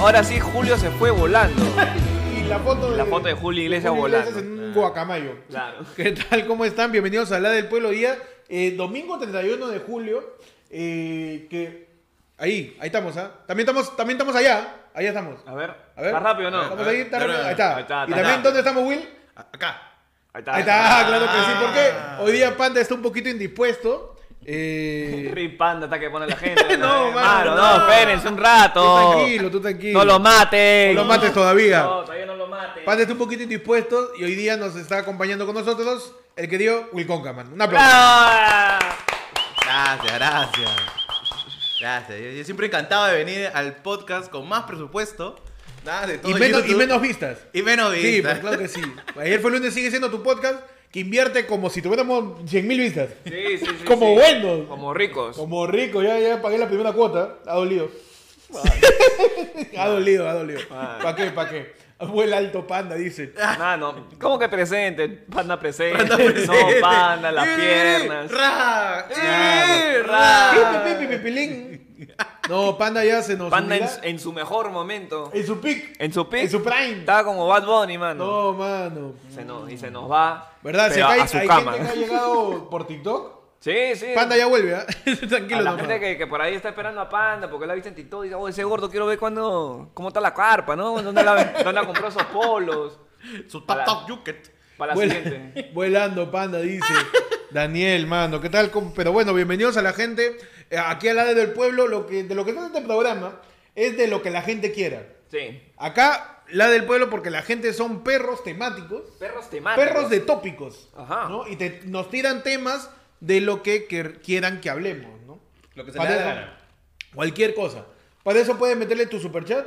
Ahora sí, Julio se fue volando. Y la foto de, La foto de Julio Iglesias Julio volando. En un guacamayo. Claro. ¿Qué tal? ¿Cómo están? Bienvenidos a La del Pueblo Día. Eh, domingo 31 de julio. eh, que ahí, ahí estamos, ¿ah? También estamos, también estamos allá. Allá estamos. A ver. A ver. ¿Más rápido no? ¿Estamos ahí? ¿Está rápido? Ahí está. Ahí está, ¿Y está, también dónde estamos, Will? Acá. Ahí está. Ahí está, claro que sí. ¿Por qué? Ah. Hoy día Panda está un poquito indispuesto. Eh, Rip Panda está que pone la gente. No, mano, no, no. espérense un tú rato. tranquilo, tú tranquilo. No lo maten. No lo mates todavía. No, todavía no lo maten. Panda está un poquito indispuesto y hoy día nos está acompañando con nosotros el querido Will Concaman. Un aplauso. ¡Ah! Gracias, gracias. Gracias. Yo, yo siempre encantado de venir al podcast con más presupuesto. Nada, de todo Y menos, y menos vistas. Y menos Sí, vistas. pues claro que sí. Ayer fue lunes, sigue siendo tu podcast que invierte como si tuviéramos 100 mil vistas. Sí, sí, sí. Como sí. buenos. Como ricos. Como rico, ya, ya pagué la primera cuota. Ha dolido. ha dolido, ha dolido. ¿Para qué? ¿Para qué? Vuela alto panda, dice. Mano, ¿cómo que presente? Panda presente. Panda presente. No, panda, las piernas. ¡Ra! Ra. Pi, pipilín. No, panda ya se nos Panda en, unirá. en su mejor momento. en su pick. En su pick. En su prime. Estaba como Bad Bunny, mano. No, mano. Se nos, y se nos va. ¿Verdad? pero acá hay, a su hay cama. gente que ha llegado por TikTok. Sí, sí. Panda ya vuelve, ¿ah? a Tranquilo, la nomás. gente que, que por ahí está esperando a Panda porque la viste en TikTok y dice, oh, ese gordo quiero ver cuándo, cómo está la carpa, ¿no? ¿Dónde la, dónde la compró esos polos? Su top yuket. Para la Vuela- siguiente. Volando, panda, dice. Daniel, mano, ¿qué tal? ¿Cómo- Pero bueno, bienvenidos a la gente. Eh, Aquí al lado del pueblo, lo que, de lo que trata este programa es de lo que la gente quiera. Sí. Acá, la del pueblo, porque la gente son perros temáticos, Perros temáticos. perros de tópicos. Ajá. ¿no? Y te- nos tiran temas de lo que quieran que hablemos, ¿no? Lo que se Para le da eso, la gana. Cualquier cosa. Para eso puedes meterle tu superchat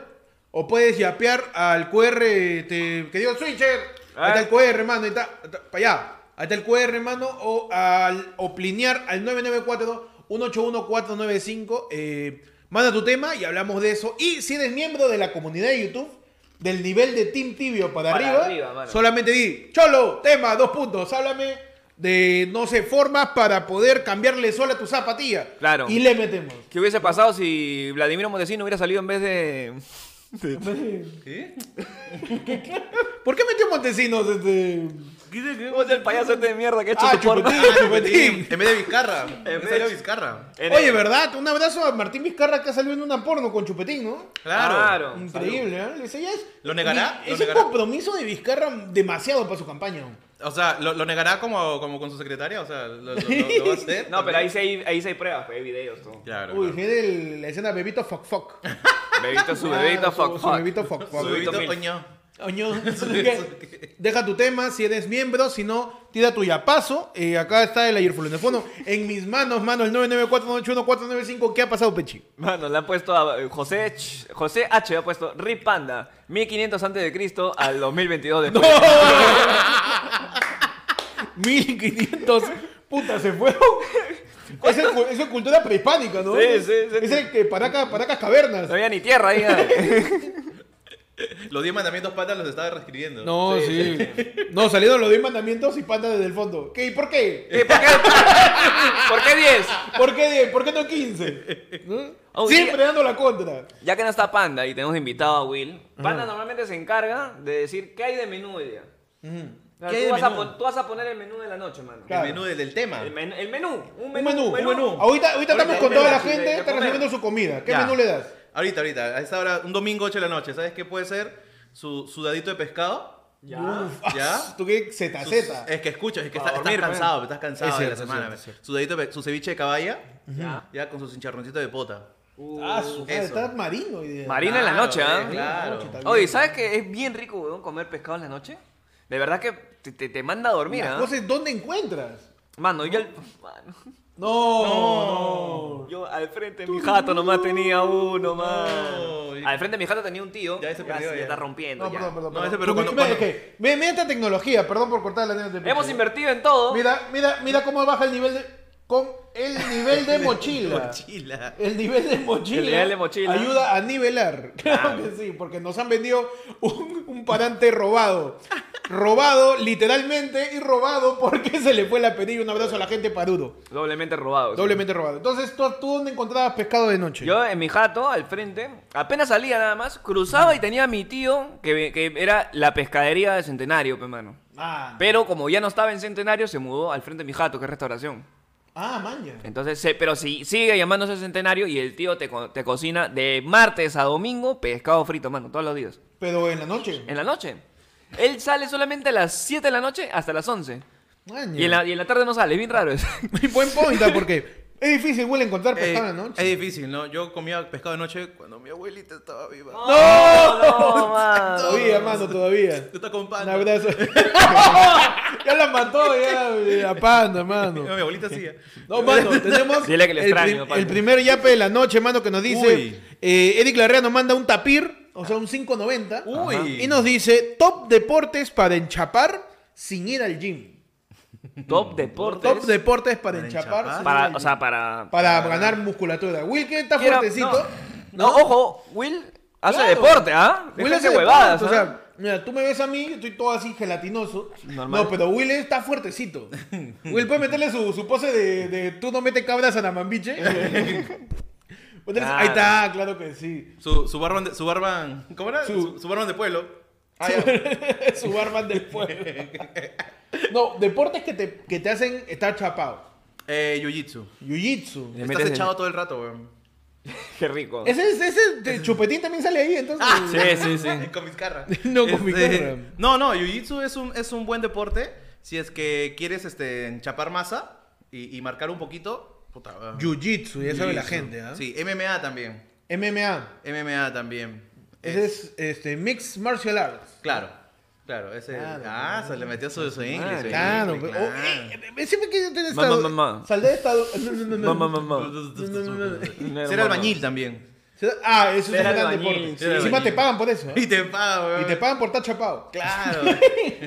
o puedes yapear al QR, te, que digo switcher. Ahí está el QR, hermano, ahí está, para allá. Ahí está el QR, hermano, o al o plinear al 994-181-495. Eh, manda tu tema y hablamos de eso. Y si eres miembro de la comunidad de YouTube, del nivel de Team Tibio para, Para arriba, solamente di, cholo, tema, dos puntos, háblame de, no sé, formas para poder cambiarle sol a tu zapatilla. Claro. Y le metemos. ¿Qué hubiese pasado si Vladimiro Montesino hubiera salido en vez de... ¿Qué? ¿Por qué metió Montesinos este? ¿Cómo es el payaso este de mierda que ha hecho Ah, su porno? Chupetín, Chupetín. En vez de Vizcarra. En vez- salió Vizcarra. En Oye, el- ¿verdad? Un abrazo a Martín Vizcarra que ha salido en una porno con Chupetín, ¿no? Claro. Claro. Increíble, ¿eh? Ese ya es, ¿Lo negará? Es ¿Lo un negará? compromiso de Vizcarra demasiado para su campaña. O sea, ¿lo, lo negará como, como con su secretaria? O sea, ¿lo, lo- lo- lo va a hacer? No, pero ahí sí hay, ahí sí hay pruebas, pues, hay videos, todo. Claro. Uy, claro. el- la escena bebito fuck fuck. Bebito, su Claro, bebito, su- fuck, su fuck. bebito fuck fuck. Su Su bebito, mil. coño. Oño, Deja tu tema si eres miembro, si no, tira tu yapazo. Eh, acá está el ayer en el fondo. En mis manos, mano, el 994-981-495. ¿Qué ha pasado, Pechi? Mano, le han puesto a eh, José, Ch- José H. ha puesto Rip Panda, 1500 antes de Cristo al 2022 después. 1500. Puta, se. Esa es, es cultura prehispánica, ¿no? Sí, sí, sí. Es el que Paracas, Paracas Cavernas. No había ni tierra ahí. Los 10 mandamientos patas los estaba reescribiendo. No, Sí, sí. No, salieron los 10 mandamientos y panda desde el fondo. ¿Qué? ¿Y por qué? ¿Por qué? ¿Por qué 10? ¿Por qué 10? ¿Por qué no 15? ¿No? Oh, Siempre sí. dando la contra. Ya que no está Panda y tenemos invitado a Will, Panda normalmente se encarga de decir qué hay de menú hoy día. O sea, ¿Qué hay tú, de vas a menú? pon- tú vas a poner el menú de la noche, mano. Claro. El menú del, del tema. El, men- el menú, un Un menú, menú, un menú. menú. Ahorita, ahorita estamos con toda la menú de- gente, está recibiendo su comida. ¿Qué Ya. menú le das? Ahorita, ahorita. A esta hora, un domingo 8 de la noche. ¿Sabes qué puede ser? Su sudadito de pescado. Ya. Uf, ¿Ya? ¿Tú qué? ZZ. Sus- Es que escucha, es que Para está- dormir, estás cansado, estás cansado Es de la semana. cierto, es cierto. Sudadito de- su ceviche de caballa. Ya. Ya, con su cincharroncito de pota. Ah, su madre, eso. está marino día. Marina en la Claro, noche, ¿ah? eh, Claro. Oye, ¿sabes que es bien rico, weón, comer pescado en la noche? De verdad que te, te- te manda a dormir, ¿ah? es dónde encuentras. Mano, yo, al- mano, No, no. yo al frente de mi jato nomás tenía uno. No. Al frente de mi jato tenía un tío. Ya ese perdió, se ya. está rompiendo. No, ya. perdón, perdón. No, perdón. ese, pero Porque, cuando- mira, esta tecnología, perdón por cortar la línea de Hemos invertido en todo. Mira, mira, mira cómo baja el nivel de. Con el nivel de mochila. Mochila. El nivel de mochila. El nivel de mochila. Ayuda a nivelar. Claro que sí, porque nos han vendido un, un parante robado. robado literalmente y robado porque se le fue la pedida. Un abrazo a la gente parudo. Doblemente robado. sí. Doblemente robado. Entonces, ¿tú, tú dónde encontrabas pescado de noche? Yo en mi jato, al frente, apenas salía nada más, cruzaba y tenía a mi tío, que, que era la pescadería de Centenario, pe, mano. Ah, Pero como ya no estaba en Centenario, se mudó al frente de mi jato, que es restauración. Ah maña. Entonces, se- pero si sigue llamándose Centenario y el tío te, co- te cocina de martes a domingo pescado frito, mano, todos los días. Pero en la noche. En la noche. Él sale solamente a las 7 de la noche hasta las 11. Maña. Y en la, y en la tarde no sale, es bien raro eso. Buen point, ¿ah? porque es difícil, huele encontrar Eh, pescado en la noche. es difícil, ¿no? Yo comía pescado de noche cuando mi abuelita estaba viva. ¡No! Todavía, mano, todavía. Tú estás con Un pan. abrazo. ya la mató, ya, la panda, mano. Mi abuelita sí. No, mano, tenemos Dile que le el, extraño, prim- Panda. el primer yape de la noche, mano, que nos dice, eh, Eric Larrea nos manda un tapir, o sea, un 5.90, Uy. Y nos dice, top deportes para enchapar sin ir al gym. Top deportes. Top deportes para, Para enchapar, para, o sea, para. para ganar musculatura. Wilke está Quiero- fuertecito. No, no, ojo, Will hace Claro. deporte, ¿ah? Will Déjense hace huevadas. deporte, O ¿ah? sea, mira, tú me ves a mí, estoy todo así gelatinoso. Normal. No, pero Will está fuertecito. Will puede meterle su, su pose de, de tú no metes cabras a. Meterle- Claro. Ahí está, claro que sí. Su, su barban, de, su barban, ¿cómo era? Su- Su, su barban de pueblo. su barman del pueblo. No, deportes que te, que te hacen estar chapado. Eh, jiu-jitsu. Jiu-jitsu. Estás metes echado todo el rato, weón. Qué rico. Ese, ese, ese chupetín también sale ahí, entonces. Sí, sí, sí. con mis carras. No, con mi Este, carra. No, no, jiu-jitsu es un, es un buen deporte. Si es que quieres este, enchapar masa y, y marcar un poquito. Puta, weón. Jiu-jitsu, ya sabe la Jiu-jitsu. gente, ¿ah? Sí, MMA también. MMA. MMA también. Ese es este, Mixed Martial Arts. Claro, claro. Ese, Claro, ah, se le metió su, su inglés. su Claro, inglés, pero- oh, claro. eh, eh, siempre que yo tengo Mamá, estado. mamá. Saldré de estado. No, no, no, no. Mamá, mamá. no. Ser albañil también. Ah, eso es un gran deporte. sí. Encima te pagan por eso. ¿eh? Y te paga, weón. Y te pagan por estar chapado. Claro.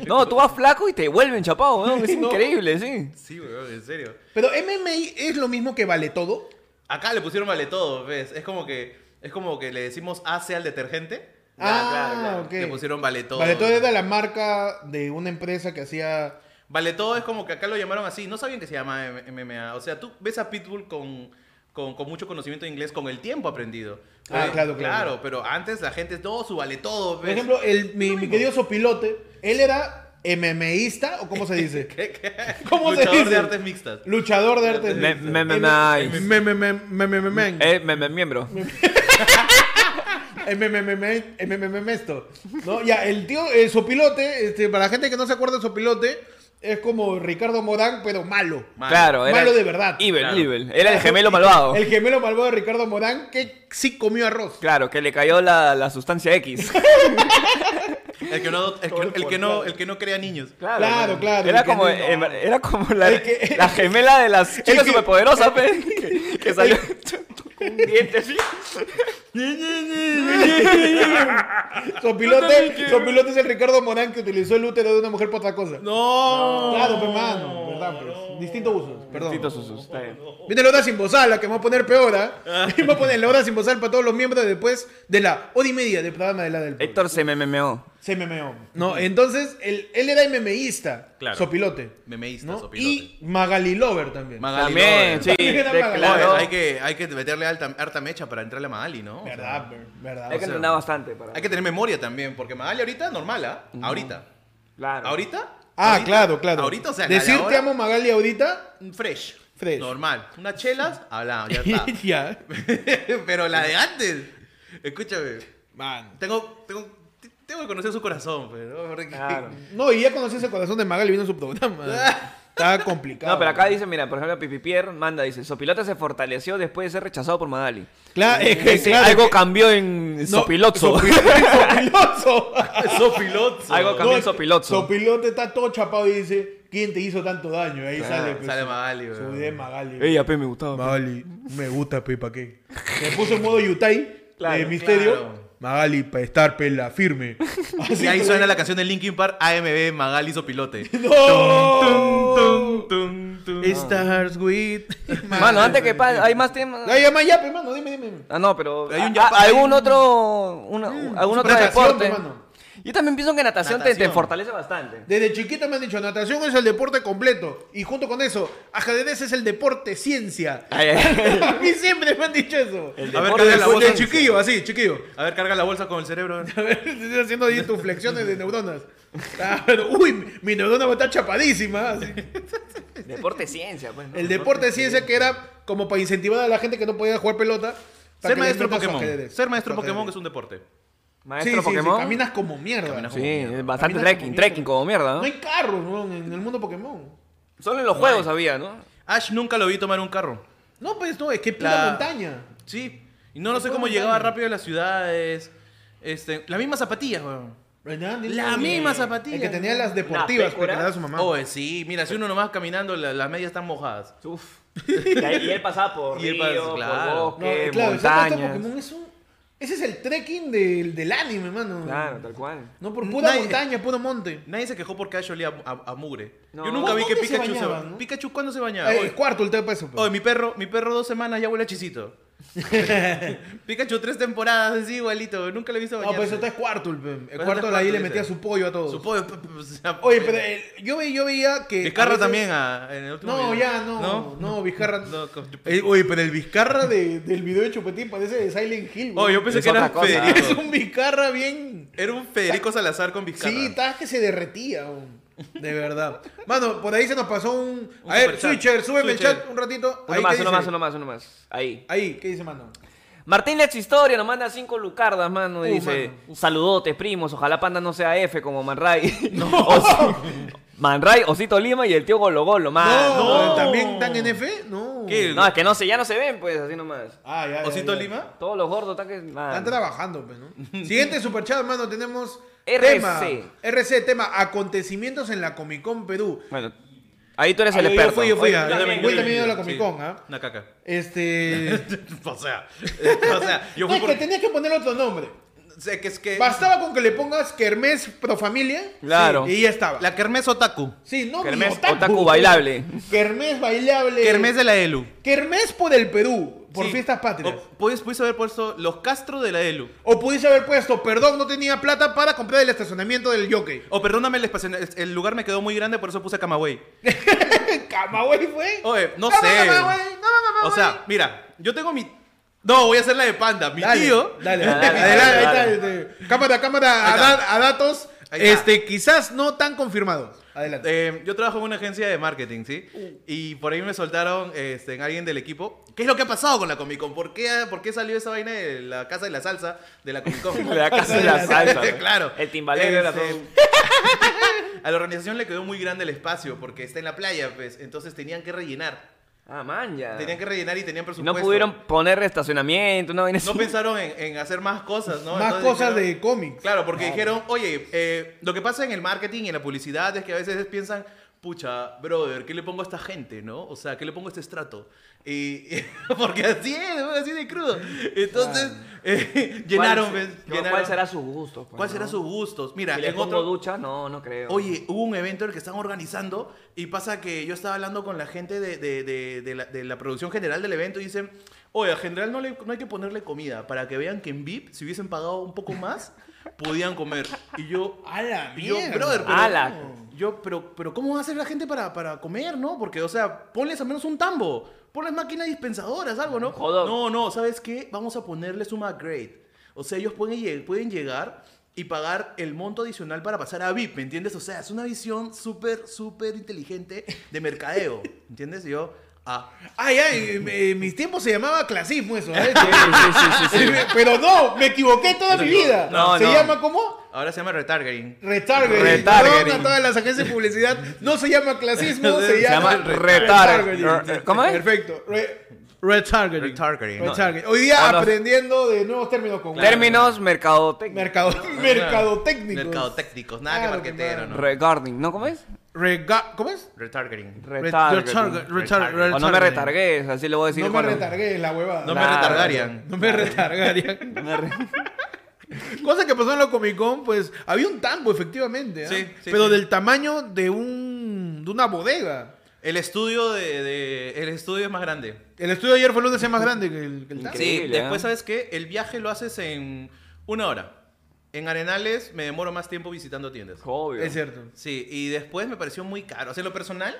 No, tú vas flaco y te vuelven chapado, weón. Es No. increíble, sí. sí, weón, en serio. Pero MMA es lo mismo que vale todo. Acá le pusieron vale todo, ¿ves? Es como que, es como que le decimos hace al detergente. Ah, claro, claro. ok. Le pusieron vale todo. Vale todo era la marca de una empresa que hacía. Vale todo es como que acá lo llamaron así. No sabían que se llama MMA. O sea, tú ves a Pitbull con, con, con mucho conocimiento de inglés con el tiempo aprendido. Ah, Pero- claro, claro. pero antes la gente, todo su vale todo, Por ¿ves? ejemplo, el, mi, mi querido Sopilote, él era MMIsta o cómo se dice? ¿Qué- qué? ¿Cómo se Luchador dice? de artes mixtas. Luchador de artes. Mixtas. me- me- M- nice. me- me- me- me- me- me- me- Eh, me, me- miembro. MMM, esto. ¿No? Ya, el tío, el sopilote, este, para la gente que no se acuerda de sopilote, es como Ricardo Morán, pero malo. Malo. Claro, era. Malo de verdad. Evil, Claro. evil. Era el gemelo malvado. El gemelo malvado de Ricardo Morán, que sí comió arroz. Claro, que le cayó la, la sustancia X. El que no, el que, el el que no, el que no crea niños. Claro, claro, Era como, no- eh, era como la, El que- la gemela de las chicas que- superpoderosas, pe, que, que salió un diente así. Sopilote, sopilote es el Ricardo Morán que utilizó el útero de una mujer para otra cosa. No. Claro, pues, mano, ¿verdad? Pues, distintos usos, perdón. Distintos usos, está bien. Viene la hora sin bozal, la que me va a poner peor, ¿ah? Y me va a poner la hora sin bozal para todos los miembros después de la hora y media del programa de la del Pueblo. Héctor se me memeó. Se memeó. No, entonces, él, él era MMIsta, Claro. sopilote. Memeísta, ¿no? sopilote. Y Magali Lover también. Magali También, Lover. sí. También era de- Magali. claro. Hay que, hay que meterle alta, harta mecha para entrarle a Magali, ¿no? O sea, verdad, ver- verdad. Hay que entrenar bastante para. hay que tener memoria también, porque Magali ahorita normal, ¿ah? Ahorita. Claro. ¿Ahorita? Ah, Ahorita- claro, claro. Ahorita, o sea, Decir te amo Magali ahorita, Fresh. Fresh. Normal. Unas chelas, hablamos, ya está. ya. Pero la de antes. Escúchame. Man. Tengo, tengo, tengo que conocer su corazón, pero. porque- Claro. No, y ya conocí ese corazón de Magali vino en su programa. Estaba complicado. No, pero acá dice, mira, por ejemplo, Pipi Pierre manda, dice, Sopilote se fortaleció después de ser rechazado por Magali. Claro, es que, Dice, claro, algo que- cambió en No, Sopilozo. Sopi- Sopilozo. Sopilozo. Algo cambió en No, Sopilozo. Sopilote está todo chapado y dice, ¿quién te hizo tanto daño? Y ahí Claro, sale. pues, sale su- Magali, Su de Magali. Ey, AP me gustaba. Magali, me gusta, pe, ¿pa' qué? Me puso en modo Yutai Claro, de misterio. Magali, para estar pela, firme. Y ahí suena la canción de Linkin Park, AMB Magali Sopilote. ¡No! Tum, tum, tum. Stars with. Mano, antes que pase, hay más temas. Ya, llama ya, pe, mano, dime, dime. Ah, no, pero Hay un a- algún hay- otro una- algún otro deporte. mano. Yo también pienso que natación, Te, te Natación. fortalece bastante. Desde chiquito me han dicho, natación es el deporte completo. Y junto con eso, ajedrez es el deporte ciencia. Ay, ay, A mí siempre me han dicho eso. El A ver, deporte carga la bolsa. De chiquillo, así, chiquillo. A ver, carga la bolsa con el cerebro. A ver, estoy haciendo ahí tus flexiones de neuronas. Claro, uy, mi- neurona va a estar chapadísima. así. Deporte ciencia, pues. ¿no? El deporte de ciencia que era como para incentivar a la gente que no podía jugar pelota. Ser maestro Pokémon. Ser maestro Pokémon es un deporte. Sí, Maestro sí, sí, Pokémon. caminas como mierda. Caminas Sí, como mierda. es bastante Caminas trekking, como trekking mierda. como mierda, ¿no? No hay carros ¿no? en el mundo Pokémon. Solo en los juegos había, ¿no? Ash nunca lo vi tomar un carro. No, pues no, es que pura La- montaña. Sí. Y no, no sé cómo montaña. llegaba rápido a las ciudades. Este, las mismas zapatillas, weón. ¿Verdad? La misma zapatilla. El que tenía las deportivas, pécora. porque le da su mamá. Oye, sí, mira, si uno nomás caminando, la- las medias están mojadas. Uf. Y, él pasaba por Y él pasa- claro. No, por bosque, claro, exacto, este montañas. Pokémon es un... Ese es el trekking del, del anime, mano. Claro, tal cual. No, por pura Nadie- montaña, puro monte. Nadie se quejó porque Ash olía a, a- a mugre. No. Yo nunca vi que ¿Dónde se Pikachu se, bañaban, no? Pikachu, ¿cuándo se bañaba? Eh, Oye, cuarto el peso. pues. oye, mi perro, mi perro dos semanas ya huele a chisito. Pikachu tres temporadas, así igualito. Nunca le he visto No, bañarse. pues eso está es cuarto. El, el cuarto le metía su pollo a todos. Su pollo, p- p- o sea, Oye, pero eh, yo, ve- yo veía que... a Vizcarra veces- también ah, en el último No, video. ya, no. No, Vizcarra... No, con- Eh, oye, pero el Vizcarra de- del video de Chupetín parece de Silent Hill. Oh, yo güey. pensé Es que era cosa. Federico. Es un Vizcarra bien... Era un Federico Salazar con Vizcarra. Sí, estaba que se derretía. güey. De verdad. Mano, por ahí se nos pasó un... Un a ver. Switcher, súbeme el chat un ratito. Uno Ahí, más, ¿qué uno más, uno más, uno más. Ahí. Ahí, ¿qué dice, mano? Martín Lex Historia nos manda cinco lucardas, mano. Y Uh, dice: mano. Saludotes, primos. Ojalá Panda no sea F como Manray. No. Manray, Osito Lima y el tío Golo Golo, mano. No, no. ¿también están en F? No. ¿Qué? No, es que no sé, ya no se ven, pues, así nomás. Ah, ya, ya, ¿Osito ya. Lima? Todos los gordos están que. Están trabajando, pues, ¿no? Siguiente superchat, hermano, tenemos RC. tema. RC, tema acontecimientos en la Comic Con Perú. Bueno, ahí tú eres el Ah, yo- experto. fui, yo fui, Oye, yo también, yo también he ido a la Sí. Comic Con, ¿ah? Una caca. Este. o sea, o sea, yo fui es por... que tenías que poner otro nombre. Sé que es que... Bastaba con que le pongas Kermés Pro Familia. Claro. sí, y ya estaba. La Kermés Otaku. Sí, no, Kermés otaku, otaku pues. bailable. Kermés bailable. Kermés de la ELU. Kermés por el Perú, por Sí. fiestas patrias. Puedes, puedes haber puesto los Castro de la ELU. O pudiese haber puesto, perdón, no tenía plata para comprar el estacionamiento del jockey. O perdóname, el, espacio- el lugar me quedó muy grande, por eso puse Camagüey. Camagüey fue. Oye, no sé. Camagüey, no, Camagüey. O sea, mira, yo tengo mi... No, voy a hacer la de panda. Mi Dale, tío... Dale, Dale, Cámara, cámara, a, está. da- a datos, este, quizás no tan confirmados. Adelante. Eh, yo trabajo en una agencia de marketing, ¿sí? Y por ahí me soltaron este, en alguien del equipo. ¿Qué es lo que ha pasado con la Comic Con? ¿Por qué, ¿Por qué salió esa vaina de la casa de la salsa de la Comic Con? La casa de la salsa. Claro. El timbalero era Este, todo. A la organización le quedó muy grande el espacio porque está en la playa, pues. Entonces tenían que rellenar. Ah, man, ya. Tenían que rellenar y tenían presupuesto. no pudieron poner estacionamiento, no No pensaron en, en hacer más cosas, ¿no? Más Entonces cosas dijeron- de cómics. Claro, porque dijeron, oye, eh, lo que pasa en el marketing y en la publicidad es que a veces piensan, pucha, brother, ¿qué le pongo a esta gente, no? O sea, ¿qué le pongo a este estrato? Y, porque así es, así de crudo. Entonces, eh, llenaron, ¿Cuál, pues, no, llenaron. ¿Cuál será su gusto? pues, ¿Cuál no? será sus gustos? Mira, Si le en pongo otro... ducha, no, no creo. Oye, hubo un evento en el que están organizando y pasa que yo estaba hablando con la gente de, de- de- de la, de la producción general del evento y dicen, oye, a general no, le- no hay que ponerle comida para que vean que en VIP, si hubiesen pagado un poco más, podían comer. Y yo, A la y yo, mierda. brother, pero, Ala. Yo, pero, pero ¿cómo va a hacer la gente para, para comer, no? Porque, o sea, ponles al menos un tambo, ponles máquinas dispensadoras, algo, ¿no? Joder. No, no, ¿sabes qué? Vamos a ponerles un upgrade. O sea, ellos pueden, pueden llegar y pagar el monto adicional para pasar a VIP, ¿me entiendes? O sea, es una visión súper, súper inteligente de mercadeo, ¿entiendes? Yo, ah, Ay, ay, en, en mis tiempos se llamaba clasismo eso. ¿eh? Sí, sí, sí, sí, sí. Pero no, me equivoqué toda mi vida. No, ¿Se no. llama cómo? ahora se llama retargeting. Retargeting. Retargeting. Perdón a todas las agencias de publicidad. No se llama clasismo, se, Se llama, llama retargeting. retargeting. ¿Cómo es? Perfecto. Re- retargeting. Retargeting. Retargeting. Hoy día No, no. aprendiendo de nuevos términos con Términos mercadotécnicos. mercado, mercadotécnicos. Mercadotécnicos, nada Claro que que marquetero. ¿no? Regarding, ¿no? ¿Cómo es? Rega- ¿Cómo es? Retargeting. Retargeting. O no me retargues, así le voy a decir. No me cuando- retargué la huevada. No me retargarían. No me retargarían. No me re- Cosa que pasó en la Comic Con, pues había un tambo, efectivamente. ¿ah? Sí, sí, Pero sí. del tamaño de un de una bodega. El estudio de, de- el estudio es más grande. El estudio de ayer fue el lunes es más grande que el, que el tambo. Sí, después ¿eh? sabes qué, el viaje lo haces en una hora. En Arenales me demoro más tiempo visitando tiendas. Obvio. Es cierto. Sí, y después me pareció muy caro. O sea, lo personal,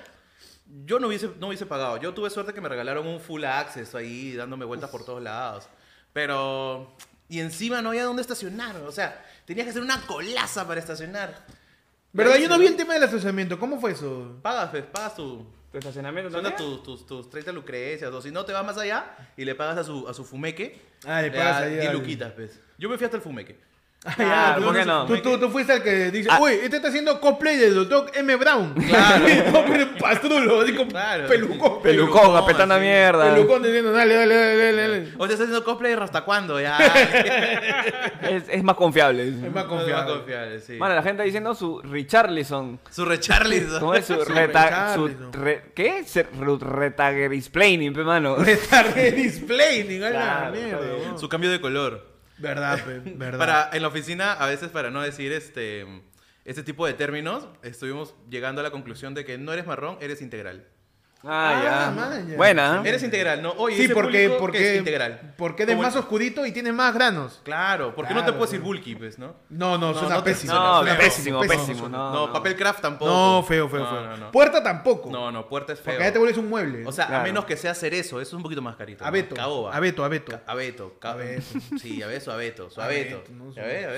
yo no hubiese, no hubiese pagado. Yo tuve suerte que me regalaron un full access ahí, dándome vueltas por todos lados. Pero... Y encima no había dónde estacionar. O sea, tenías que hacer una colaza para estacionar. ¿Verdad? Yo no vi el tema del estacionamiento. ¿Cómo fue eso? Pagas, pues, pagas tu... ¿Tu estacionamiento también? tus, tus, tus 30 lucrecias, o si no te vas más allá y le pagas a su, a su fumeque. Ah, le pagas ahí 10 al- luquitas, pues. Yo me fui hasta el fumeque. Claro, ¿por qué no? Tú, tú, tú fuiste el que dice, Ah. uy, este está haciendo cosplay del doctor M. Brown. Claro. pastrulo, Claro. pelucón. Pelucón, apretando sí. mierda. Pelucón diciendo, dale, dale, dale, dale. dale. O te estás haciendo cosplay de hasta cuándo, ya. Es, es más confiable. Es más es confiable. confiable, sí. Mano, la gente está diciendo su Richarlison. Su recharlison. ¿Cómo es su, Su reta, su Richarlison. re- ¿Qué? Retagrisplaining, pe, mano. Está re display, a la Claro, mierda. está. Su cambio de color. Verdad, pe, verdad. Para, en la oficina, a veces para no decir este, este tipo de términos, estuvimos llegando a la conclusión de que no eres marrón, eres integral. Ah, ya. Ah, man, ya. Buena. Eres integral, ¿no? Oye, Sí, ese porque, público que porque, es integral. porque eres más el- oscurito y tienes más granos. Claro, porque no Claro, te puedes decir bulky, pues, ¿no? No, no, No, suena no pésimo. No, suena pésimo, pésimo. No, No, no. papel craft tampoco. No, feo, feo, No, feo. no, no. Puerta tampoco. No, no, puerta es feo. Porque ya te vuelves un mueble. O sea, a menos que sea cerezo, eso es un poquito más carito. ¿no? Abeto. Caoba. Abeto, abeto. Abeto. ca- Abeto. Sí, abeto, abeto. Su abeto. ¿no?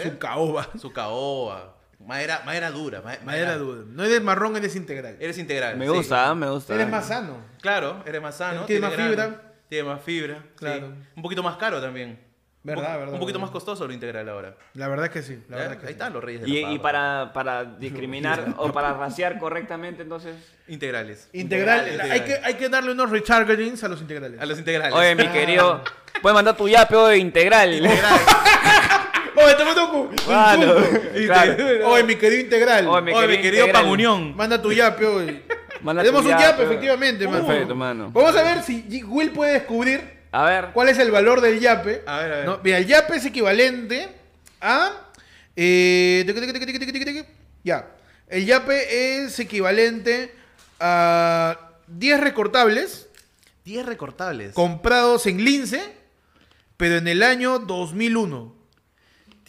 Su caoba. Su caoba. Madera, madera dura. ma- Madera duda. No eres marrón, eres integral. Eres integral. Me sí. gusta, me gusta. Eres más sano. Claro, eres más sano. Tiene más grano, fibra. Tiene más fibra. Claro. sí. Un poquito más caro también. Verdad, un, verdad, Un poquito verdad. más costoso lo integral ahora. La verdad es que sí. La ¿Ya? verdad es que Ahí sí. están los reyes de Y, la y papa. para, para discriminar o para raciar correctamente, entonces. Integrales. Integral, Integrales. hay, que, hay que darle unos rechargings a los integrales. A los integrales. Oye, mi querido, puedes mandar tu yape hoy integral. Un claro. Oye, mi querido integral. Oye, mi Oye, mi querido integral. Pan Unión. Manda tu yape hoy. Manda Tenemos tu un yape. yape, efectivamente, mano. Perfecto, mano. Vamos a ver si Will puede descubrir A ver. cuál es el valor del yape. A ver, a ver. No, Mira, el yape es equivalente a. eh, ya. El yape es equivalente a 10 recortables 10 recortables. comprados en Lince, pero en el año 2001.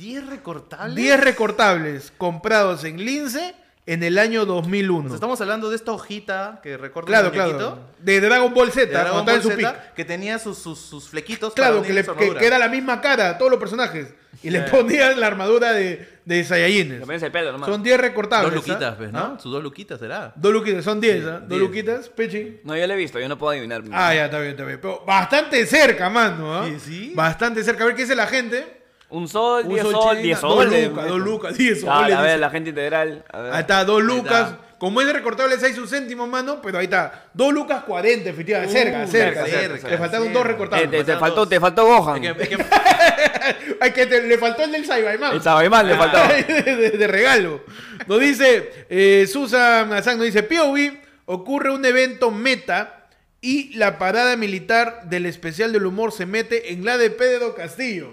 10 recortables. 10 recortables comprados en Lince en el año 2001. O sea, estamos hablando de esta hojita que recorta Claro, el claro. De Dragon Ball Z, de Dragon Ball en su Z, pick. que tenía sus, sus, sus flequitos para Claro, que, le, su que, que era la misma cara a todos los personajes. Y le Sí. ponían la armadura de, de Saiyajines. El pelo nomás. Son 10 recortables. Dos luquitas, ¿ah? pues, ¿no? ¿Ah? Sus dos luquitas, ¿será? Dos luquitas, son 10, ¿ah? Dos 10. luquitas, Pechi. No, yo lo he visto, yo no puedo adivinar. Ah, ya, está bien, está bien. Pero bastante cerca, mano, ¿ah? Sí, sí. Bastante cerca. A ver qué dice la gente. Un sol, Un 10 sol sol, china, 10 dos soles. lucas, dos lucas, 10 Claro, soles, A ver, la gente integral. A ver. Ahí está, dos lucas. está. Como es de recortable 6 un céntimo, mano, pero ahí está. Dos lucas 40, efectivamente. cerca, Uh, cerca, cerca, cerca. cerca, Le faltaron dos Eh, recortables. te, te faltaban faltó, te faltó Gohan. Es que, es que- Ay, que te- le faltó el del Saibaiman. El Sabaimán le de, de- de regalo. Nos dice, eh, Susan Azán nos dice, POV, ocurre un evento meta y la parada militar del especial del humor se mete en la de Pedro Castillo.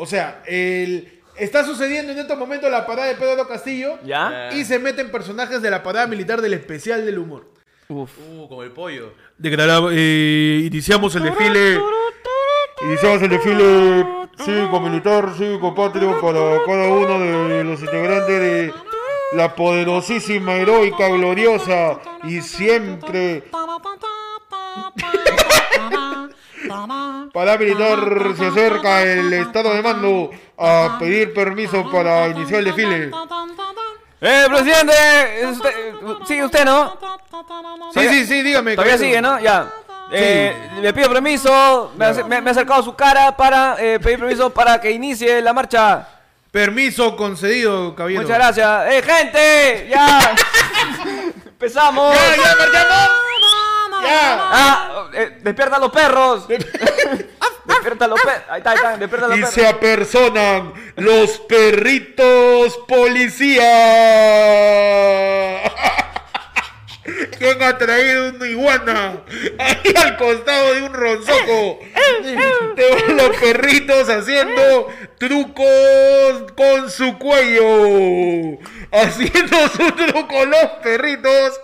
O sea, el, está sucediendo en estos momentos la parada de Pedro Castillo ¿Ya? y se meten personajes de la parada militar del especial del humor. Uf. Uh, como el pollo. Declaramos, eh, iniciamos el desfile. Iniciamos el desfile cívico-militar, cívico-patrio para cada uno de los integrantes de la poderosísima, heroica, gloriosa y siempre paramilitar se acerca el estado de mando a pedir permiso para iniciar el desfile. ¡Eh, presidente! ¿Es usted- Sigue usted, ¿no? Sí, sí, sí, dígame. Todavía sigue, ¿no? Ya. Eh, le pido permiso. Me, ha- me- me he acercado a su cara para eh, pedir permiso para que inicie la marcha. Permiso concedido, caballero. Muchas gracias. ¡Eh, gente! ¡Ya! ¡Empezamos! ¡Ya, ya, marchamos! ¡Ah! eh, ¡Despierta a los perros! ¡Despierta a los perros! Ahí está, ahí está. ¡Despierta a los y perros! se apersonan los perritos policía. ¿Quién ha traído una iguana? Ahí al costado de un ronzoco. Te los perritos haciendo trucos con su cuello. Haciendo su truco los perritos.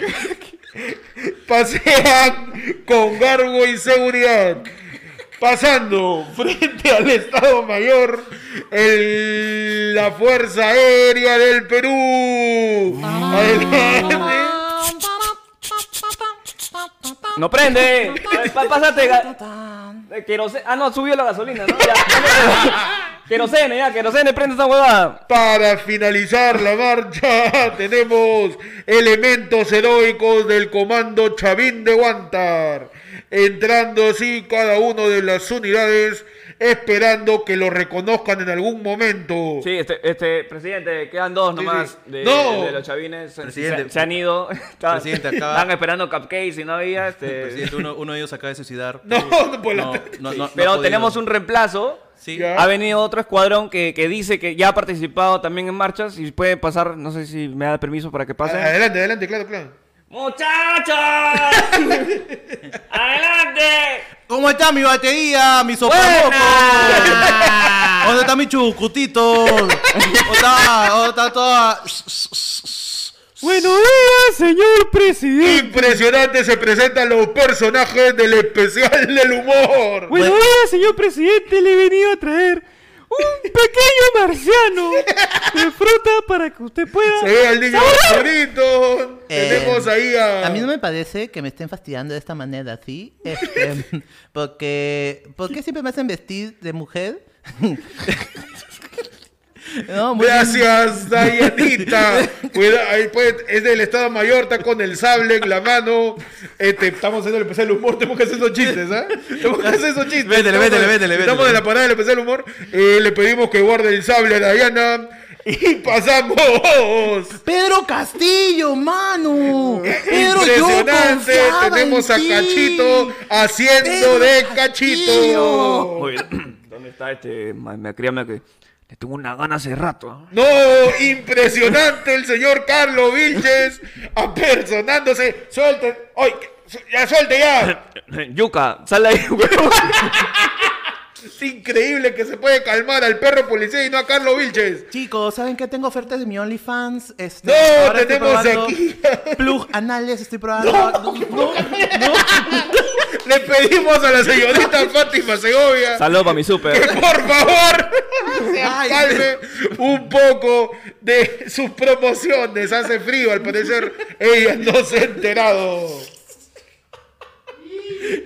Pasean con garbo y seguridad. Pasando frente al Estado Mayor, el- la Fuerza Aérea del Perú. Adelante. ¡No prende! Pásate. eh, querose- Ah, no, subió la gasolina, ¿no? Ya. Querosene, ya, querosene, prende esa huevada. Para finalizar la marcha, tenemos elementos heroicos del comando Chavín de Guantar. Entrando así cada uno de las unidades, esperando que lo reconozcan en algún momento. Sí, este, este, presidente, quedan dos nomás sí. de, No. de los chavines. Se- Presidente. Se, se han ido. Estaban, Presidente, acaba- estaban esperando cupcakes y no había. Este... Presidente, uno, uno de ellos acaba de suicidar. No, no por la- No, no, no, Pero tenemos un reemplazo. Sí. Ha venido otro escuadrón que, que dice que ya ha participado también en marchas y puede pasar, no sé si me da permiso para que pase. Adelante, adelante, claro, claro. ¡Muchachos! ¡Adelante! ¿Cómo está mi batería, mi sopamoco? ¿Dónde está mi chucutito? ¿Dónde está, dónde está toda...? Buenos días, señor presidente. Impresionante se presentan los personajes del especial del humor. Buenos días, señor presidente. Le he venido a traer un pequeño marciano de fruta para que usted pueda. Se ve al niño bonito. Eh, Tenemos ahí a. A mí no me parece que me estén fastidiando de esta manera, ¿sí? Este, porque, ¿Por qué siempre me hacen vestir de mujer? No, muy bien. Gracias, Dayanita. Cuida- ahí puede- es del Estado Mayor, está con el sable en la mano. Este, estamos haciendo el especial del humor, tenemos que hacer esos chistes, ¿ah? Tenemos que hacer esos chistes. Vétele, Estamos- vétele, vétele, Estamos en la parada del especial del humor. Eh, le pedimos que guarde el sable a Dayana. Y pasamos. Pedro Castillo, mano. Pedro, yo Impresionante. confiaba Tenemos en a ti. Cachito haciendo Pedro de Castillo. Cachito. Muy bien. ¿Dónde está este? Ma- Me créame que le tengo una gana hace rato. No, impresionante el señor Carlos Vilches apersonándose. Suelte, ¡ay! ya suelte ya. Yuca, sal de ahí. Es increíble que se puede calmar al perro policía y no a Carlos Vilches. Chicos, ¿saben qué? Tengo ofertas de mi OnlyFans. Este, No, ahora tenemos aquí. Plug anales, estoy probando. No, no, Le pedimos a la señorita Fátima Segovia Saludos para mi que super. por favor se calme un poco de sus promociones. Hace frío, al parecer ella no se ha enterado.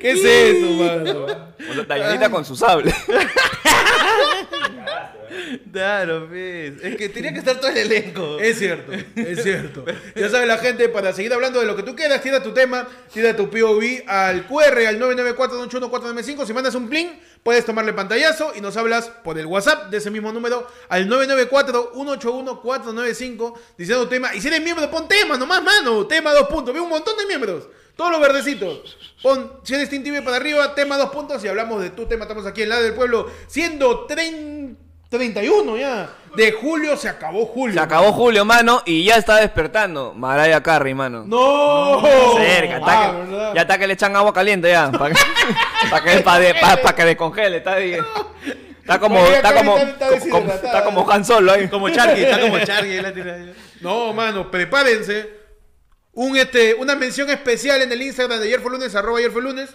¿Qué es eso, mano? Dayanita con su sable. Claro, pues. Es que tenía que estar todo el elenco. Es cierto, es cierto. Ya sabe la gente, para seguir hablando de lo que tú quieras, tira tu tema, tira tu POV al QR, al 994-281-495. Si mandas un pling, puedes tomarle pantallazo y nos hablas por el WhatsApp de ese mismo número al 994-181-495 diciendo tu tema. Y si eres miembro, pon tema nomás, mano. Tema dos puntos. Ve un montón de miembros. Todos los verdecitos. Pon, si eres Team TV para arriba, tema dos puntos y hablamos de tu tema. Estamos aquí en la del pueblo, siendo 30 31 ya. De julio se acabó julio. Se acabó Julio, mano, y ya está despertando. Mariah Carey, mano. No. Cerca, está Ah, ya está que le echan agua caliente ya. Para que, pa' que, pa' de- pa- pa' que descongele. Está, está como, Mariah está Carey como, está- como- está Han Solo ahí. Como Charky, está como ahí. No, mano, prepárense. Un, este, una mención especial en el Instagram de ayer fue lunes, arroba ayer fue lunes,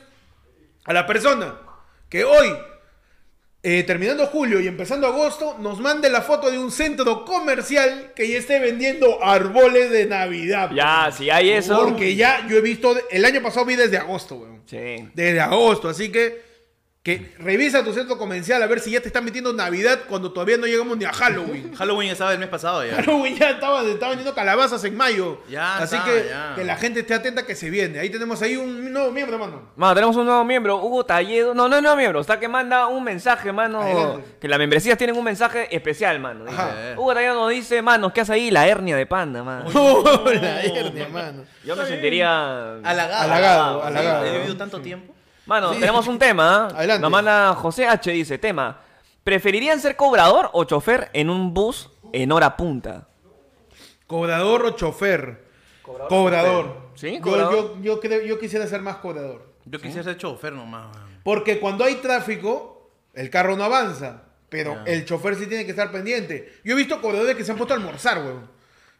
a la persona que hoy, eh, terminando julio y empezando agosto, nos mande la foto de un centro comercial que ya esté vendiendo árboles de Navidad. Ya, si hay eso. Porque ya yo he visto, el año pasado vi desde agosto, weón. Sí. Desde agosto, así que que revisa tu centro comercial a ver si ya te están metiendo Navidad cuando todavía no llegamos ni a Halloween. Halloween estaba el mes pasado ya. Halloween ya estaba, estaba vendiendo calabazas en mayo. Ya Así está, que ya. que la gente esté atenta que se viene. Ahí tenemos ahí un nuevo miembro, mano. Mano, tenemos un nuevo miembro, Hugo Talledo. No, no es nuevo miembro, está que manda un mensaje, mano. Adelante. Que las membresías tienen un mensaje especial, mano. Dice, Ajá. Hugo Talledo nos dice, mano, ¿qué hace ahí? La hernia de panda, mano. la hernia, mano. Yo me sentiría. Halagado. Halagado, halagado. He vivido tanto tiempo. Mano, tenemos un tema. ¿ah? Adelante. Nos manda José H. Dice: Tema. ¿Preferirían ser cobrador o chofer en un bus en hora punta? ¿Cobrador o chofer? Cobrador. ¿Sí? Yo, ¿Cobrador? yo, yo, creo, yo quisiera ser más cobrador. Yo quisiera ser chofer nomás. weón. Porque cuando hay tráfico, el carro no avanza. Pero el chofer sí tiene que estar pendiente. Yo he visto cobradores que se han puesto a almorzar, weón.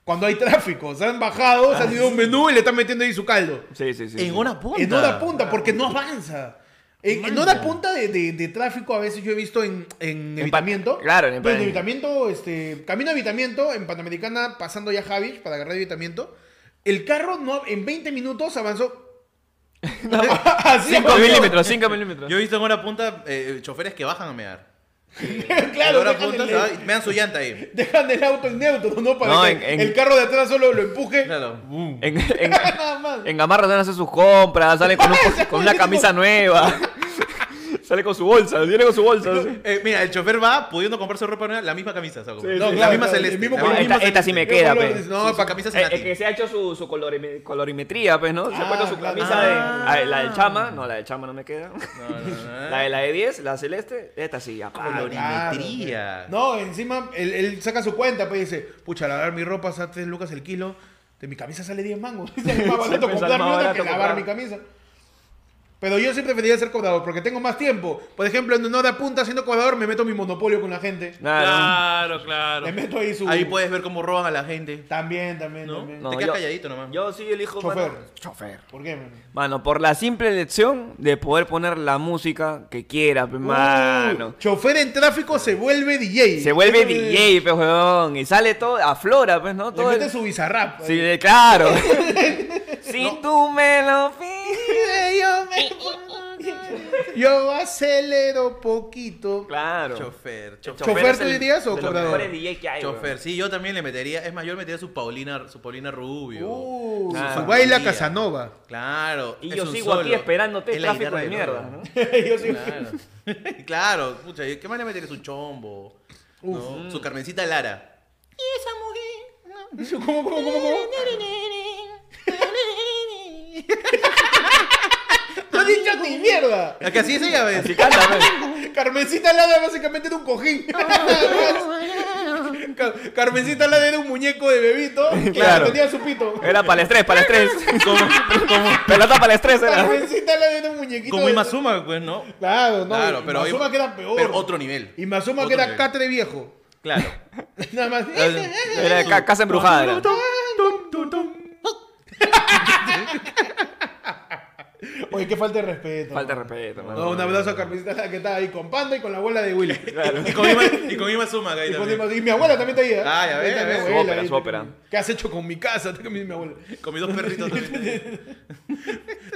Cuando hay tráfico, se han bajado, se han ido a un menú y le están metiendo ahí su caldo. Sí, sí, sí. En hora punta. En hora punta, porque no avanza. En, en hora punta de, de- de tráfico a veces yo he visto en, en En evitamiento. claro, en Pues, pa- evitamiento, este, camino a evitamiento, en Panamericana, pasando ya Javich para agarrar evitamiento. El carro no, en 20 minutos avanzó. Así 5 avanzó. milímetros, 5 milímetros. Yo he visto en hora punta eh, choferes que bajan a mear. claro, dejan punta el, se va y mean su llanta ahí. dejan el auto en neutro, ¿no? Para No, que en- en- el carro de atrás solo lo empuje. Claro. boom. En, en, Nada más. en Gamarra van a hacer sus compras, sale con, un- con una camisa nueva. Sale con su bolsa, viene con su bolsa. Eh, mira, el chofer va pudiendo comprarse ropa nueva, la misma camisa. sacó. Sí, no, sí. la Claro, misma claro, celeste. el mismo la color, misma esta- esta sí me ¿Qué queda, pe. es? Su- No, su para camisa Eh, es que se ha hecho su, su colorime- colorimetría, pues, ¿no? Se ha Ah, puesto su claro. camisa Ah. de. ah, La del chama, no, la del chama no me queda. No, no, no. La de la de 10, la celeste, esta sí, apá. Colorimetría. No, encima él, él saca su cuenta, pues dice, pucha, lavar mi ropa sale 3 lucas el kilo, de mi camisa sale 10 mangos. Es más barato pues, comprarme más una barato que lavar comprar. mi camisa. Pero yo siempre prefería ser cobrador porque tengo más tiempo. Por ejemplo, en una hora punta siendo cobrador me meto mi monopolio con la gente. Claro, claro. Me meto ahí su... Ahí puedes ver cómo roban a la gente. También, también, ¿No? también. no, Te quedas yo- calladito nomás. Yo sí elijo. Chofer. mano, chofer. ¿Por qué, man? Mano, por la simple elección de poder poner la música que quiera, pe, mano. Uh, chofer en tráfico se vuelve DJ. Se vuelve DJ, pe, weón. Y sale todo, aflora, pues, ¿no? Le Todo mete el- su bizarrap. Sí, de- claro. si tú me lo pides. yo, me- yo acelero poquito. Claro. Chofer, chofer. ¿Chofer tú el- dirías o cobrador? mejores DJ que hay. Chofer, sí, yo también le metería. Es más, yo le metería su Paulina, su Paulina Rubio. Uh, su baila. Casanova. Claro. Y yo sigo aquí solo. esperándote, Es la tráfico de mierda. ¿no? yo sí. Claro. claro, pucha, ¿qué más le metería su chombo? ¿no? Su Carmencita Lara. ¿Cómo, cómo, cómo, cómo? Ni mierda. Es que así es ella, ¿ves? Así canta, pues. Carmencita Lada básicamente era un cojín. Car- Carmencita Lada era un muñeco de bebito que Claro. tenía su pito. Era para el estrés, para el estrés. Como, como pelota para el estrés era. Carmencita Lada era un muñequito. Como de- Imazuma, pues, ¿no? Claro, no. Claro, pero Mazuma hoy- que era peor. pero otro nivel. Y Mazuma Otro que era nivel. catre viejo. Claro. Nada más. Era ca- casa embrujada. era. Oye, qué falta de respeto. Falta de respeto, mano. No, un abrazo a Carmencita Lada que está ahí con Panda y con la abuela de Willy. Y con Ima, y con Imazuma, que ahí Y, con- también. y mi abuela también está ahí. ¿eh? Ah, ya Ahí ves, está mi ya ves. Su abuela, ópera, ahí su ópera. ¿Qué has hecho con mi casa? Está con mi mi abuela. Con mis dos perritos también.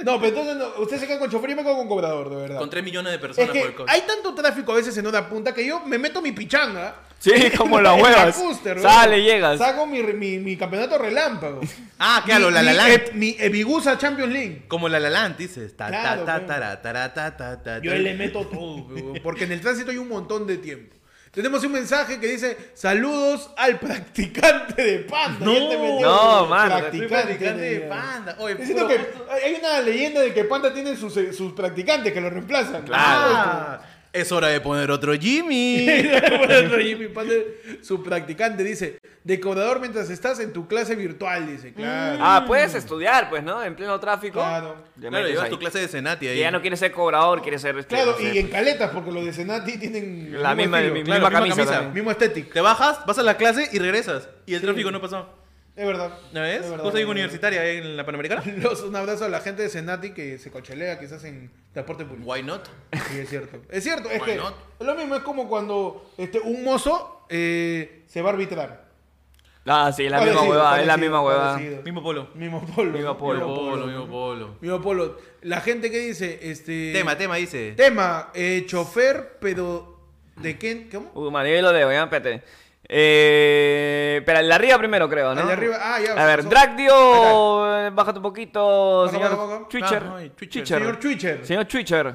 No, pero entonces no, usted se queda con chofer y me quedo con cobrador, de verdad. Con 3 millones de es personas por el que coche. hay tanto tráfico a veces en una punta que yo me meto mi pichanga. Sí, como la huevas. Custer, Sale, llegas. Saco mi, mi, mi campeonato relámpago. Ah, claro, Mi- la la mi, Land. Mi Ebigusa Champions League. Como la la Land, dices. Ta, Claro, ta, ta, tara, tara, ta, ta, ta, Yo ta. le meto todo, porque en el tránsito hay un montón de tiempo. Tenemos un mensaje que dice saludos al practicante de panda. No, Y él te metió no, mano, practicante, practicante de panda. Oye, Diciendo puro- que hay una leyenda de que Panda tiene sus, eh, sus practicantes que lo reemplazan. Ah, es hora de poner otro Jimmy. Bueno, Jimmy Panda, su practicante dice, decorador mientras estás en tu clase virtual, dice, claro. Ah, puedes estudiar, pues, ¿no? En pleno tráfico. Claro. Te Claro, metes llevas ahí. tu clase de Senati ahí. Que ya no quieres ser cobrador, quieres ser. este, Claro, no sé, y en caletas, porque los de Senati tienen el La mismo misma, estilo. mi- Claro, misma misma camisa. camisa. también. mismo estético. Te bajas, vas a la clase y regresas. Y el tráfico no pasó. Es verdad. ¿No ves? Es verdad, Cosa verdad. universitaria ahí en la Panamericana. Los- un abrazo a la gente de Senati que se cochelea quizás en transporte público. Why not? Sí, es cierto. Es cierto, es Why que not? es lo mismo, es como cuando este, un mozo eh, se va a arbitrar. Ah, sí, es la misma huevada, es la misma huevada. Mismo polo. Mismo polo. Mismo polo. Mismo polo, mismo polo. Mismo polo. La gente que dice, este... Tema, tema, dice. Tema, eh, chofer, pero... ¿De qué? ¿Cómo? Uh, man, yo lo debo, ya, espérate. Eh, pero el de arriba primero, creo, ¿no? El de arriba, ah, ya, A ver. Dragdio, bájate un poquito, Baja, señor baja, baja. Twitcher. Ah. Señor Twitcher. Señor Twitcher.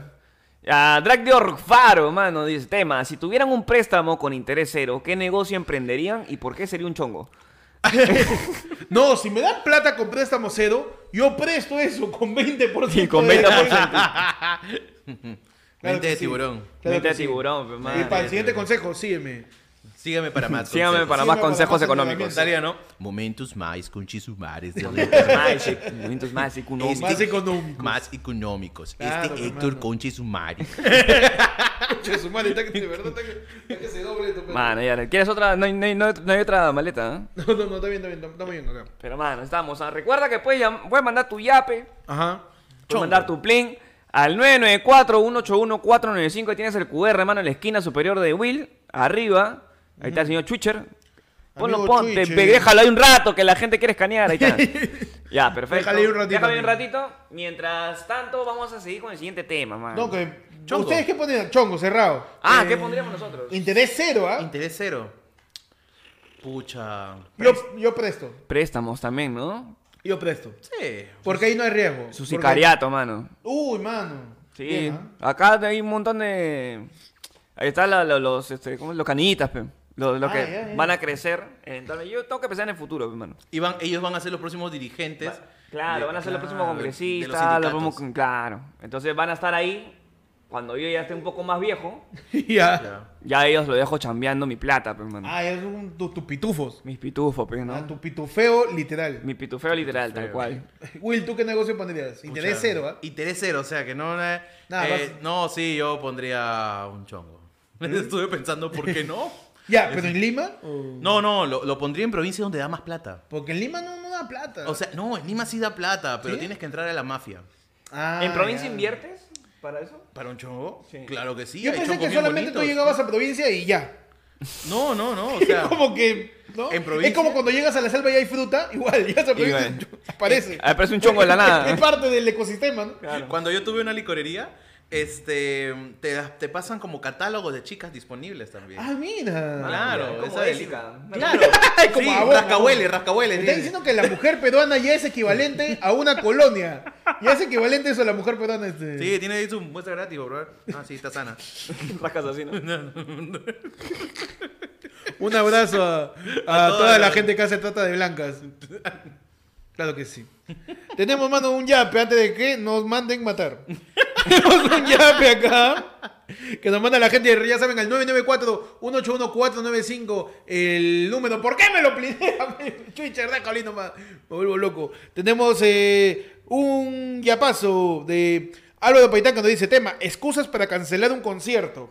Ah, Dragdio Faro, mano, dice, tema, si tuvieran un préstamo con interés cero, ¿qué negocio emprenderían y por qué sería un chongo? No, si me dan plata con préstamo cero, yo presto eso con 20%. Sí, con de- 20%. Claro Mente que de sí. tiburón. Claro Mente que de sí. tiburón, pe, Y man. para el siguiente consejo, sígueme. Sígame para más. Sígame consejos. para Sígame más consejos más económicos. ¿no? Momentos más conchisumares momentos más económicos. Más económico. más económicos. Claro, este Héctor. Che, su madre, está que de verdad está que, está que se doble esto. pero- Mano, ya, ¿quieres otra? No hay, no hay- no hay- otra maleta, ¿eh? No, no, no, está bien, está bien, estamos bien acá. Pero, mano, estamos. ah, Recuerda que puedes, puedes mandar tu yape, Ajá. puedes mandar tu plin Al 994-181-495 ahí tienes el QR, hermano, en la esquina superior de Will, arriba. Ahí está el señor Twitcher. Ponlo, ponte, Twitcher. pe- déjalo ahí un rato que la gente quiere escanear. Ahí está. ya, perfecto. Déjale ahí un ratito, Déjalo ahí un ratito. Mientras tanto, vamos a seguir con el siguiente tema, man. No, que. Chongo. ¿Ustedes qué ponen? Chongo, cerrado. Ah, Eh, ¿qué pondríamos nosotros? Interés cero, ¿ah? Interés cero. Pucha. Yo, yo presto. Préstamos también, ¿no? Yo presto. Sí. Porque ahí no hay riesgo. Su Porque- sicariato, mano. Uy, mano. Sí, Bien, ¿ah? acá hay un montón de. Ahí están los, este, ¿cómo es? los canillitas, pe. Los Ah, que ya, ya. van a crecer. eventualmente. Yo tengo que pensar en el futuro, pe, mano. Y van- ellos van a ser los próximos dirigentes. Claro, de- van a ser los próximos congresistas, los los sindicatos. próximos- claro. Entonces van a estar ahí. Cuando yo ya esté un poco más viejo, ya. Ya. ya ellos lo dejo chambeando mi plata, pe, mano. Ah, es un, tu- tus pitufos. Mis pitufos, pe, ¿no? Ah, tu pitufeo literal. Mi pitufeo literal, tal Pitufeo. cual. Will, ¿tú qué negocio pondrías? Interés Pucha, cero, ¿ah? Interés cero, o sea que no. eh, Nada, eh, vas- No, sí, yo pondría un chongo. Estuve pensando, ¿por qué no? Ya, pero en Lima. o- No, no, lo, lo pondría en provincia donde da más plata. Porque en Lima no, no da plata. O sea, no, en Lima sí da plata, pero ¿Sí? tienes que entrar a la mafia. Ah, ¿En provincia ya. inviertes para eso? ¿Para un chongo? Sí. Claro que sí. Yo pensé que solamente tú llegabas a provincia y ya. No, no, no, o sea... como que. ¿no? ¿En provincia? Es como cuando llegas a la selva y hay fruta, igual, llegas a provincia aparece. Aparece un chongo de la nada. Es parte del ecosistema, ¿no? Cuando yo tuve una licorería, este, te, te pasan como catálogos de chicas disponibles también. Ah, mira. claro, como esa Ésica. Claro, Como sí, abón, rascahuele, rascahuele. Diciendo que la mujer peruana ya es equivalente a una colonia. Ya es equivalente eso a la mujer peruana. Este. Sí, tiene ahí su muestra gratis, bro. Ah, sí, está sana. Rascas así, ¿no? Un abrazo a, a A toda toda la la- gente que hace trata de blancas. Claro que sí. Tenemos, mano, un yape antes de que nos manden matar. Tenemos un yape acá. Que nos manda la gente, ya saben, al 994-181-495. El número. ¿Por qué me lo plinea? Twitcher, déjalo ahí nomás. Me vuelvo loco. Tenemos eh, un yapazo de Álvaro Paitán que nos dice: tema, excusas para cancelar un concierto.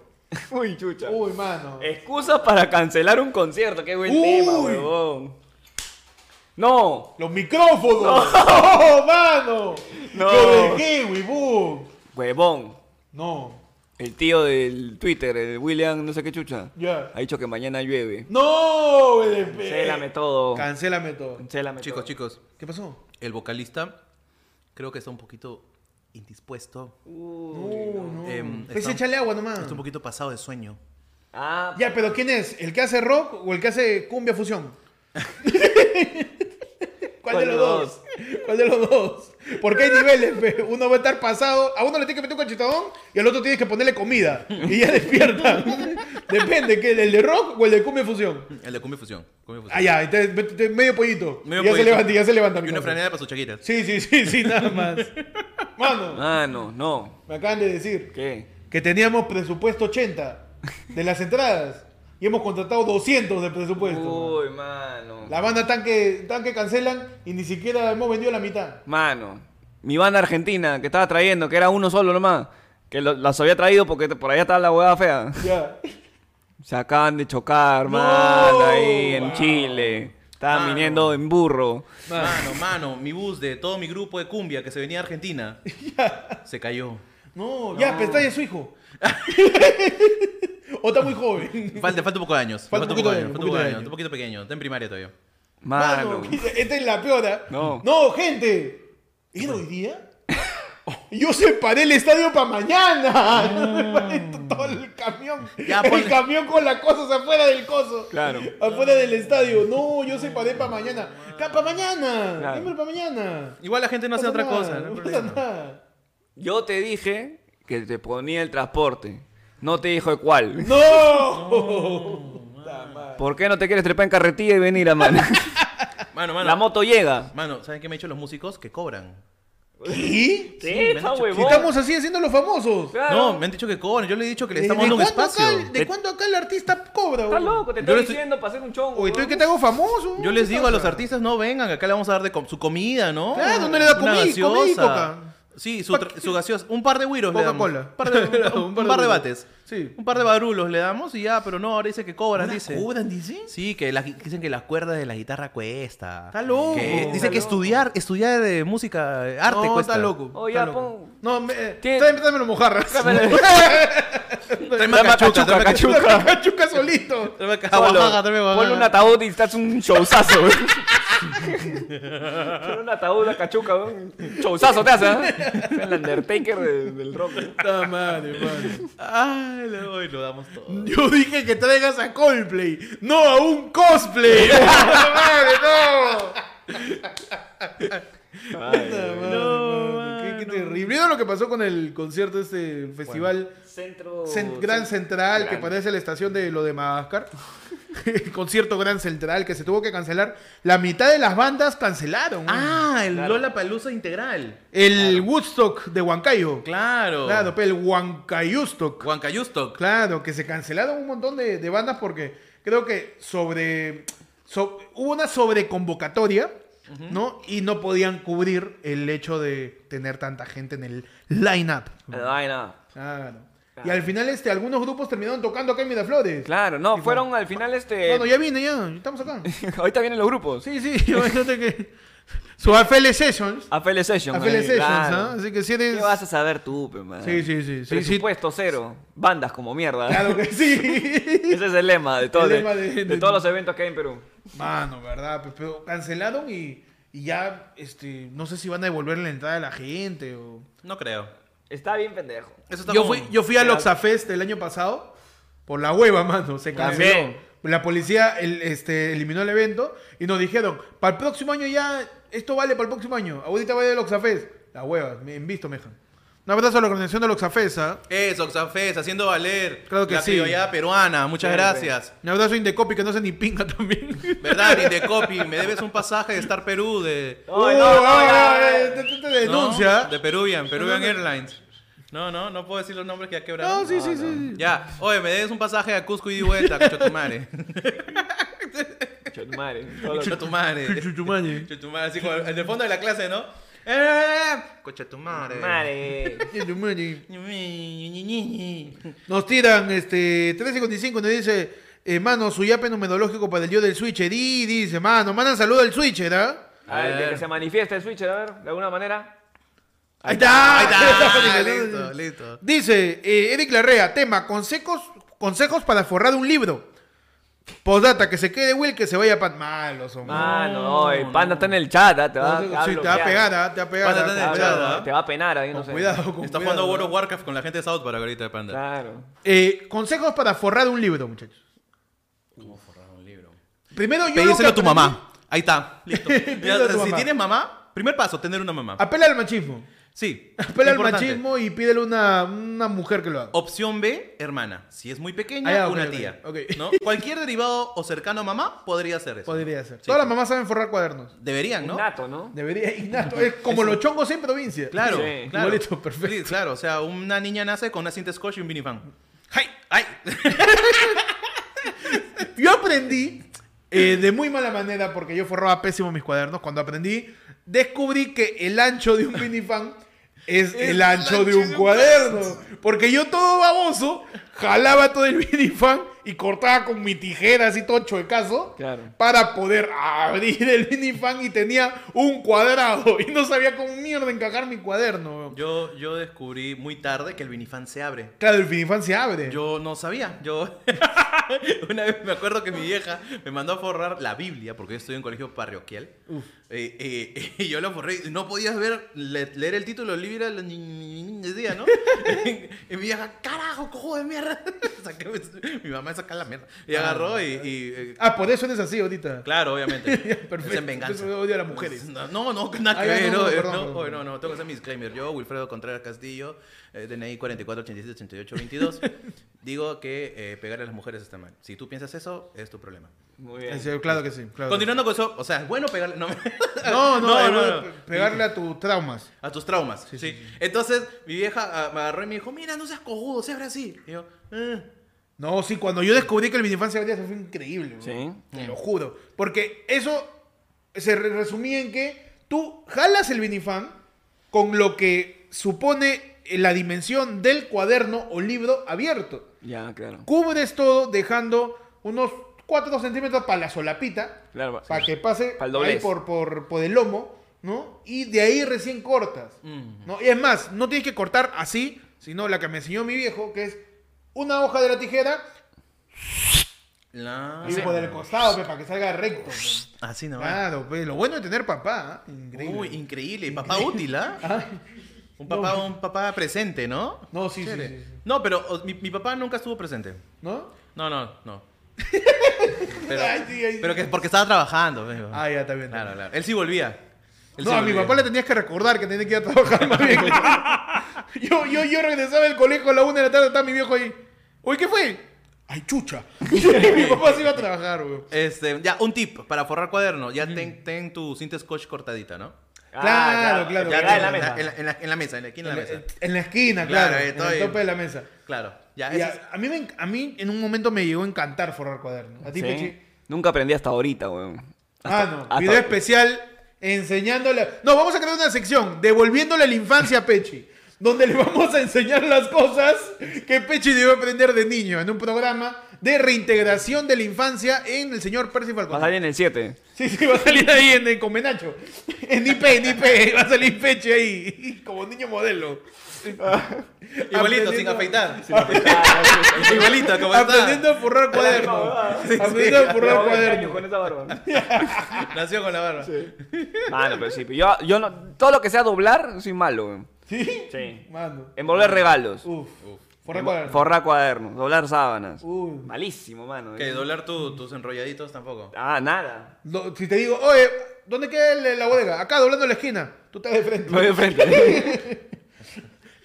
Uy, chucha. Uy, mano. Excusas para cancelar un concierto. Qué buen Uy. tema, huevón. No. ¡Los micrófonos! ¡No, mano! No. ¿Lo dejé, huevón! Huevón. No. El tío del Twitter, el William, no sé qué chucha. Ya. Ha dicho que mañana llueve. ¡No! LP. Cancélame todo. Cancélame todo. Cancélame Chicos, todo. chicos, ¿Qué pasó? el vocalista creo que está un poquito indispuesto. No, no. Em, Pues está- échale agua nomás. Está un poquito pasado de sueño. Ah, Ya, pero ¿quién es? ¿El que hace rock o el que hace cumbia fusión? ¿Cuál de los dos? ¿Cuál de los dos? Porque hay niveles, pe. uno va a estar pasado, a uno le tiene que meter un cachetadón y al otro tienes que ponerle comida y ya despierta. Depende, ¿qué? ¿El de rock o el de cumbia fusión? El de Cumbia Fusión. Cumbia Fusión. Ah, ya, entonces, medio pollito. Medio y ya se pollito. levanta, y ya se levanta. Y una franela para sus chaquiras. Sí, sí, sí, sí, nada más. Mano, ah, no, no. me acaban de decir ¿Qué? que teníamos presupuesto 80 de las entradas y hemos contratado 200 de presupuesto. Uy, mano. La banda tan que, tan que cancelan y ni siquiera hemos vendido la mitad. Mano, mi banda argentina que estaba trayendo, que era uno solo nomás, que lo- las había traído porque por allá estaba la hueá fea. Ya. Se acaban de chocar, No. mano, ahí en Wow. Chile. Estaban Mano. viniendo en burro. Mano, mano, mi bus de todo mi grupo de cumbia que se venía a Argentina se cayó. No, ya, de su hijo. o está muy joven. Falta, falta un poco de años. Falta un un poquito poco de de años. Falta un poco de años. Un poquito pequeño. Está en primaria todavía. Mano. Mano, esta es la peor. ¿ah? No. No, gente. ¿Era hoy día? Yo separé el estadio para mañana. Todo el camión. Ya, el camión con las cosas afuera del coso. Claro. Afuera del estadio. No, yo separé para mañana. Para mañana. Claro. Dímelo para mañana. Igual la gente no hace pasa otra nada, cosa. No no pasa nada. Yo te dije que te ponía el transporte. No te dijo de cuál. ¡No! ¿Por qué no te quieres trepar en carretilla y venir a mano? Mano, mano. La moto llega. Mano, ¿saben qué me han hecho los músicos? Que cobran. ¿Qué? Sí, me han está dicho- huevón. ¿Qué estamos así haciendo los famosos? Claro. No, me han dicho que cobran. Yo le he dicho que le ¿De, estamos dando un cuándo espacio. acá, ¿De cuándo acá el artista cobra? Estás weón? loco, te Yo estoy le estoy- diciendo para hacer un chongo. Oye, ¿tú que te hago famoso? Yo les ¿Qué digo a los artistas, no vengan, acá le vamos a dar de com- su comida, ¿no? Claro, no le da Una comida y gaseosa. coca. Sí, su, tra- su gaseosa. Un par de güiros le damos. Coca-Cola. Un par de, un, Un par de bates. Sí. Un par de barulos le damos y ya, pero no, ahora dice que cobran, dice. ¿Cobran, dice? Sí, que la- dicen que las cuerdas de la guitarra cuesta. Está loco. Que dice Está que loco. estudiar, estudiar de música, eh, arte no, cuesta. está loco. Oh, está ya, loco. pon- No, me, eh, tráeme, mojarras. Tráeme Tráeme cachuca, tráeme cachuca. Cachuca solito. Tráeme ca- Solo, Oaxaca, tráeme Oaxaca. Ponle un ataúd y estás un showzazo. Ponle un ataúd a cachuca. Un Showzazo te hace, ¿eh? El Undertaker de- del rock. güey. Puta madre, mano. Ay, hoy lo damos todo. Yo dije que traigas a Coldplay, no a un cosplay. ¡Puta madre, no! No, mano, qué, qué terrible. ¿Vieron lo que pasó con el concierto este el festival Centro. Gran Central, que parece la estación de lo de Madagascar? el concierto Gran Central que se tuvo que cancelar. La mitad de las bandas cancelaron. Ah, el Claro. Lola Palusa integral. el Woodstock de Huancayo. Claro. Claro, pero el Huancayustock. Huancayustoc. Claro, que se cancelaron un montón de, de bandas porque creo que sobre, so- hubo una sobreconvocatoria, ¿no? Y no podían cubrir el hecho de tener tanta gente en el line-up. No. Claro. Y al final este, algunos grupos terminaron tocando acá en Miraflores. Claro, no, fueron al final este. Bueno, ya vine, ya, estamos acá. Ahorita vienen los grupos. Sí, sí, imagínate que... Su AFL Sessions. AFL Session. AFL ahí, Sessions, claro. ¿ah? Así que si eres... ¿Qué vas a saber tú, pe, man? Sí, sí, sí. sí, sí. Presupuesto cero. Bandas como mierda. Claro que sí. Ese es el lema de, todo, El de, lema de- de de- todos los eventos que hay en Perú. Mano, ¿verdad? Pe- Pero cancelaron y, y ya, este, no sé si van a devolver la entrada a la gente o... No creo. Está bien pendejo. Eso está Yo como- fui, yo fui al Oxafest el año pasado por la hueva, mano. Se canceló. También. La policía el- este, eliminó el evento y nos dijeron, para el próximo año ya, esto vale para el próximo año. Ahorita va el Oxafest. La hueva, me en visto, mejan. Un abrazo a la organización del Oxafest, ¿ah? Eso, Oxafest, haciendo valer. Claro que la sí. criollada peruana. Muchas Siempre. gracias. Un abrazo a Indecopi que no se ni pinga también. ¿Verdad, Indecopi? Me debes un pasaje de Star Perú de... No, te, te- te denuncia. No, de Peruvian, Peruvian. Airlines. No, no, no puedo decir los nombres que ya quebraron. No, sí, sí, sí. Ya, oye, me debes un pasaje a Cusco y de vuelta, cocho tu madre. Chetumare. Todo lo- Cocho tu madre. Chuchumañe. Cocho tu madre, así como en el fondo de la clase, ¿no? ¡Eh! Cocho tu madre. Madre. Nos tiran este 355 nos dice, eh, mano, su yape numerológico para el día del Switcher. Y dice, mano, mandan saludo al Switcher, ¿ah? A ver, de que se manifieste el switcher, a ver, de alguna manera. Ahí está. Ahí está, listo, listo. Dice eh, Eric Larrea, tema, consejos, consejos para forrar un libro. Postdata, que se quede Will, que se vaya para... Malos, hombre. Mano, no, el panda está en el chat, ah, te va, No, te va a sí, te va a bloquear. pegar, ¿ah? te va a pegar. Pásate ¿ah? en Te el va a- chat, ¿ah? Te va a penar ahí, no sé. cuidado, con Está cuidado. jugando World of Warcraft con la gente de South para ahorita de Panda. Claro. Eh, consejos para forrar un libro, muchachos. ¿Cómo forrar un libro? Primero yo... lo a tu aprendí- mamá. Ahí está. Listo. Pídelo a tu si mamá. tienes mamá, primer paso, tener una mamá. Apela al machismo. Sí. Apela al importante. machismo y pídele una, una mujer que lo haga. Opción B, hermana. Si es muy pequeña, Ah, ya, ok, una ok, tía. ok. ¿no? Cualquier derivado o cercano a mamá podría ser eso. Podría ser. Sí. Todas las mamás saben forrar cuadernos. Deberían, ¿no? Innato, ¿no? Debería, innato. Es como los chongos en provincia. Claro, Sí. claro. Igualito, perfecto. Sí, claro, o sea, una niña nace con una cinta scotch y un minifan. ¡Ay! ¡Ay! Yo aprendí eh, de muy mala manera, porque yo forraba pésimo mis cuadernos. Cuando aprendí, descubrí que el ancho de un minifan es el ancho de un cuaderno. Porque yo todo baboso, jalaba todo el minifan y cortaba con mi tijera así todo chuecazo Claro. para poder abrir el minifan y tenía un cuadrado y no sabía cómo mierda encajar mi cuaderno. Yo, yo descubrí muy tarde que el minifan se abre. Claro, el minifan se abre. Yo no sabía. Yo una vez me acuerdo que mi vieja me mandó a forrar la Biblia porque yo estoy en colegio parroquial. Eh, eh, y yo lo forré no podías ver le- leer el título del libro la decía, ¿no? y mi vieja, carajo, cojo de mierda. Mi mamá saca la mierda. Y agarró y, y, eh, Ah, por eso eres así ahorita. Claro, obviamente. Perfecto. Es en venganza. Eso odia a las mujeres. No, no, no, nada Ah, que ver. no, No, no, perdón, no, perdón. oye, no, no, tengo que hacer mi disclaimer. Yo, Wilfredo Contreras Castillo, eh, DNI 44878822, digo que eh, pegarle a las mujeres está mal. Si tú piensas eso, es tu problema. Muy bien. Sí, claro que sí. claro que Continuando con eso, o sea, es bueno pegarle. No, sí. No, no, No, no, no. pe- pegarle a tus traumas. A tus traumas. Sí, Entonces, mi vieja me agarró y me dijo: Mira, no seas cojudo, se abre así. Y yo, eh. No, sí, cuando yo descubrí que el minifan se abría, eso fue increíble. ¿no? Sí. Te lo juro. Porque eso se re- resumía en que tú jalas el minifan con lo que supone la dimensión del cuaderno o libro abierto. Ya, claro. Cubres todo dejando unos 4 centímetros para la solapita, Claro, para sí. que pase ahí por, por, por el lomo, ¿no? Y de ahí recién cortas. ¿no? Y es más, no tienes que cortar así, sino la que me enseñó mi viejo, que es una hoja de la tijera La- y por el costado, pe, para que salga recto. pe. Así no va. Claro, pues, lo bueno de tener papá, ¿ah? increíble. Uy, increíble. Papá útil, ¿ah? Un papá, un papá presente, ¿no? No, sí, sí, Chévere. sí, sí. No, pero o, mi, mi papá nunca estuvo presente. ¿No? No, no, no. Pero, Ay, sí, ay, pero sí. que porque estaba trabajando. pero- Ah, ya está bien. Claro, claro. Él sí volvía. Él No, sí a mi papá le tenías que recordar que tenía que ir a trabajar más bien. yo, yo, yo regresaba del colegio a la una de la tarde, estaba mi viejo ahí. Oye, ¿qué fue? Ay, chucha. mi papá se iba a trabajar, weón. Este, ya, un tip para forrar cuaderno. Ya ten, ten tu cinta scotch cortadita, ¿no? Claro, ya, claro, Ya, claro. en la mesa. En la, en la- en la mesa, en la esquina de la mesa. En la esquina, Claro, claro. en el tope de la mesa. Claro. Ya, Y ese es- a, mí me a mí en un momento me llegó a encantar forrar cuadernos. ¿A ti, Sí. Pechi? Nunca aprendí hasta ahorita, weón. Ah, no. hasta- Video especial enseñándole. No, vamos a crear una sección devolviéndole a la infancia a Pechi. Donde le vamos a enseñar las cosas que Pechi debe aprender de niño en un programa de reintegración de la infancia en el señor Percy Va a salir en el 7. Sí, sí, va a salir ahí en, en Comenacho. En IP, en IP. Va a salir Pechi ahí. Como niño modelo. Igualito, sin Aprendiendo- afeitar. Igualito, como Aprendiendo a forrar cuadernos. Aprendiendo a forrar cuadernos. Con esa barba. Nació con la barba. Mano, pero sí. Yo, yo no, todo lo que sea doblar, soy malo, weón. ¿Sí? Sí. Mano. Envolver regalos. Uf. Forrar cuadernos. Forrar cuadernos. Doblar sábanas. Uy. Malísimo, mano. Que doblar tu- tus enrolladitos tampoco. Ah, nada. Do- Si te digo, oye, ¿dónde queda el- la bodega? Acá, doblando la esquina. Tú estás de frente. Me voy de frente.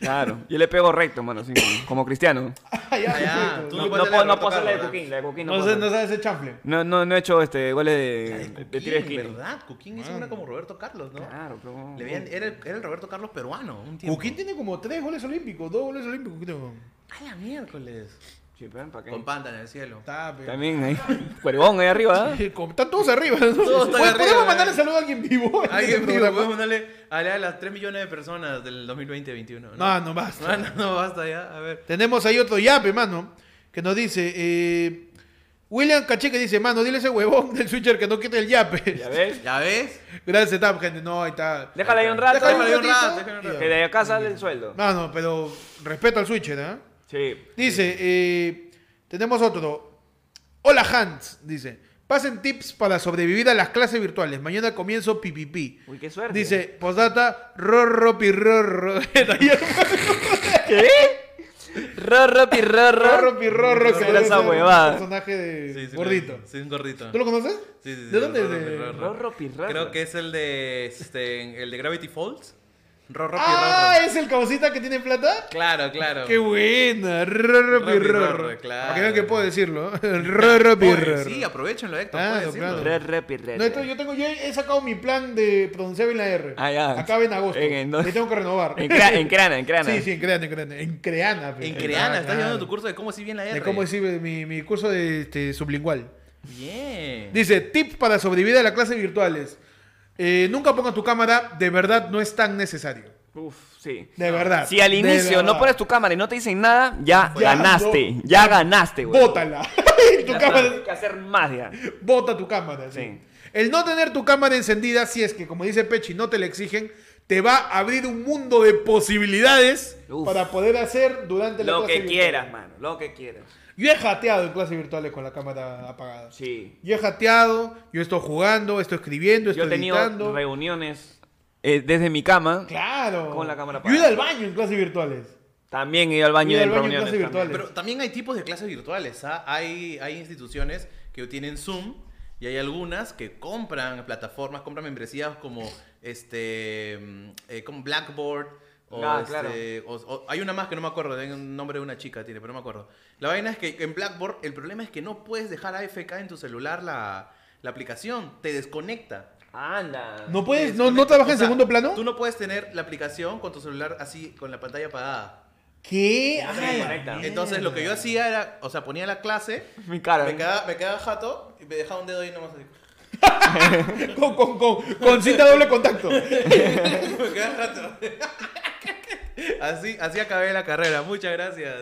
claro. Yo le pego recto, mano, así como, cristiano. Ah, ya, Ah, ya. Tú No, no no puedes puedo, no hacer la de Coquín. La de Coquín No, no, sé, puedo no sabes ese chanfle. no, no, no he hecho este, goles de, de tiro de esquina. ¿Verdad? Cuquín hizo una como Roberto Carlos, ¿no? Claro, pero... Le veían- era, el, era el Roberto Carlos peruano. Un tiempo. Cuquín tiene como tres goles olímpicos, dos goles olímpicos. creo. A la miércoles. Sí, pero ¿para qué? Con panda en el cielo. Está. También ahí. Cuervón ahí arriba, ¿eh? Como Están todos arriba. ¿no? Todos están Pues, arriba, Podemos eh. mandarle saludo a alguien vivo. en Alguien este vivo, podemos darle a, a las 3 millones de personas del 2020-2021. ¿no? No, no basta. Ah, no, no, basta ya. A ver. Tenemos ahí otro yape, mano, que nos dice, eh, William Cacheque dice, mano, dile a ese huevón del switcher que no quite el yape. ¿Ya ves? ¿Ya ves? Gracias, Tap, gente. No, ahí está. Déjala ahí un rato. Déjala Déjale un rato, déjale un rato. Que de acá sale el sueldo. Mano, pero respeto al switcher, ¿eh? Sí. Dice, eh, tenemos otro. Hola Hans, dice. Pasen tips para sobrevivir a las clases virtuales. Mañana comienzo PPP. Uy, qué suerte. Dice, postdata, rorro pirrorro. ¿Qué? Rorro, pirrorro. Rorro pirrorro. ¿Qué que era es esa un personaje de Sí, sí, gordito. Sí, un gordito. ¿Tú lo conoces? Sí, sí, sí, ¿De dónde? Rorro. Rorro, pirrorro. Creo que es el de este, el de Gravity Falls. Rorro Ah. ¿es el cabocita que tiene plata? Claro, claro. Qué buena. Rorro Rorro pirrorro. claro. Para que vean que puedo decirlo. Rorro pirrorro. Sí, aprovechenlo, Héctor. Claro, puedes claro. Rorro, pirrorro. No, esto- yo tengo, yo he sacado mi plan de pronunciar bien la R. Ah, ya. Acaba en agosto. En- en dos- Y tengo que renovar. En, cra- en crana. Sí, sí, en Creana, en Creana. En Creana. En Creana, Ah, estás llevando tu curso de cómo decir bien la R. De cómo decir mi, mi curso de este, sublingual. Bien. Dice, tips para sobrevivir a las clases virtuales. Eh, nunca pongas tu cámara, de verdad no es tan necesario. Uf, sí. De verdad. Si al inicio no pones tu cámara y no te dicen nada, ya, Ya, ganaste. no. ya ganaste, güey. Bótala. tu Ya cámara, tienes que hacer más ya. bota tu cámara. sí. Sí. El no tener tu cámara encendida, si es que, como dice Pechi, no te la exigen, te va a abrir un mundo de posibilidades Uf. para poder hacer durante la Lo que quieras, mano. Lo que quieras. Yo he jateado en clases virtuales con la cámara apagada. Sí. Yo he jateado, yo estoy jugando, estoy escribiendo, Yo estoy he tenido editando. reuniones eh, desde mi cama. Claro. Con la cámara Yo he ido apagada. al baño en clases virtuales. También he ido al baño He ido de al baño en reuniones. clases también. virtuales. Pero también hay tipos de clases virtuales. ¿ah? Hay, hay instituciones que tienen Zoom y hay algunas que compran plataformas, compran membresías como este mm, eh, como Blackboard. O Ah, este, o- o- hay una más que no me acuerdo, tiene un nombre de una chica, tiene, pero no me acuerdo. La vaina es que en Blackboard el problema es que no puedes dejar AFK en tu celular la, la aplicación, te desconecta. Anda. ¿No puedes, no, no trabaja O en sea, segundo plano? Tú no puedes tener la aplicación con tu celular así, con la pantalla apagada. ¿Qué? Ay. Entonces lo que yo hacía era, o sea, ponía la clase, Mi cara. me quedaba, me quedaba jato y me dejaba un dedo ahí nomás así. Con, con, con, con cinta doble contacto. me quedaba jato. Así, así acabé la carrera. Muchas gracias.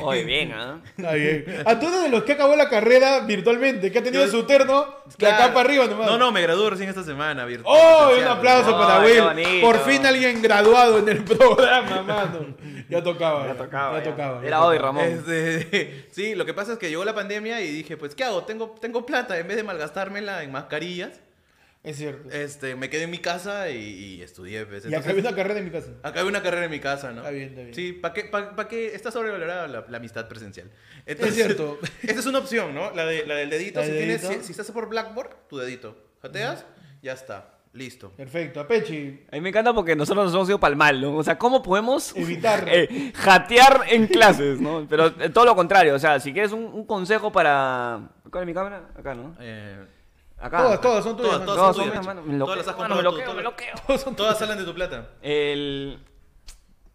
Oye, bien, ¿ah? Está bien. A tú eres de los que acabó la carrera virtualmente, que ha tenido Yo- su terno de acá Claro. para arriba nomás. No, no, me gradué recién esta semana. virtual, ¡Oh! Un aplauso Oh, para Will. Por fin alguien graduado en el programa, mano. Ya tocaba. Ya tocaba. Ya ya. tocaba. ya Era hoy. Ramón. Este, sí, lo que pasa es que llegó la pandemia y dije, pues, ¿qué hago? Tengo, tengo plata. En vez de malgastármela en mascarillas, Es cierto. este, me quedé en mi casa y, y estudié. Pues. Y acabé Entonces, una carrera en mi casa. acabé una carrera en mi casa, ¿no? Está bien, está bien. Sí, ¿para qué, pa- pa' qué está sobrevalorada la, la amistad presencial? Es cierto. Esta es una opción, ¿no? La, de, la del dedito. La Si, tienes, si estás por Blackboard, tu dedito. Jateas, ya está. Listo. Perfecto. Apechi. A mí me encanta porque nosotros nos hemos ido para el mal, ¿no? O sea, ¿cómo podemos Evitar. eh, jatear en clases, ¿no? Pero eh, todo lo contrario, o sea, si quieres un, un consejo para... ¿Cuál es mi cámara? Acá, ¿no? Eh, Acá. Todas, todas son tuyas. Todas, todas Todas son tuyas, mano. Todas loqueo, las has mano, comprado me tú, loqueo, todas- me loqueo. Todas salen de tu plata. El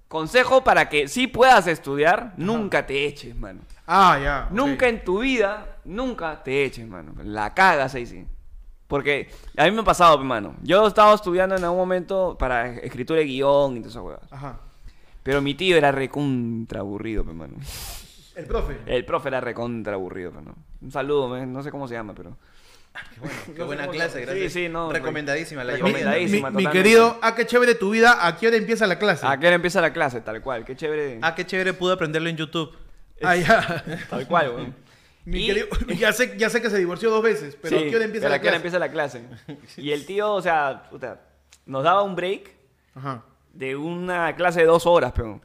consejo para que sí puedas estudiar, nunca te eches, mano. Ah, ya. Nunca en tu vida, nunca te eches, mano. La cagas ahí sí. Porque a mí me ha pasado, mano. Yo estaba estudiando en algún momento para escritura de guion y todas esas huevas. Ajá. Pero mi tío era recontra aburrido, pe, mano. El profe. El profe era recontra aburrido, pe, ¿no? Un saludo, me- no sé cómo se llama, pero... Qué buena clase, Sí, gracias. sí, no, Recomendadísima la recomendadísima. mi- mi querido, ah, qué chévere tu vida. ¿A qué hora empieza la clase? ¿A qué hora empieza la clase? Tal cual, qué chévere. Ah, qué chévere pude aprenderlo en YouTube. Ah, ya. Tal cual, weón. Mi Y- querido, ya, sé, ya sé que se divorció dos veces, pero Sí, ¿a qué hora empieza la ¿a qué hora clase? empieza la clase? Y el tío, o sea, puta, nos daba un break Ajá. de una clase de dos horas, pero...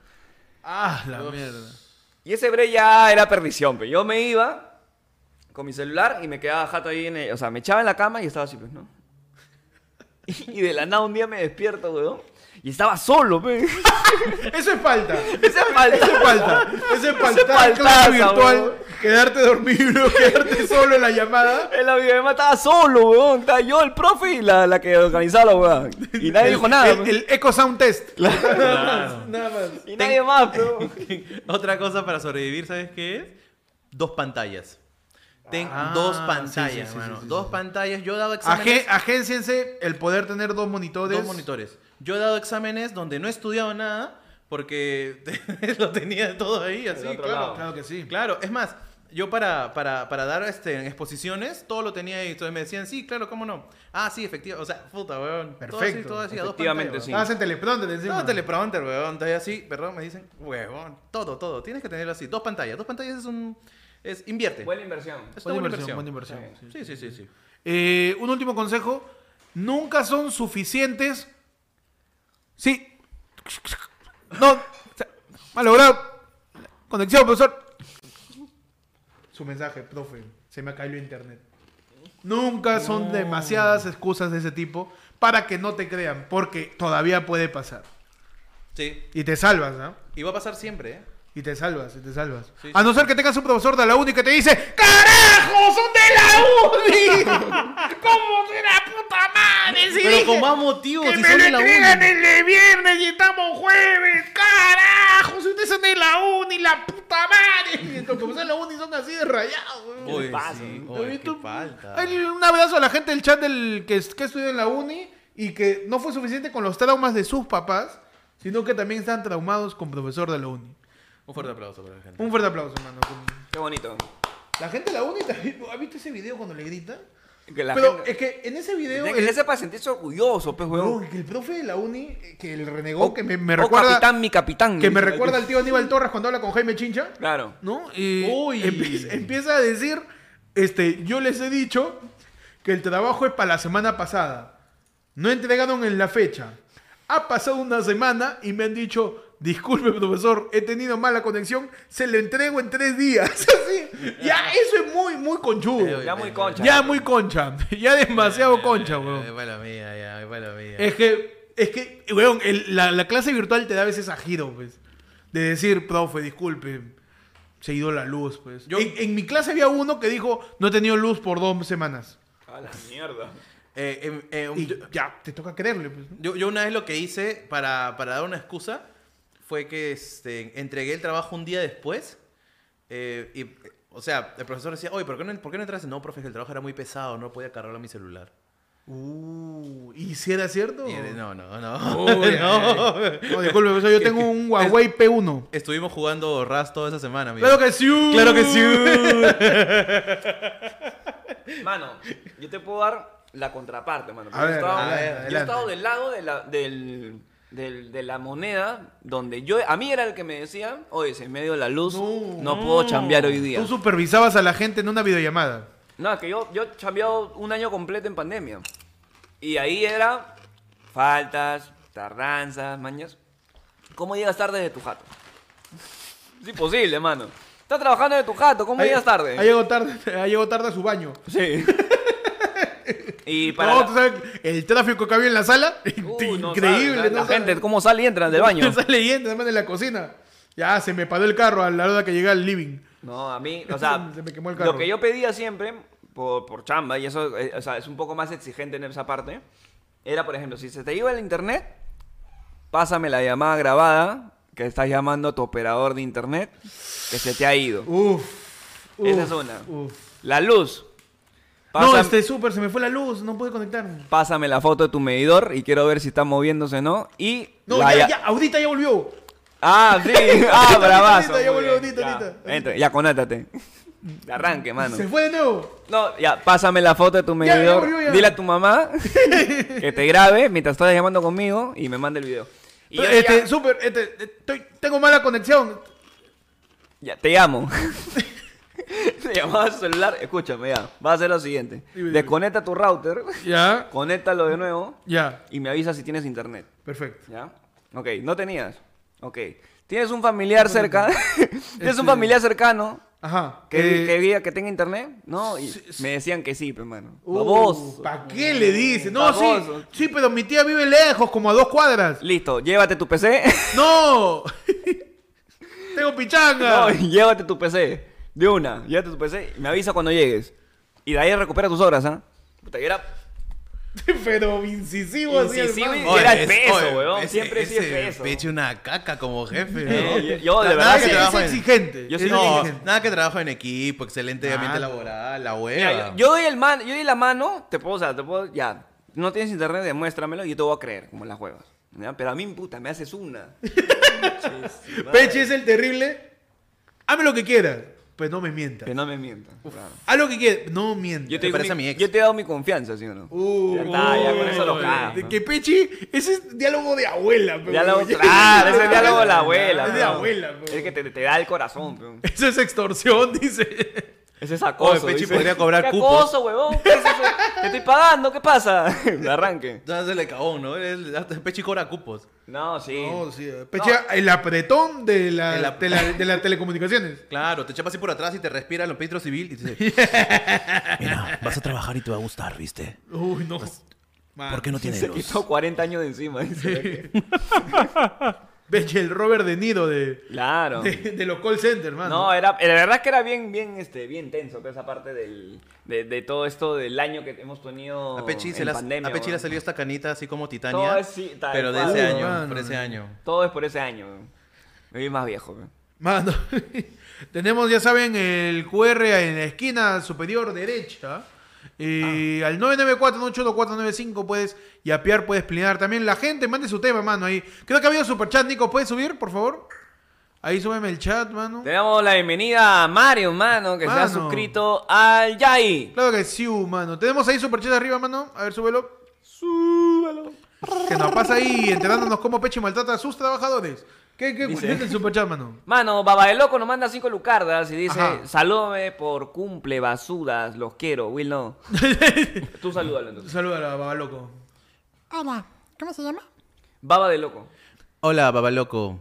Ah, la mierda. Y ese break ya era perdición, pero yo me iba con mi celular y me quedaba jato ahí en el- O sea, me echaba en la cama y estaba así, pues, ¿no? Y de la nada un día me despierto, weón. Y estaba solo, pe. Eso es falta. Falta. Eso es falta. Eso es falta. Eso es clase virtual, weón. quedarte dormido, quedarte solo en la llamada. En la videollamada estaba solo, weón. Estaba yo, el profe y la, la que organizaba weón. Y nadie dijo nada. El, el Echo Sound Test. Nada más. Y nadie más, pero... Otra cosa para sobrevivir, ¿sabes qué es? Dos pantallas. Ten Ah, dos pantallas, sí, sí, mano. sí, sí, dos sí. pantallas. Yo he dado exámenes. Agénciense el poder tener dos monitores. Dos monitores. Yo he dado exámenes donde no he estudiado nada porque lo tenía todo ahí, así, claro. lado. Claro que sí. Claro, es más, yo para, para, para dar este, en exposiciones, todo lo tenía ahí. Entonces me decían, sí, claro, ¿cómo no? Ah, sí, efectivamente. O sea, puta, weón. Todo así, Perfecto. todo así, a dos Efectivamente, pantallas, sí. Estabas en teleprompter encima. No, teleprompter, weón. Estoy así, perdón, me dicen, weón. Todo, todo. Tienes que tenerlo así. Dos pantallas. Dos pantallas es un... Es invierte. Buena inversión. es Buena inversión, buena inversión. Sí, sí, sí, sí. Eh, un último consejo. Nunca son suficientes. Sí. No. Malogrado. Conexión, profesor. Su mensaje, profe. Se me cayó internet. Nunca son demasiadas excusas de ese tipo para que no te crean, porque todavía puede pasar. Sí. Y te salvas, ¿no? Y va a pasar siempre, ¿eh? Y te salvas, y te salvas. Sí, a no ser que tengas un profesor de la uni que te dice ¡Carajo! ¡Son de la uni! ¿Cómo de la puta madre? Si Pero con más motivos, que si me son lo de la entregan uni. el de viernes y estamos jueves. ¡Carajo! Si ustedes son de la uni, la puta madre. Los profesores de la uni son así de rayados, weón. Oye, pasa? sí. ¿Has Oye, qué falta. Hay un abrazo a la gente del chat del que, que estudió en la uni y que no fue suficiente con los traumas de sus papás, sino que también están traumados con profesor de la uni. Un fuerte aplauso para la gente. Un fuerte aplauso, hermano. Qué bonito. La gente de la uni también. ¿Ha visto ese video cuando le grita? Que la Pero gente- es que en ese video. Que el, ser para sentirse orgulloso, pues, weón. no, que el profe de la uni, eh, que el renegó, Oh, que me, me oh, recuerda. capitán, mi capitán. que me recuerda al tío Aníbal Torres cuando habla con Jaime Chincha. Claro. ¿No? Y Uy. Empieza, empieza a decir: este, Yo les he dicho que el trabajo es para la semana pasada. No entregaron en la fecha. Ha pasado una semana y me han dicho. Disculpe, profesor, he tenido mala conexión, se lo entrego en tres días. Así. Ya, eso es muy, muy conchudo. Ya muy concha. Ya muy concha. Ya demasiado concha, Eh, weón. la mía, ya, la mía. Es que, es que, weón, el- la, la clase virtual te da a veces a giro, pues. De decir, profe, disculpe, se ha ido la luz, pues. Yo- En, en mi clase había uno que dijo, no he tenido luz por dos semanas. A la mierda. Eh, em, eh, Y ya, te toca creerle, pues. yo- yo una vez lo que hice para, para dar una excusa fue que este, entregué el trabajo un día después. eh, y, eh, o sea, el profesor decía, oye, ¿por qué no, por qué no entraste? No, profe, que el trabajo era muy pesado, no podía cargarlo a mi celular. Uh, ¿y si era cierto? Y era- No, no, no. Uy, no. No, disculpe, profesor, yo tengo un Huawei P1. Estuvimos jugando Rust toda esa semana, amigo. Claro que sí. Claro que sí. Mano, yo te puedo dar la contraparte, mano. A Yo ver, ver, yo he estado del lado de la, del, del- de la moneda donde yo... A mí era el que me decía, oye, se me dio la luz, No, no, puedo chambear hoy día. Tú supervisabas a la gente en una videollamada. No, es que yo, yo he chambeado un año completo en pandemia. Y ahí era faltas, tardanzas, mañas. ¿Cómo llegas tarde de tu jato? Es imposible, mano. Estás trabajando de tu jato, ¿cómo llegas tarde? Ahí llegó tarde, ahí llegó tarde a su baño. Sí. y para no, la- tú sabes, el tráfico que había en la sala, no increíble. la, gente, ¿cómo sale y entra del baño? Sale yendo, además en la cocina. Ya, se me paró el carro a la hora que llegué al living. No, a mí, o sea, Se me quemó el carro. lo que yo pedía siempre, por, por chamba, y eso eh, o sea, es un poco más exigente en esa parte, era, por ejemplo, si se te iba el internet, pásame la llamada grabada, que estás llamando a tu operador de internet, que se te ha ido. Uf. uf, Esa es una. uf. La luz. No, este súper, se me fue la luz, no pude conectarme. pásame la foto de tu medidor y quiero ver si está moviéndose o no. Y No, la ya, ya- Audita ya volvió. Ah, sí. Ah, bravazo. ahorita, ya volvió, ahorita, Ya, ahorita. entra, ya, conéctate. Arranque, mano. Se fue de nuevo. No, ya, pásame la foto de tu Ya, ya medidor. volvió, ya. Dile a tu mamá que te grabe mientras estás llamando conmigo y me mande el video. Y yo este, súper, este, estoy, tengo mala conexión. ya, te llamo. te llamaba celular. Escúchame, ya. Va a hacer lo siguiente. Dime, dime. Desconecta tu router, Ya, conéctalo de nuevo ya, y me avisa si tienes internet. perfecto. ¿Ya? Ok, no tenías. Ok. Tienes un familiar cerca. Tienes Este- un familiar cercano Ajá. que, eh, que tenga internet, ¿no? Y sí, sí. me decían que sí, pero mano. uh, Baboso. ¿Para qué le dice? No, Baboso. sí, sí, pero mi tía vive lejos, como a dos cuadras. Listo, llévate tu PC. ¡No! Tengo pichanga. no, llévate tu PC. De una, llévate tu PC me avisa cuando llegues. Y de ahí recupera tus horas, ¿ah? Puta, y era Pero incisivo así el Incisivo y- man. era el es- peso, oye, weón, ese- siempre sí es ese peso. Peche una caca como jefe, ¿no? Eh, yo de Nada verdad que es en- exigente. Yo sí No, exigente. nada que trabajo en equipo, excelente Ah, ambiente laboral, la Mira, hueva. yo, yo doy el man, yo doy la mano, te puedo, o sea, te puedo, ya, no tienes internet, demuéstramelo y yo te voy a creer, como las huevas. ¿ya? Pero a mí, puta, me haces una. Peche es el terrible. Hazme lo que quieras, pues no me mientas. Que no me mientas. claro. Haz lo que quieras, no mientas. Yo te, Me digo parece mi- a mi ex. yo te he dado mi confianza, ¿sí o no? Uh, Ya está, ya con eso lo uy, cagas, De ¿no? que Pechi, ese es diálogo de abuela. pero- Diálogo, claro, ese es diálogo de la abuela. Es de abuela. pero- Es que te, te da el corazón, peón. Eso es extorsión, dice. Ese es acoso. Oye, Pechi dice. podría cobrar ¿Qué cupos. acoso, huevón? ¿Qué es eso? Te estoy pagando, ¿qué pasa? De arranque. Ya se le cagó, ¿no? El, el Pechi cobra cupos. No, sí. No, sí. Peche, el apretón de, la, El ap- de, la- de las telecomunicaciones. Claro, te chapa así por atrás y te respira el Petro civil y te dice... Mira, vas a trabajar y te va a gustar, ¿viste? Uy, no. ¿Por qué no tienes Se luz? quitó 40 años de encima. dice. Peche, el Robert De Nido de, Claro. de, de los call centers, mano. No, era, la verdad es que era bien, bien, este, bien tenso toda esa parte del, de, de todo esto del año que hemos tenido A Pechi, se en la- pandemia. a Pechi le weón. salió esta canita así como Titania. Todo es sí, tal pero de ese año, mano. por ese año. Todo es por ese año. Me vi más viejo. weón. Mano, tenemos, ya saben, el QR en la esquina superior derecha. Y al 994-981-495 puedes yapear, puedes plinar. También la gente, mande su tema, mano. Ahí. Creo que ha habido superchat, Nico. ¿Puedes subir, por favor? Ahí súbeme el chat, mano. Le damos la bienvenida a Mario, mano, que se ha Mano. suscrito al Yai. Claro que sí, mano. Tenemos ahí superchat arriba, mano. A ver, súbelo. Súbelo. Que nos pasa ahí enterándonos cómo Peche maltrata a sus trabajadores. ¿Qué, qué Dice- el superchat, mano? Mano, Baba de Loco nos manda cinco lucardas y dice, Ajá. salúdame por cumple, basudas, los quiero, Will no. Tú salúdalo entonces. Saluda a baba loco. Hola, ¿cómo se llama? Baba de Loco. Hola, babaloco.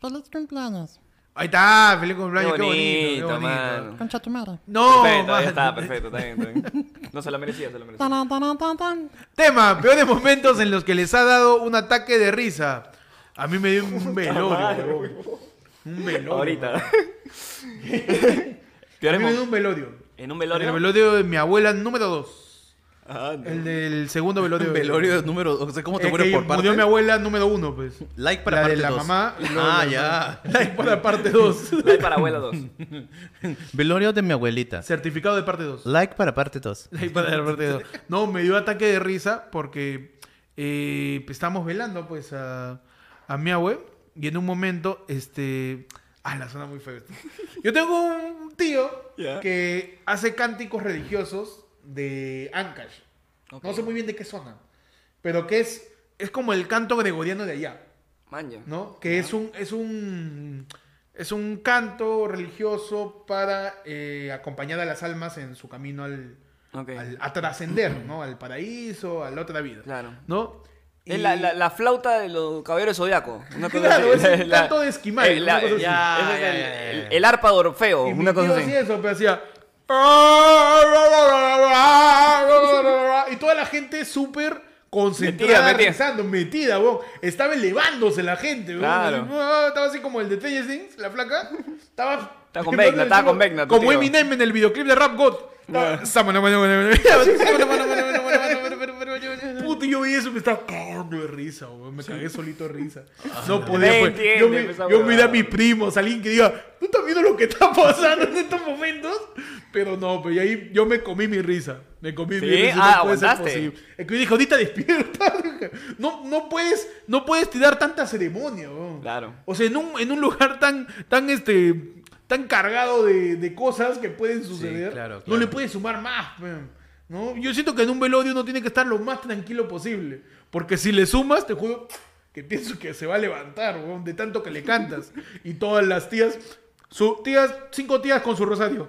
Feliz cumpleaños. Ahí está, feliz cumpleaños, Qué qué bonito, qué bonito, mano. Concha tu madre. No, perfecto, ahí está, perfecto, está bien, está bien. No se la merecía, se la merecía. Taran, tan, tan. Tema, peores momentos en los que les ha dado un ataque de risa. A mí me dio un velorio. Un velorio. Ahorita. A mí me dio un velorio. En un En velorio. el velorio de mi abuela número 2. El del segundo velorio. Velorio número. O sea, ¿cómo te Es mueres por parte? murió mi abuela número uno, pues. Like para la parte de la dos. mamá. y luego Ah, la- ya. Like para parte 2. Like para abuela 2. Velorio de mi abuelita. Certificado de parte 2. Like para parte 2. Like para la parte 2. No, me dio ataque de risa porque eh, estamos velando, pues, a, a mi abue. Y en un momento, este. Ah, la zona muy fea. Yo tengo un tío que hace cánticos religiosos de Ancash. No sé muy bien de qué zona. Pero que es, es como el canto gregoriano de allá. Maña. ¿no? Que es un, es un es un canto religioso para eh, acompañar a las almas en su camino al, Ok. al- a trascender, ¿no? Al paraíso, a la otra vida. Claro. ¿No? Es la, la, la flauta de los caballeros zodiaco. Una cosa Claro, es La- canto de esquimal, una cosa ya, ya, el, ya, ya. el- el arpa de Orfeo. y mi Una cosa tío así. hacía eso, pero hacía... Y toda la gente súper concentrada, Metida, metida. rezando, metida, weón. Estaba elevándose la gente, weón. Claro. Estaba así como el de Stranger Things, la flaca. Estaba... Estaba con Vecna, estaba con Vecna, Como tío. Eminem en el videoclip de Rap God. Estaba- yo vi eso me estaba cagando de risa, weón. Me cagué solito de risa. No podía, Me pues. entiende, Yo, mi- esa yo miré a huevada. mis primos, alguien que diga, ¿tú estás viendo lo que está pasando en estos momentos? Pero no, pues y ahí yo me comí mi risa. Me comí mi ¿Sí? risa. Ah, aguantaste. Es que yo dije, ahorita despierta. No, no puedes, no puedes tirar tanta ceremonia, weón. Claro. O sea, en un, en un lugar tan, tan, este, tan cargado de, de cosas que pueden suceder, claro, no claro. le puedes sumar más. weón, ¿no? Yo siento que en un velorio uno tiene que estar lo más tranquilo posible. Porque si le sumas, te juro que pienso que se va a levantar, weón, de tanto que le cantas. Y todas las tías, su, tías, cinco tías con su rosario.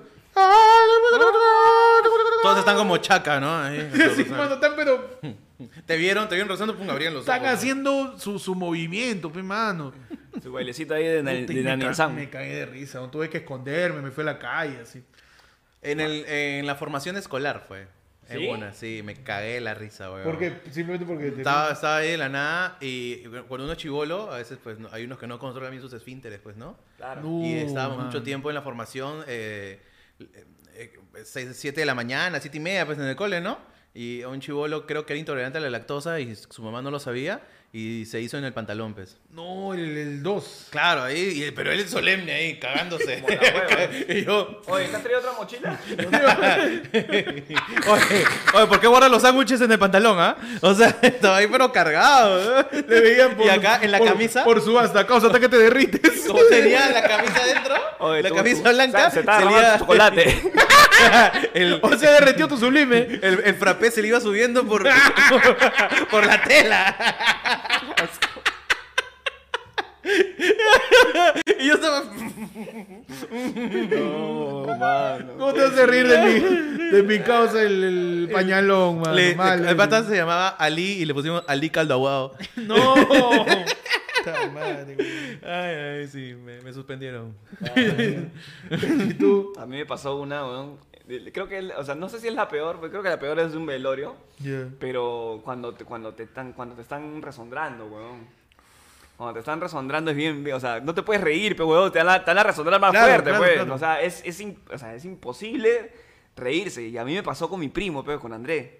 Todos están como chaca, ¿no? Ahí, Sí, mano, están, pero Te vieron, te vieron rozando, pum, abrían los están ojos. haciendo su, su movimiento, pe, mano. Su bailecito ahí de, Puta, de, me, ca- me cagué de risa, no tuve que esconderme, me fui a la calle, así. En, el, en la formación escolar fue. Es ¿Sí? buena, sí, me cagué la risa, weón. ¿Por qué? Simplemente porque te... Estaba, estaba ahí de la nada y cuando uno es chivolo, a veces pues no- hay unos que no controlan bien sus esfínteres, pues, ¿no? Claro. No, y estábamos man. mucho tiempo en la formación, eh, eh, 7 de la mañana, siete y media, pues en el cole, ¿no? Y a un chivolo creo que era intolerante a la lactosa y su mamá no lo sabía y se hizo en el pantalón, pues. No, el 2. Claro, ahí, y- pero él es solemne ahí, cagándose. Como la hueva. y yo, Oye, ¿te has traído otra mochila? oye, oye, ¿por qué guardas los sándwiches en el pantalón, ah? O sea, estaba ahí pero cargado. ¿eh? Le veían por, y acá en la por- camisa, Por subasta, causa hasta que te derrites. como tenía la camisa adentro, Oye, la tú- camisa tú- blanca, Se está derramando iba- chocolate. el, O sea, derretió tu sublime. el, el frappé se le iba subiendo por, por la tela. Y yo estaba... No, mano. ¿Cómo te hace reír de mi, de mi causa el, el pañalón, mano? Le- Mal, el pata se llamaba Ali y le pusimos Ali Caldo Aguado. No. Madre. Ay, ay, sí, me, me suspendieron. Y tú. A mí me pasó una, weón. Creo que, o sea, no sé si es la peor, pero creo que la peor es de un velorio. Ya. Pero cuando te, cuando te están, cuando te están resondrando, weón. Cuando te están resondrando es bien, o sea, no te puedes reír, pero weón, te van a, te van a resondrar más Claro, fuerte, claro, pues. claro. O sea, es, es, im- o sea, es imposible reírse. Y a mí me pasó con mi primo, pero con André.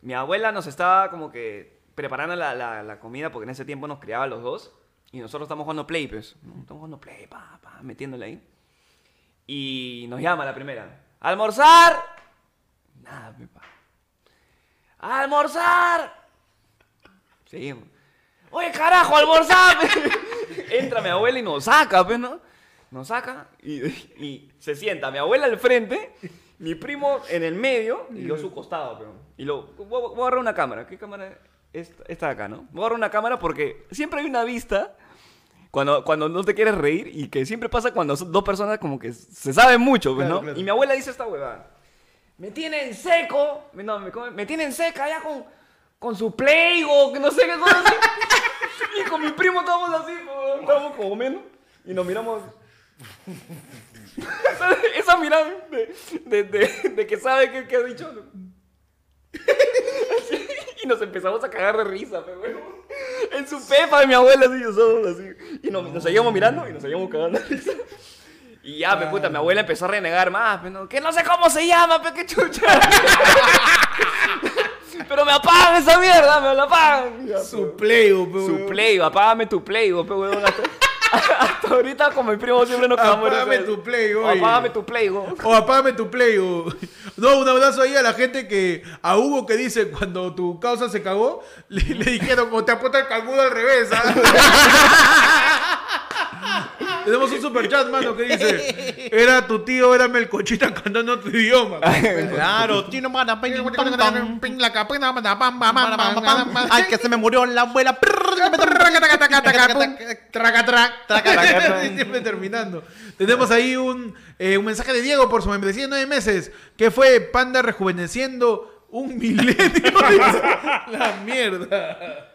Mi abuela nos estaba como que preparando la, la, la comida porque en ese tiempo nos criaba los dos. Y nosotros estamos jugando play, pues. Estamos jugando play, pa, pa, metiéndole ahí. Y nos llama la primera. ¡Almorzar! Nada, pepa. ¡Almorzar! Seguimos. Oye, carajo, almorzar. Entra mi abuela y nos saca, pues, ¿no? Nos saca y, se sienta mi abuela al frente, mi primo en el medio y yo a su costado, pero. Y a- voy a agarrar una cámara. ¿Qué cámara? Esta, esta de acá, ¿no? Voy a agarrar una cámara porque siempre hay una vista cuando, cuando no te quieres reír y que siempre pasa cuando son dos personas como que se saben mucho, pues, Claro, ¿no? claro. Y mi abuela dice esta huevada. Me tienen seco, no, me, me tienen seca ya con, con su playgo, que no sé qué cosa así. Y con mi primo estábamos así, pues, estábamos como menos y nos miramos. esa, esa mirada de, de, de- de que sabe qué, qué ha dicho. Y nos empezamos a cagar de risa, pero bueno. En su pepa de mi abuela, así, nosotros así. Y nos, nos seguíamos mirando y nos seguíamos cagando. Y ya, pe, puta, mi abuela empezó a renegar más, pe, no, que no sé cómo se llama, pe, que chucha. Pero me apagan esa mierda, me la apagan. Ya, Su playo, pe, Su weón. Playbo, apágame tu Playbo, pe, huevón. Hasta, ahorita con mi primo siempre nos quedamos Apágame tu Playbo, O oye. Apágame tu Playbo. O apágame tu play. o- No, un abrazo ahí a la gente que. A Hugo que dice cuando tu causa se cagó, le, le dijeron, o te apuesta el calmudo al revés. ¿ah?". Tenemos un super chat, mano, que dice: Era tu tío, era Melcochita cantando tu idioma. Claro, tino mana, ping, ping, ping, ping, ping, la capena, mana, pam, pam, pam, pam, pam, pam. Ay, que se me murió la abuela. Siempre terminando. Tenemos ahí un, eh, un mensaje de Diego por su membresía de nueve meses, que fue Panda rejuveneciendo un milenio. La mierda.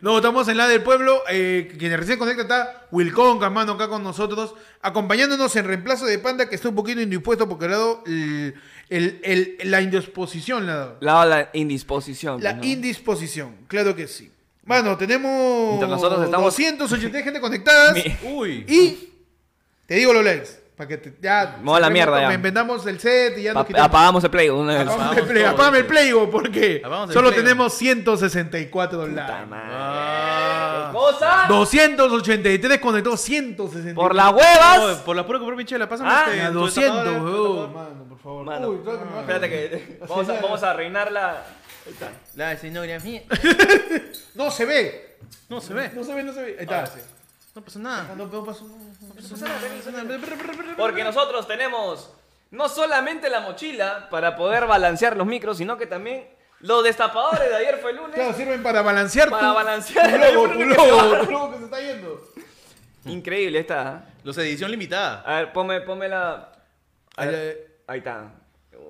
No, estamos en la del pueblo. Eh, quien recién conecta está Wilcon, mano, acá con nosotros, acompañándonos en reemplazo de Panda, que está un poquito indispuesto porque le ha dado el- el- el- la indisposición. Le ha dado. La, la indisposición. La ¿no? indisposición, claro que sí. Mano, tenemos Mientras nosotros estamos- 280 gente conectadas. Mi- Uy. Y te digo los likes. Para que te, ya. Vamos a la mierda, ya. Vendamos el set y ya nos quitamos. apagamos el Playbo una vez. Apagamos el play, apagame el Playbo porque Apagamos el solo Playbo. tenemos 164 likes. Puta madre. Ah. ¿Qué cosa? 283 conectados, 164. Por las huevas. por la pura comprar Michela, pásame Ah, este. A tu 200, destapador, weón. Mano, por favor. Mano, Uy, claro que me baja. espérate que vamos a, vamos a arruinar la. Ahí está. La escenografía. No se ve. No se ve. No se ve, no se ve. Ahí está. No pasa nada. No, no pasó, no pasó nada. Porque nosotros tenemos no solamente la mochila para poder balancear los micros, sino que también los destapadores de ayer fue el lunes. Claro, sirven para balancear Para tu, balancear tu el logo, iPhone tu que se tu que está yendo. Increíble esta. Los edición limitada. A ver, ponme, ponme la. Ahí, ver, Ahí está.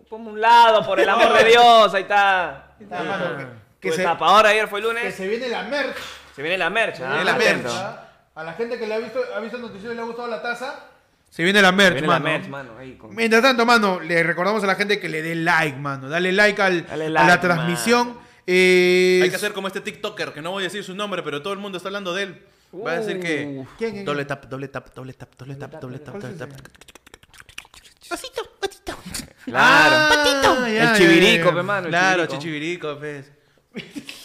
Ponme un lado, por el amor de Dios. Ahí está. está, mano, que- que se- destapador ayer fue el Que lunes. se viene la merch. Se viene la merch. Se ah, viene la atento. merch. ¿Ah? A la gente que le ha visto, ha visto el noticiero y le ha gustado la taza. Se viene la merch, la mano. merch, mano. Ahí con- Mientras tanto, mano, le recordamos a la gente que le dé like, mano. Dale like, al, Dale a la transmisión. mano. Eh, Hay que hacer como este TikToker, que no voy a decir su nombre, pero todo el mundo está hablando de él. Va a decir que. Uh. ¿Quién, quién, Doble tap, doble tap, doble tap, doble tap, doble tap, ¿Cuál doble tap. Osito, osito. Claro. Ah, ya, el chivirico, ya, ya. pe, mano. el Claro, chivirico. chichibirico, pues.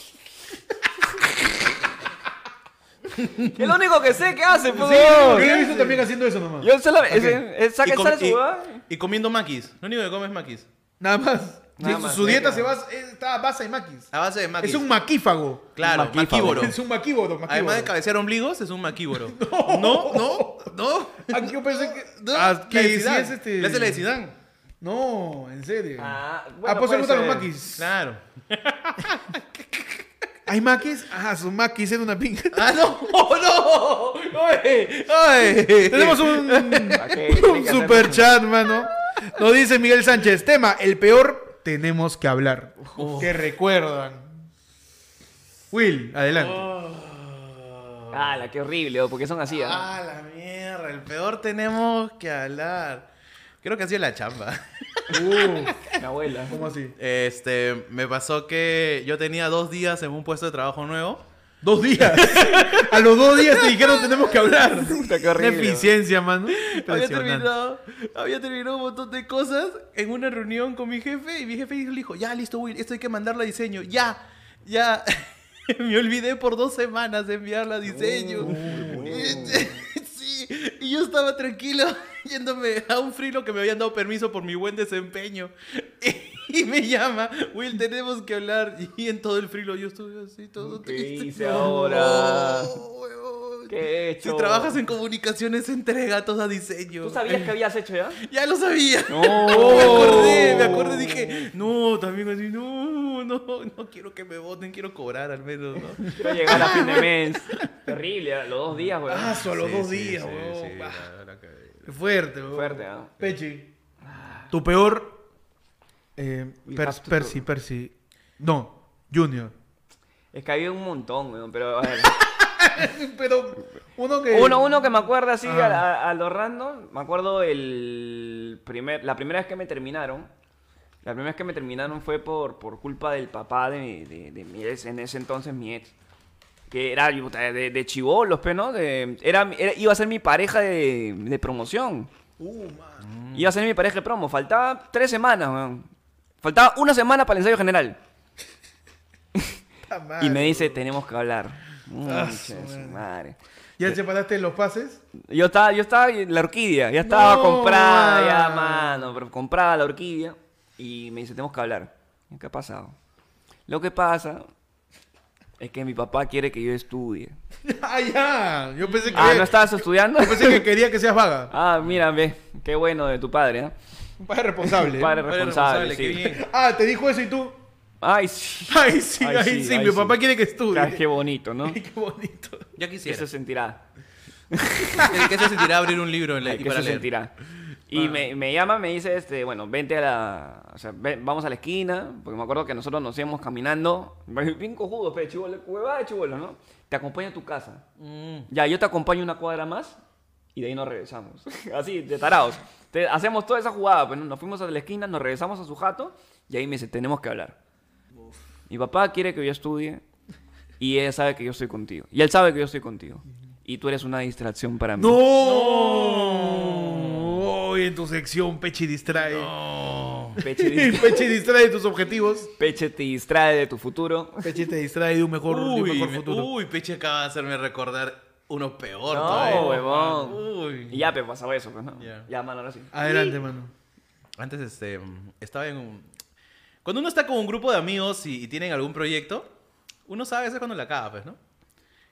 Es lo único que sé que hace, pues. Sí, yo lo he visto también haciendo eso nomás. Yo solo. ese- ese- Saca Y com- sale su y-. Y comiendo maquis. Lo único que come es maquis. Nada más. Nada Sí, más, su dieta se basa, está a base de maquis. A base de maquis. Es un maquífago. Claro, maquívoro. Es un maquívoro, maquívoro. Además de cabecear ombligos, es un maquívoro. No, no, no. Ah, yo pensé que... No, Ah, sí Zidane. es este... Le hace la de Zidane. No, en serio. Ah, Ah, bueno, pues se gustan los maquis. Claro. ¿Hay maquis? Ah, su maquis en una pinga. Ah, no, no. Oye, oye. Tenemos un, super chat, mano. Nos dice Miguel Sánchez, tema, el peor tenemos que hablar. Que recuerdan. Will, adelante. ¡Hala, qué horrible! oh, porque son así, ¿ah? Ah, la mierda. El peor tenemos que hablar. Creo que ha sido la chamba. Uh, Mi abuela. ¿Cómo así? Este, me pasó que yo tenía dos días en un puesto de trabajo nuevo. Dos días. A los dos días te dijeron tenemos que hablar. Puta, qué Una horrible. eficiencia, mano. Había terminado, había terminado un montón de cosas en una reunión con mi jefe y mi jefe dijo, ya listo Will, esto hay que mandarlo a diseño, ya, ya. Me olvidé por dos semanas de enviarla a diseño. sí, y yo estaba tranquilo yéndome a un frilo que me habían dado permiso por mi buen desempeño. Y me llama, Will, tenemos que hablar. Y en todo el frilo yo estuve así, todo ¿Qué triste. hice ahora? Huevón. ¿Qué he hecho? Si trabajas en comunicaciones, entrega todo a diseño. ¿Tú sabías que habías hecho ya? Ya lo sabía. No. Me acordé, me acordé, dije, no, también así, no, no, no quiero que me voten, quiero cobrar al menos, ¿no? Quiero llegar a fin de mes. Terrible, los dos días, weón. Ah, solo Sí, dos sí, días, sí, weón. Ah, la- fuerte, weón. Fuerte, ¿ah? Pechi. Tu peor. Eh, We Per- have to Percy, Percy. No, Junior. Es que había un montón, weón, pero a ver. Pero uno que. Uno, uno que me acuerdo así a, a- a lo random, me acuerdo el primer, la primera vez que me terminaron. La primera vez que me terminaron fue por, por culpa del papá de, de, de mi ex, en ese entonces mi ex. que era de, de chivolos, pe, ¿no? De, era, era- iba a ser mi pareja de, de promoción. Uh, man. Iba a ser mi pareja de promo. Faltaba tres semanas, weón. Faltaba una semana para el ensayo general. Y me dice, tenemos que hablar. Ah, Mucha su su madre. ¿Ya separaste los pases? Yo estaba, yo estaba en la orquídea, ya estaba No, comprada, ya, man. mano, pero comprada la orquídea. Y me dice, tenemos que hablar. ¿Y ¿Qué ha pasado? Lo que pasa es que mi papá quiere que yo estudie. ah, ya. Yo pensé que, Ah, ¿no estabas estudiando? yo pensé que quería que seas vaga. Ah, mira, ve, qué bueno de tu padre, ¿eh? Un padre responsable. Padre Padre responsable, qué sí. bien. Ah, te dijo eso y tú. Ay, sí. Ay, sí, Ay, ay, sí, sí, ay, mi sí. papá quiere que estudie. Ay, qué bonito, ¿no? Ay, qué bonito. Ya ¿Qué quisiera. se sentirá? ¿Qué se sentirá abrir un libro en la, Ay, y ¿Qué para se leer? sentirá? Y me, me llama, me dice, este, bueno, vente a la... O sea, ven- vamos a la esquina, porque me acuerdo que nosotros nos íbamos caminando, bien cojudos, pe, chivolo, huevada de chivolo, ¿no? Te acompaño a tu casa. Mm. Ya, yo te acompaño una cuadra más y de ahí nos regresamos. Así, de tarados. Te- hacemos toda esa jugada, pues, ¿no? nos fuimos a la esquina, nos regresamos a su jato y ahí me dice, tenemos que hablar. Mi papá quiere que yo estudie y ella sabe que yo estoy contigo. Y él sabe que yo estoy contigo. Y tú eres una distracción para mí. No. Hoy en tu sección Pechi distrae. Peche, dis- Pechi distrae de tus objetivos. Peche te distrae de tu futuro. Pechi te distrae de un mejor, de un Uy, mejor me- futuro. uy, Peche acaba de hacerme recordar uno peor No, todavía. huevón. Uy. Y ya, pues pasaba eso, pues, ¿no? Ya. Ya, mano, ahora sí. Adelante, mano. Antes, este, estaba en un... Cuando uno está con un grupo de amigos y, y tienen algún proyecto, uno sabe a veces cuando la acaba, pues, ¿no?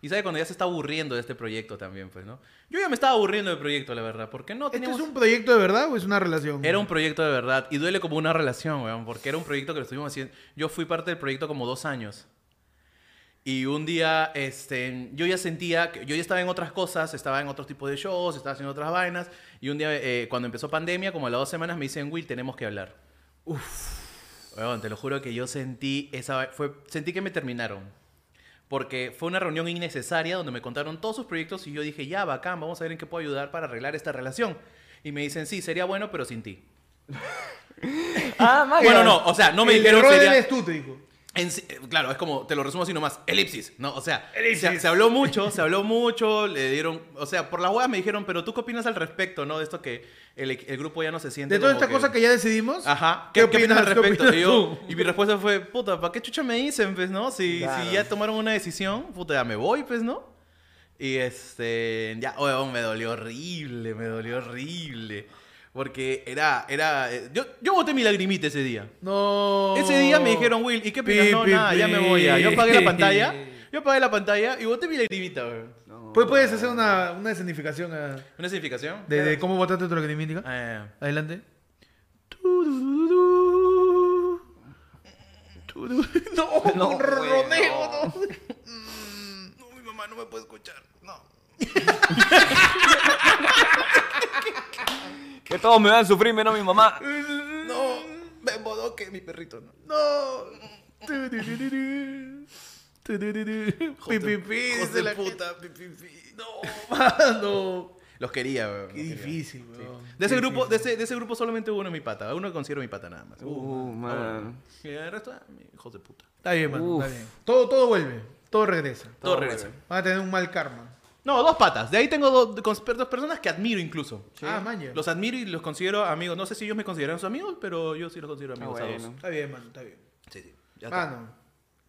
Y sabe cuando ya se está aburriendo de este proyecto también, pues, ¿no? Yo ya me estaba aburriendo del proyecto, la verdad, porque no ¿Esto teníamos... es un proyecto de verdad o es una relación? Era un proyecto de verdad y duele como una relación, weón, porque era un proyecto que lo estuvimos haciendo. Yo fui parte del proyecto como dos años. Y un día, este, yo ya sentía que yo ya estaba en otras cosas, estaba en otros tipos de shows, estaba haciendo otras vainas. Y un día, eh, cuando empezó pandemia, como a las dos semanas, me dicen, Will, tenemos que hablar. Uf. Weón, te lo juro que yo sentí esa, va- fue, sentí que me terminaron. Porque fue una reunión innecesaria donde me contaron todos sus proyectos y yo dije, ya, bacán, vamos a ver en qué puedo ayudar para arreglar esta relación. Y me dicen, sí, sería bueno, pero sin ti. Ah, Bueno, no, o sea, no me el dijeron error sería- eres tú, te dijo. En eh, claro, es como, te lo resumo así nomás, elipsis, ¿no? O sea, Elipsis. Se, se habló mucho, se habló mucho, le dieron, o sea, por las huevas me dijeron, pero tú qué opinas al respecto, ¿no? De esto que el, el grupo ya no se siente De toda esta cosa que ya decidimos. Ajá, ¿Qué ¿qué, qué opinas al respecto? opinas y, yo- y mi respuesta fue, puta, ¿para qué chucha me dicen, pues, no? Si, Claro. si ya tomaron una decisión, puta, ya me voy, pues, ¿no? Y este, ya, weón, me dolió horrible, me dolió horrible. Porque era, era, eh, yo, yo boté mi lagrimita ese día. No. Ese día me dijeron, Will, ¿y qué opinas? Pi, no, pi, nada, ya me voy. ya. Yo apagué la pantalla. Yo apagué la pantalla y boté mi lagrimita, weón. No. Pues puedes hacer una, una escenificación ah, ¿Una significación? de, de cómo votaste tu lagrimítica. Eh, Adelante. No, No, un bueno. no. no, mi mamá no me puede escuchar. No. Que todos me van a sufrir menos mi mamá. No, me bodoque mi perrito, ¿no? No. Pi, pi, pi, Hijos dice de la puta, pi, pi, pi. No, mano. Los quería, weón. Qué difícil, weón. De ese, Qué grupo, de, difícil. ese, de ese grupo solamente uno es mi pata. Uno considero mi pata nada más. Uh, ah, man. bueno. Y el resto, ah, hijos de puta. Está bien, mano. Uf. Está bien. Todo, todo vuelve. Todo regresa. Todo Todo regresa. vuelve. Van a tener un mal karma. No, dos patas. De ahí tengo dos, dos personas que admiro incluso. Ah, maña. Los admiro y los considero amigos. No sé si ellos me consideran sus amigos, pero yo sí los considero Ah, amigos a bueno. dos. Está bien, mano. Está bien. Sí, sí. Ya. Mano.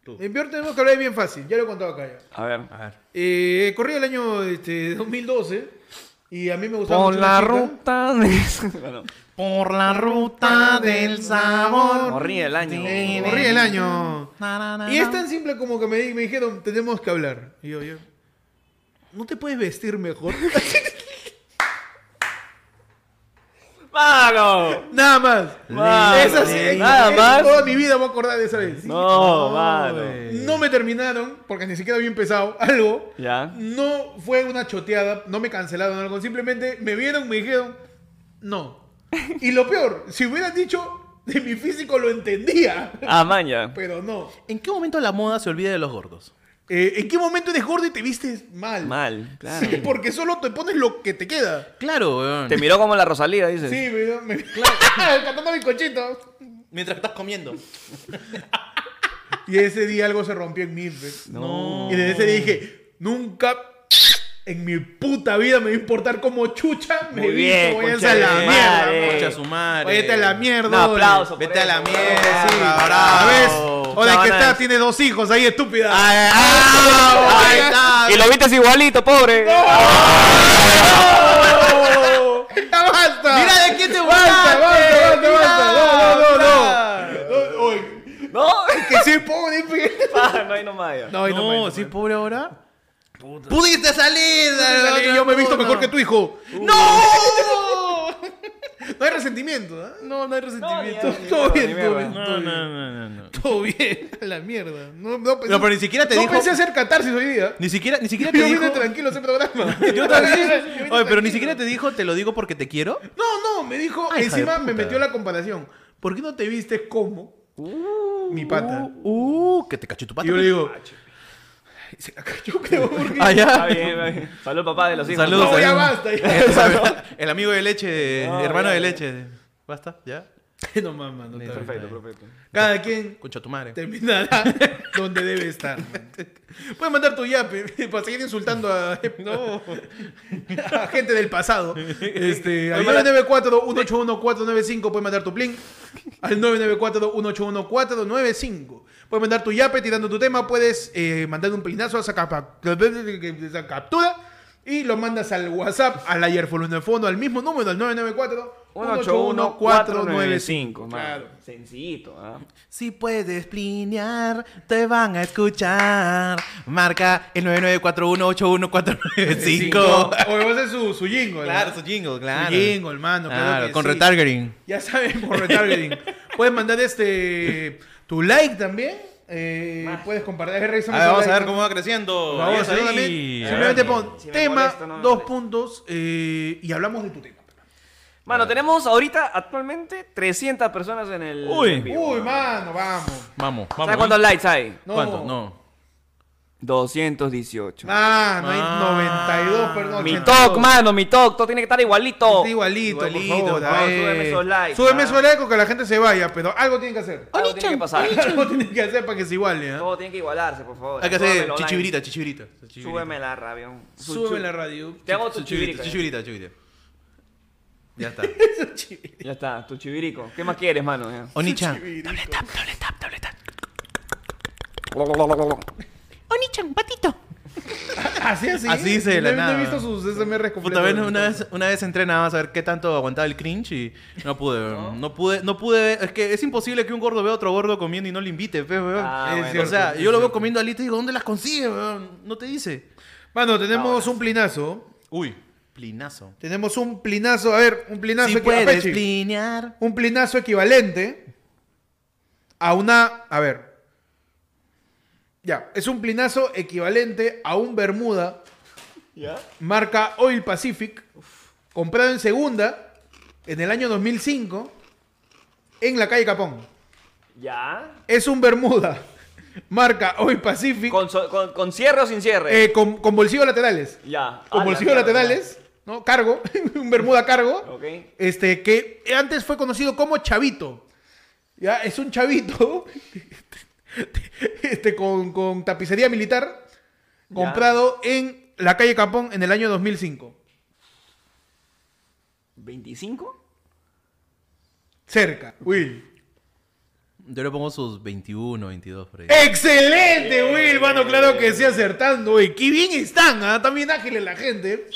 Tú. En peor tenemos que hablar bien fácil. Ya lo he contado acá ya. A ver. A ver. Eh, corría el año este, 2012 y a mí me gustaba Por mucho la ruta de... bueno, Por la ruta del sabor. Corría el año. Corría el año. Na, na, na, Y es tan simple como que me, me dijeron, tenemos que hablar. Y yo, yo, ¿no te puedes vestir mejor? ¡Mano! Nada más. Mano, Esa sí, nada más. Toda mi vida voy a acordar de esa vez. No, mano. No me terminaron, porque ni siquiera había empezado algo. Ya. No fue una choteada, no me cancelaron algo. Simplemente me vieron, me dijeron, no. Y lo peor, si hubieran dicho de mi físico lo entendía, Ah, man, ya. pero no. ¿En qué momento la moda se olvida de los gordos? Eh, ¿En qué momento eres gordo y te vistes mal? Mal, claro. Sí, porque solo te pones lo que te queda. Claro, weón. Te miró como la Rosalía, dices. Sí, me, me... cantando mi cochito. Mientras estás comiendo. Y ese día algo se rompió en mí. pues. No. Y desde ese día dije, nunca en mi puta vida me va a importar cómo chucha me Muy bien, concha a la mierda. Concha su madre. Váyate a la mierda. Un aplauso. por Vete a la eso, mierda, Sí, bravo. a ver, o la que está tiene dos hijos ahí, estúpida. Ay, ah, ahí está. Y lo viste igualito, pobre. ¡Oh! ¡Ya basta! Mira de quién te ¡Basta, basta, basta, basta! No, no, no, no. No, ¿No? que soy pobre. Ah, no hay nomás. No, no, No, ahí no, sí, no. pobre ahora. Pudiste salir. Yo me he visto mejor que tu hijo. ¡No! No hay resentimiento, ¿ah? No, no hay resentimiento. Todo bien, todo bien, No, todo no, bien. no, no, no. Todo bien, a la mierda. No, no, pensé, No, pero ni siquiera te no dijo. pensé hacer catarsis hoy día. Ni siquiera, ni siquiera te Yo dijo. vine tranquilo a ese programa. Yo también. Yo Oye, pero tranquilo. ni siquiera te dijo, te lo digo porque te quiero. No, no, me dijo, Ay, encima me puta. metió la comparación. ¿Por qué no te vistes como mi pata? Uh, que te cachó tu Y pata. yo le digo, "Ay, se la cayó, creo, porque... Ah, Está ya. bien, está bien. Salud, papá de los hijos. Saludos, No, ya basta. Ya. El amigo de leche, No, hermano ya, de ya. leche. ¿Basta? ¿Ya? no mames, no está bien. Perfecto, perfecto. Cada quien Concha tu madre. terminará donde debe estar. Puedes mandar tu yape para seguir insultando a, no, a gente del pasado. Este, al 994-181-495 puedes mandar tu plin. Al 994-181-495. Puedes mandar tu yape tirando tu tema. Puedes eh, mandar un plinazo a esa, capa- esa captura. Y lo mandas al WhatsApp, al ayer en el fondo, al mismo número, al 994 181-495. Claro. Claro. Sencillito, ¿ah? Si puedes plinear, te van a escuchar. Marca el 9941814995. Oye, va a ser su, su jingle. Claro, ¿no? su jingle, Su claro. jingle, hermano. claro con sí. retargeting. Ya saben, por retargeting. puedes mandar este tu like también. Eh, puedes compartir. A ver, vamos a ver cómo va creciendo. Por favor, Ahí. Simplemente pon Si tema, molesto, no me dos puntos eh, y hablamos de tu tema. Mano, tenemos ahorita actualmente 300 personas en el. Uy. en vivo. Uy, mano, vamos. Vamos, vamos. ¿Sabes cuántos likes hay? No. ¿Cuántos? No. 218. Mano, hay Ah. 92, perdón. mi 82. talk, mano, mi talk. Todo tiene que estar igualito. Está igualito, Igualito, por favor. súbeme esos likes, Súbeme ah. esos likes con que la gente se vaya, pero algo tiene que hacer. Algo tiene que pasar. Algo tiene que hacer para que se iguale, ¿eh? Todo tiene que igualarse, por favor. Hay que hacer chichibirita, chichibirita. chichibirita. Súbeme la. Su- Súbeme la radio. Te hago tu Chichibirita, chichibirita, chichibirita. Ya está. Ya está, tu chivirico. ¿Qué más quieres, mano? Oni-chan. Oni-chan, patito. Así, así. Así dice de la No he- No nada. he visto sus SMR completos. Puta, ven, una vez, una vez entré nada más a ver qué tanto aguantaba el cringe y no pude, weón. no pude, no pude, es que es imposible que un gordo vea a otro gordo comiendo y no le invite, fe, weón. Ah, bueno. o sea, yo lo veo comiendo alitas y digo, ¿dónde las consigue, weón? No te dice. Mano, tenemos un plinazo. Uy, plinazo. Tenemos un plinazo. A ver, un plinazo. Si puedes plinear. un plinazo equivalente a una. A ver. Ya, es un plinazo equivalente a un Bermuda marca Oil Pacific, comprado en segunda en el año 2005 en la calle Capón. ¿Ya? Es un Bermuda marca Oil Pacific ¿Con, so- con, con cierre o sin cierre? eh, con, con bolsillos laterales. ya. Con Ah, bolsillos la- laterales, ¿no? Cargo, un Bermuda cargo. Ok. Este, que antes fue conocido como Chavito. Ya, es un chavito. Este, con, con tapicería militar. Ya. Comprado en la calle Capón en el año 2005. ¿25? Cerca. Will. Yo le pongo sus 21, 22 por ahí. ¡Excelente, Will! Mano, claro que sí, acertando, güey. ¡Qué bien están! ¿ah? Bien ágiles la gente.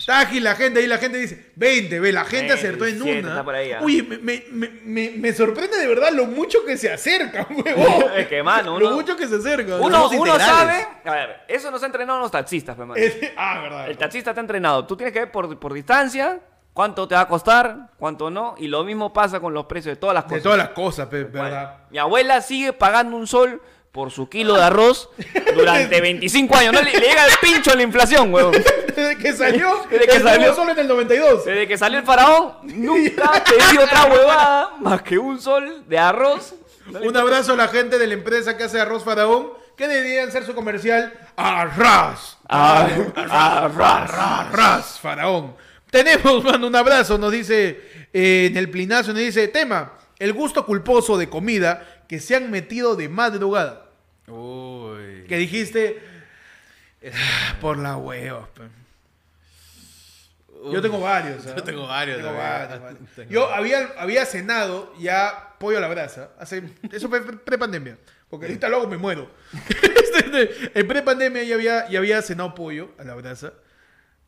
Está ágil la gente. Ahí la gente dice, 20, ve, la gente 20, acertó en 17, una. está por ahí, ah. Oye, me, me- me- sorprende de verdad lo mucho que se acercan, huevón. Es que, mano, Lo uno- mucho que se acercan. Uno, uno sabe. A ver, eso nos ha entrenado los taxistas, pe, mano. Es- ah, verdad. El taxista está entrenado. Tú tienes que ver por, por distancia cuánto te va a costar, cuánto no. Y lo mismo pasa con los precios de todas las De cosas. todas las cosas, pe, Bueno, ¿verdad? mi abuela sigue pagando un sol por su kilo de arroz durante 25 años. No le, le llega el pincho a la inflación, huevón. Desde que salió, Desde que el salió. sol en el 92. Desde que salió el faraón, nunca pedí otra huevada más que un sol de arroz. Un abrazo a la gente de la empresa que hace arroz faraón, que deberían ser su comercial Arras. Ah, arroz. Arras, faraón. Tenemos, mano, un abrazo, nos dice eh, en el plinazo, nos dice, tema, el gusto culposo de comida que se han metido de madrugada? Uy. Que dijiste, "Ah, por la hueva. pe". Yo tengo varios. ¿ah? Yo tengo varios, Tengo varios, varios. Tengo Yo había, había cenado ya pollo a la brasa. Hace, eso fue pre- pre-pandemia. Porque ahorita luego me muero. Este, en pre-pandemia ya había, ya había cenado pollo a la brasa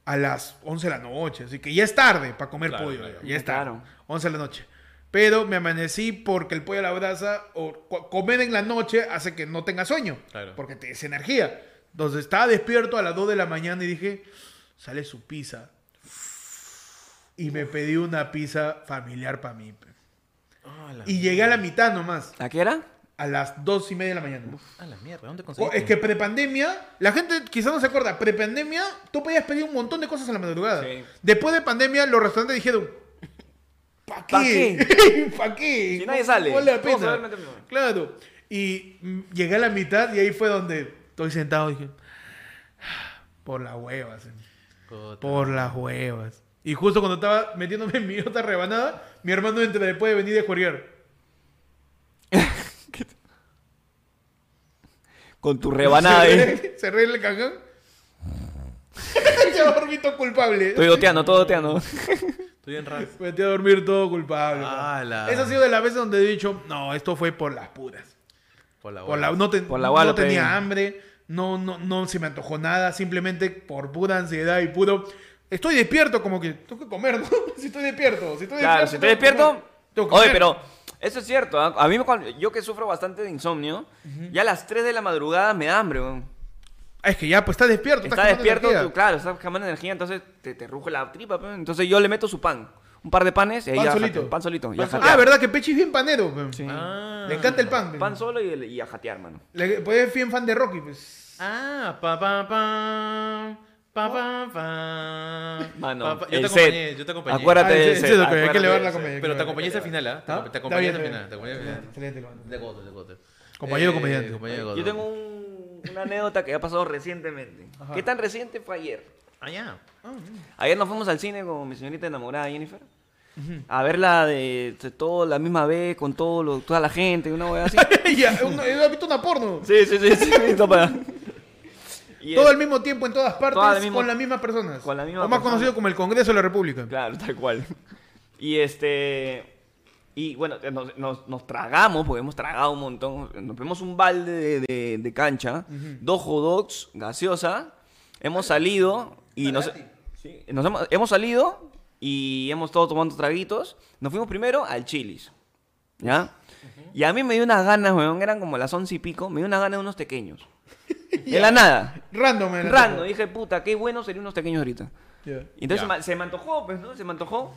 a las 11 de la noche. Así que ya es tarde para comer Claro, pollo. claro. Ya es tarde. Claro. 11 de la noche. Pero me amanecí porque el pollo a la brasa o comer en la noche hace que no tenga sueño. Claro. Porque te es energía. Entonces estaba despierto a las 2 de la mañana y dije, sale su pizza. Y me pedí una pizza familiar para mí. Ah, Y llegué a la mitad nomás, ¿A qué era? a las 2 y media de la mañana. ah, la mierda, ¿dónde Co- conseguiste? Es que prepandemia, la gente quizás no se acuerda, prepandemia, tú podías pedir un montón de cosas a la madrugada. Sí. Después de pandemia, los restaurantes dijeron, ¿para ¿Pa' qué? ¿Para qué? Si nadie sale, vale la pena. Claro. Y llegué a la mitad y ahí fue donde estoy sentado y dije, "Ah, por las huevas. Por las huevas. Y justo cuando estaba metiéndome en mi otra rebanada, mi hermano entra después de venir de jugar. Con tu rebanada. eh. Cerré el cajón. ya culpable. Estoy doteando, todo doteando. Estoy en ras. Me metí a dormir todo culpable. Ah, la- Esa ha sido de las veces donde he dicho, no, esto fue por las puras. Por la Por la, no te- Por la no tenía hambre, no, no, no se me antojó nada, simplemente por pura ansiedad y puro... Estoy despierto, como que tengo que comer, ¿no? Si estoy despierto, si estoy Claro, si despierto... estoy tengo que despierto. comer, tengo que Oye, comer. pero eso es cierto. ¿ah? A mí, me- cuando- yo que sufro bastante de insomnio, ya a las 3 de la madrugada me da hambre, weón. Ah, es que ya, pues estás despierto. Está despierto, tú, claro, estás quemando energía, entonces te, te ruge la tripa, pe. Entonces yo le meto su pan. Un par de panes y ahí Pan ya solito. jateo. Pan solito. y a Pan jatear. solo. Ah, ¿verdad? Que Pechi es bien panero. pe. Sí. Ah. Le encanta el pan. pe. Pan solo y, y a jatear, mano. Le, pues es bien fan de Rocky, pues. Ah, pa pa pa. Pa pa pa. Mano, Pa, pa. Yo el te acompañé, yo te acompañé. Acuérdate Ah, de ese- ese. ese es lo que hay que acuérdate elevar de la ese. comedia. Pero te acompañé al final, ¿ah? Te, Está acompañé bien, al está final. bien. Te acompañé al final. De gote, de gote. Compañero comediante. Yo tengo un- una anécdota que ha pasado recientemente. ¿Qué tan reciente fue ayer? Ah, ya. Ayer nos fuimos al cine con mi señorita enamorada Jennifer. A verla de, de todo la misma vez, con todo lo- toda la gente, una wea así. ya, un- he visto una porno. sí, sí, sí, sí. Y Todo al mismo tiempo, en todas partes, con las mismas personas. con la misma o más persona. conocido como el Congreso de la República. Claro, tal cual. Y este. Y bueno, nos, nos- nos tragamos, porque hemos tragado un montón. Nos vemos un balde de, de- de cancha, dos hot dogs, gaseosa. Hemos salido y nos, sí, nos hemos, hemos salido y hemos estado tomando traguitos. Nos fuimos primero al Chili's. ¿Ya? Y a mí me dio unas ganas, weón, eran como las once y pico, me dio unas ganas de unos pequeños. De la nada. Random. en la Rando. tapa. Dije, puta, qué bueno serían unos pequeños ahorita. Ya. Y entonces Ya. se me, se me antojó, pues, ¿no? Se me antojó.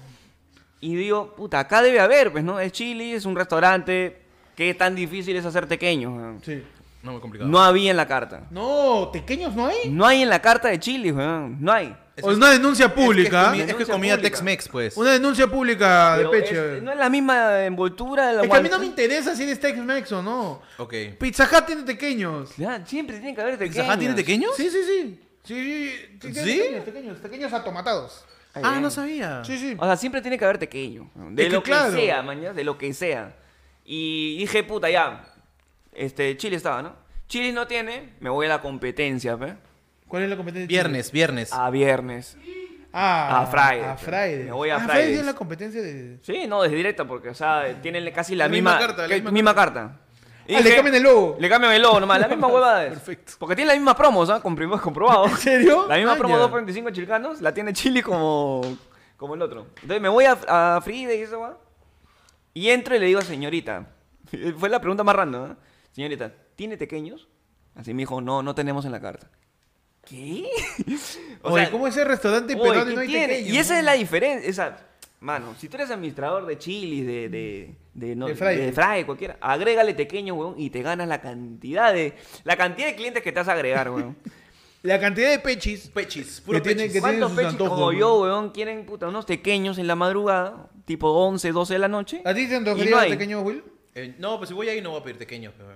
Y digo, puta, acá debe haber, pues, ¿no? Es Chili, es un restaurante. ¿Qué tan difícil es hacer tequeños? weón? Sí. No, muy complicado. No había en la carta. No, pequeños no hay. No hay en la carta de Chili, weón. No hay. O una denuncia pública. Es que, es que Denuncia comida pública. Tex-Mex, pues. Una denuncia pública de peche. es- no es la misma envoltura. La Es que a mí no me interesa si eres Tex-Mex o no. Ok. Pizza Hut tiene pequeños. Ya, siempre tiene que haber ¿Pizza tequeños. Hut tiene pequeños? Sí, sí, sí. Sí, sí, sí. Pequeños, pequeños, pequeños atomatados. Ay, Ah, bien. no sabía. Sí, sí. O sea, siempre tiene que haber tequeño. De Es que lo que claro. sea, mañana, de lo que sea. Y dije, puta, ya. Este, Chile estaba, ¿no? Chile no tiene, me voy a la competencia, ¿ve? ¿Cuál es la competencia? Viernes, viernes. A viernes. Ah, A Friday. A Friday. Me voy a ah, Fridays. es la competencia de. Sí, no, desde directa, porque, o sea, tienen casi la, La misma misma, carta, la misma carta. Y Ah, le cambian el logo. Le cambian el logo nomás, la misma huevada. Perfecto. Porque tiene la misma promo, ¿sabes? Comprim- comprobado. ¿En serio? La misma Ah, promo ya. 2.25 chilcanos, la tiene Chile como, como el otro. Entonces me voy a, a Frida y eso, va. Y entro y le digo, señorita, fue la pregunta más random, ¿eh? Señorita, ¿tiene pequeños? Así me dijo, no, no tenemos en la carta. ¿Qué? Oye, ¿cómo es el restaurante Oye, peruano ¿qué y no hay tiene? Y esa es la diferencia. Esa, mano, si tú eres administrador de chilis, de, de, de, no- De Friday. de cualquiera, agrégale pequeño, weón, y te ganas la cantidad de la cantidad de clientes que te vas a agregar, weón. La cantidad de pechis. Pechis, puro pechis. que tienen ¿Cuántos sus pechis antojos, como yo, weón, quieren, puta, unos pequeños en la madrugada, tipo 11, 12 de la noche? ¿A ti te antojaría no el hay. pequeño Will? Eh, no, pues si voy ahí no voy a pedir pequeños. pero-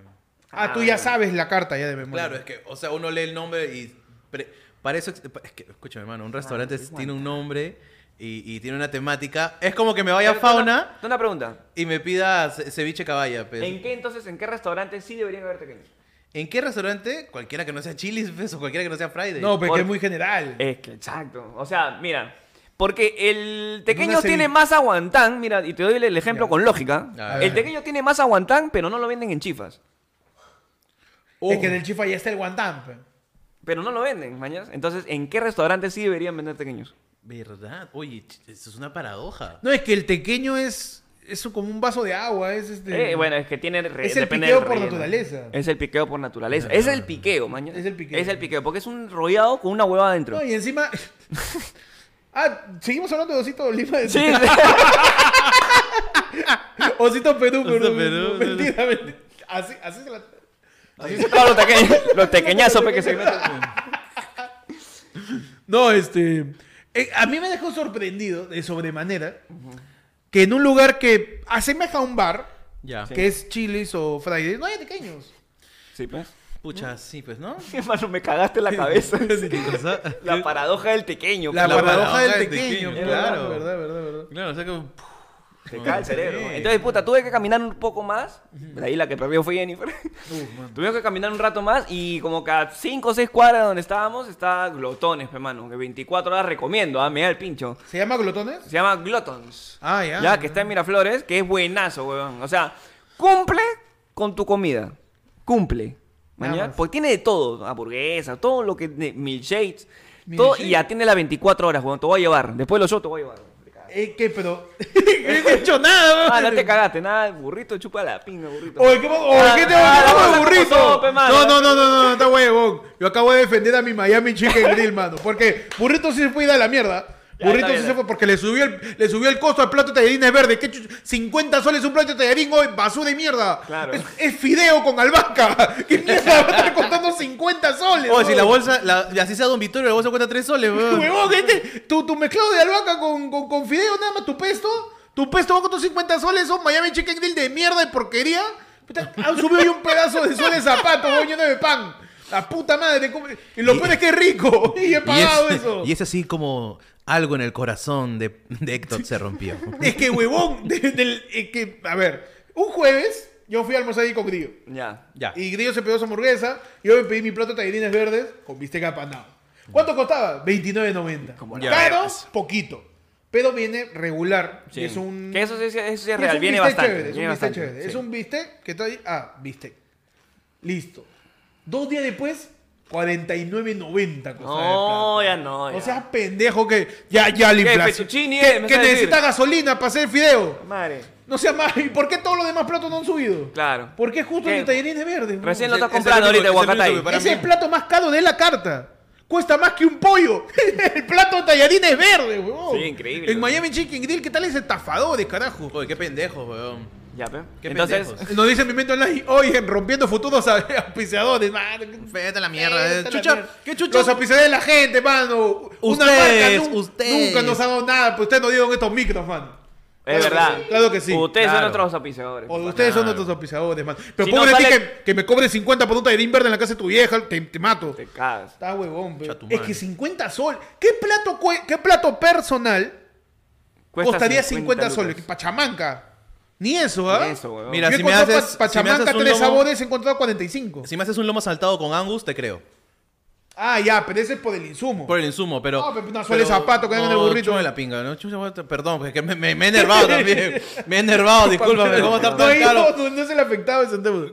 Ah, tú ya sabes la carta ya de memoria. Claro, es que, o sea, uno lee el nombre y... pre- para eso, es que, escúchame, hermano, un restaurante es tiene un nombre y, y tiene una temática. Es como que me vaya a Pero, fauna Una, una pregunta. y me pida ce- ceviche caballa. Pues. ¿En qué entonces, en qué restaurante sí deberían haber tequeños? ¿En qué restaurante? Cualquiera que no sea Chili's pues, o cualquiera que no sea Friday. No, porque Por- es muy general. Es que, exacto. O sea, mira, porque el tequeño tiene más aguantán, mira, y te doy el ejemplo Ya. con lógica. El tequeño tiene más aguantán, pero no lo venden en chifas. Es que en el chifa ya está el guantán. pe. Pero no lo venden, mañas. Entonces, ¿en qué restaurante sí deberían vender tequeños? ¿Verdad? Oye, eso es una paradoja. No, es que el tequeño es, es como un vaso de agua. Es este... Eh, bueno, es que tiene... re- Es el depende piqueo por naturaleza. Es el piqueo por naturaleza. Es el piqueo, mañana. Es el piqueo. Es el piqueo, porque es un rollado con una hueva adentro. No, y encima. ah, seguimos hablando de Osito Lima. Sí, Osito Perú, Osito Perú. Perú, Mentira, mentira. Así, así se la. así se los tequeños. Los tequeñazos que se meten. No, este. Eh, a mí me dejó sorprendido de sobremanera que en un lugar que asemeja a un bar, Ya. que es Chili's o Friday, no hay pequeños. Sí, pues. Pucha, sí, pues, ¿no? Hermano, me cagaste la cabeza. La paradoja del tequeño. La, pues. paradoja del claro. claro. Verdad, verdad, verdad. Claro, o sea que... Te cae el cerebro. Sí. Entonces, puta, tuve que caminar un poco más. De ahí la que perdió fue Jennifer. Tuvimos que caminar un rato más y como cada 5 o 6 cuadras donde estábamos está Glotones, hermano. Que 24 horas recomiendo, ah, me da el pincho. ¿Se llama glotones? Se llama Glotons. Ah, ya. Ya, que está en Miraflores, que es buenazo, weón. O sea, cumple con tu comida. Cumple. Nada ¿maña? más. Porque tiene de todo. Hamburguesa, todo lo que... Milkshakes. Todo, y atiende las 24 horas, weón. Te voy a llevar. Después de los shows te voy a llevar. Eh, ¿Qué? Pero. no he hecho nada, Ah, no weón. te cagaste. Nada, burrito chupa la pinga, burrito. Oye, ¿qué, oye, Ah, ¿qué te ah, va la cosa a como burrito? mano. No, no, no, no, no, no, está huevón. Yo acabo de defender a mi Miami Chicken Grill, mano. Porque burrito sí se fue a la mierda. Burrito se fue porque le subió el, le subió el costo al plato de tallarines verde. ¿Qué chuch- 50 soles un plato de tallarín, hoy basura de mierda. Claro. Es, es fideo con albahaca. ¿Qué mierda va a estar costando 50 soles? Oye, si la bolsa, la, y así sea Don Vittorio, la bolsa cuesta 3 soles, weón. Huevón, este, tu, tu mezclado de albahaca con, con, con fideo, nada más tu pesto. Tu pesto va con tus 50 soles, son Miami Chicken Grill de mierda, de porquería. Han subido un pedazo de sol de zapato, lleno de pan. La puta madre. ¿cómo- Y lo Y- peor es que es rico. Y he pagado es, eso. y es así como algo en el corazón de, de Héctor se rompió. Es que, huevón, de- del- es que, a ver, un jueves yo fui a almorzar ahí con Grillo. Ya. Ya. Y Grillo se pegó su hamburguesa. Y yo me pedí mi plato de tallarines verdes con bistec apanado. ¿Cuánto costaba? 29.90. Como la Caro, ves. poquito. Pero viene regular. Sí. Es un... Que eso sí, eso sí es real, un viene bistec bastante. chévere, es viene un bistec bastante, chévere. sí. Es un bistec que está ahí... Ah, bistec. Listo. Dos días después, 49.90 costaba No, ya no. Ya. O sea, pendejo que... Ya, ya la ¿Qué, inflación. Que, eh? ¿Me que estás necesita gasolina para hacer fideo. Madre. No sea más. ¿Y por qué todos los demás platos no han subido? Claro. ¿Por qué justo ¿Qué? el de tallarines verdes? Recién lo Ese- está ese es el comprando ahorita es el que Es el plato más caro de la carta. Cuesta más que un pollo. el plato de tallarines verde, weón. Sí, increíble, En weón. Miami Chicken Grill, ¿qué tal es estafadores, carajo? Oye, qué pendejo, weón. Ya, Entonces, pendejos. Nos dice mi mente online, oye, rompiendo futuros a- auspiciadores, mano. A la mierda. Eh. a la Chucha, mierda. ¿qué chucha? Los auspiciadores de la gente, mano. Una Ustedes, marca nu- ustedes. Nunca nos han dado nada, pues ustedes nos dieron estos micros, mano. es Claro que verdad. sí, claro que sí. Ustedes son nuestros auspiciadores. O papá. ustedes son nuestros auspiciadores, man. Pero Si pongo no sale- que, que me cobre 50 por un tallarín verde en la casa de tu vieja, te, te mato. Te cagas. Está huevón, pe. Cha tu Es que 50 sol. ¿Qué plato, qué plato personal Cuesta costaría 50, lucas. soles? Pachamanca. Ni eso, ¿ah? Ni eso, huevón. Mira, Yo si me haces- pa- si me Pachamanca haces un tres lomo- sabores, he encontrado 45. Si me haces un lomo saltado con Angus, te creo. Ah, ya, pero ese es por el insumo. Por el insumo, pero. No, pero no suele zapato que en el burrito. chupa la pinga, ¿no? Chucha, perdón, porque me, me, me he enervado también. Me he enervado, discúlpame. ¿Cómo está no, no, caro? no, no es el afectado ese tema.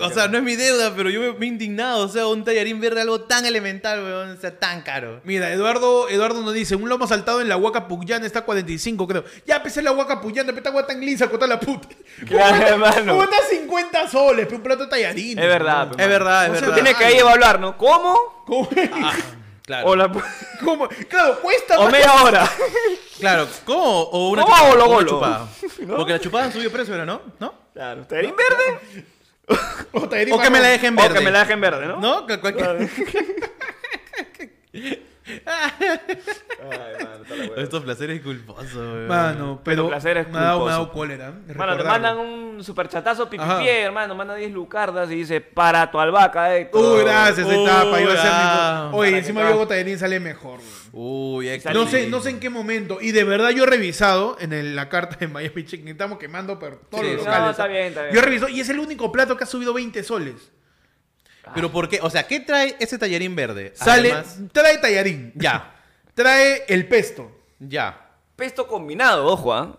O sea, no es mi deuda, pero yo me, me he indignado. O sea, un tallarín verde, algo tan elemental, weón, o sea, tan caro. Mira, Eduardo, Eduardo nos dice, un lomo saltado en la huaca Puyana está a 45, creo. Ya empecé la huaca Puyana, pero esta hueá tan lisa, con la puta. Claro, ¿Cómo está- hermano. ¿Cómo está 50 soles? Un plato de tallarín. Es verdad, Es verdad, es verdad. Tú tienes que ahí evaluar, ¿no? ¿Cómo? ¿Cómo? Claro. O, la- ¿Cómo? Claro, cuesta o más. media hora. Claro, ¿cómo? O una ¿Cómo chupada. o lo o una golo? chupada. Porque la chupada de precio, ¿no? ¿No? Claro. ¿Tallarín verde? O, tallarín O que me la dejen O verde. que me la dejen verde, ¿no? ¿No? Que cualquier- Ay, mano, está la hueva. Estos placeres culposos, weón. Mano, pero placeres me ha dado, me ha dado cólera. Mano, te recordarlo. mandan un superchatazo Ajá. pipipié, hermano, manda 10 lucardas y dice, para tu albahaca, Héctor. Uy, gracias, ahí está, para yo Uy, hacer ah. mi... Oye, Para encima que yo Tallarín sale mejor, güey. Uy, Héctor. No sé, no sé en qué momento. Y de verdad yo he revisado en el- la carta de Miami Chicken. Estamos quemando pero todos Sí, los sí. locales. No, está bien, está bien. Yo he revisado y es el único plato que ha subido 20 soles. Pero ¿por qué? O sea, ¿qué trae ese tallarín verde? Sale, Además- trae tallarín. Ya, Trae el pesto. ya. Pesto combinado, ojo, ¿ah?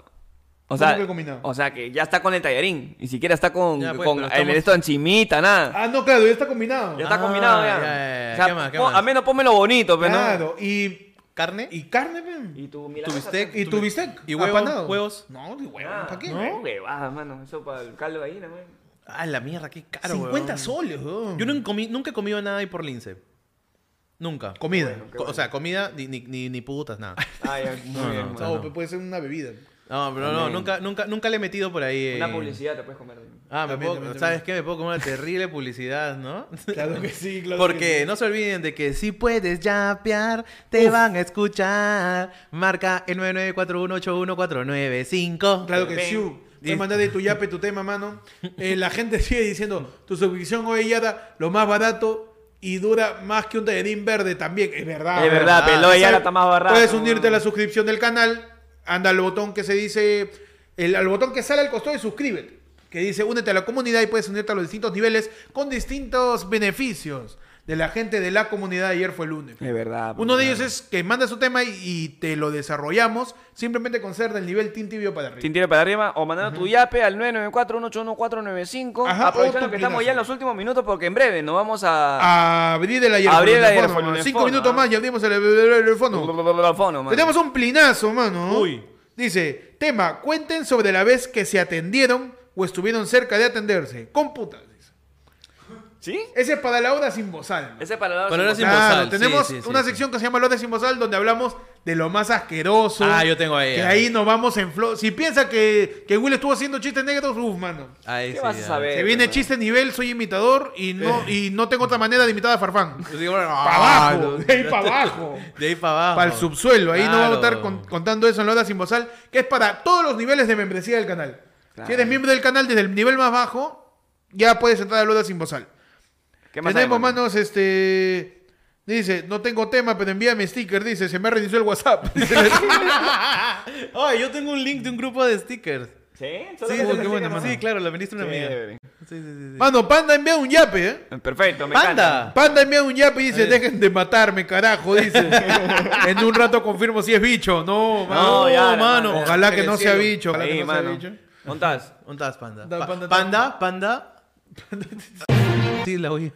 O ¿Cómo sea, que combinado? o sea, que ya está con el tallarín. Ni siquiera está con, Ya, pues, con pero el estamos- esto encimita, nada. Ah, no, claro, ya está combinado. ya está Ah, combinado ya. ya, ya, ya. O sea, ¿Qué más, qué pon- más? A menos pónmelo bonito, pero Claro, y, ¿Carne? y carne, pe. Y tu ¿Tu milanesa, bistec? pues. Y tu bistec. ¿Y huevos? apanado. ¿Huevos? No, de huevos, Ah, ¿para qué? No, huevada, mano. Eso para el caldo de gallina, güey. Ah, la mierda, qué caro, 50 weón. soles, weón. Yo nunca, comí, nunca he comido nada ahí por lince. Nunca. Comida. Co- O sea, comida ni, ni, ni, ni putas, nada. Ah, ya, muy No, bien, no, mano. No, pe, puede ser una bebida. No, pero no, También. nunca, nunca, nunca le he metido por ahí. Una eh. publicidad te puedes comer. Ah, me También, puedo, también, ¿sabes qué? Me puedo comer una terrible publicidad, ¿no? Claro que sí, claro Porque que sí. no se olviden de que si puedes yapear, te van a escuchar. Marca el 994181495. Claro que Ven. sí. Puedes mandar de tu yape tu tema, mano. Eh, la gente sigue diciendo, tu suscripción hoy ya lo más barato y dura más que un tallarín verde también. Es verdad. Es verdad, ¿verdad? pero ya está más barato. Puedes unirte a la suscripción del canal. Anda al botón que se dice, el, al botón que sale al costado de suscríbete. Que dice únete a la comunidad y puedes unirte a los distintos niveles con distintos beneficios de la gente de la comunidad. Ayer fue el lunes. Es verdad. Uno de ellos es que manda su tema y, y te lo desarrollamos simplemente con ser del nivel Team Tibio para arriba. Tintero para arriba o mandando tu yape al 994-181-495. Ajá, o Aprovechando tu que estamos ya en los últimos minutos porque en breve nos vamos a... Abrir el ayer. Abrir el Cinco minutos ¿ah? más y abrimos el. Al fono. Tenemos un plinazo, mano. Uy. Dice, tema, cuenten sobre la vez que se atendieron o estuvieron cerca de atenderse. Con putas. ¿Sí? Ese es para la sin bozal. mano. Ese para la Palabras sin Claro, bozal, tenemos sí, sí, una sí. sección que se llama La hora sin bozal donde hablamos de lo más asqueroso. Ah, yo tengo ahí. Que ahí nos vamos en flow. Si piensa que, que Will estuvo haciendo chistes negros, uff, mano. Ahí ¿Qué sí, vas a saber? Se viene chiste nivel, soy imitador y no, y no tengo otra manera de imitar a Farfán. Digo, ah, Para abajo, no. de ahí para abajo. De ahí para abajo. Para el subsuelo. Ahí no vamos a estar con- contando eso en la hora sin bozal, que es para todos los niveles de membresía del canal. Claro. Si eres miembro del canal desde el nivel más bajo, ya puedes entrar a la hora sin bozal. ¿Qué más Tenemos, hay, mano? manos, este... Dice, no tengo tema, pero envíame sticker. Dice, se me reinició el WhatsApp. Oye, yo tengo un link de un grupo de stickers. ¿Sí? Sí, Solo sí, claro, la ministra una amiga. Sí, sí, sí. Mano, Panda envía un yape, ¿eh? Perfecto, me ¡Panda! encanta. Panda envía un yape y dice, dejen de matarme, carajo, dice. en un rato confirmo si es bicho. No, mano. No, ya, mano. mano. Ojalá que no sea cielo. bicho. Ojalá que Ahí, no sea mano. bicho. ¿Montás? ¿Dónde estás, panda? Da- Pa- panda- Panda, panda. Sí, la oí.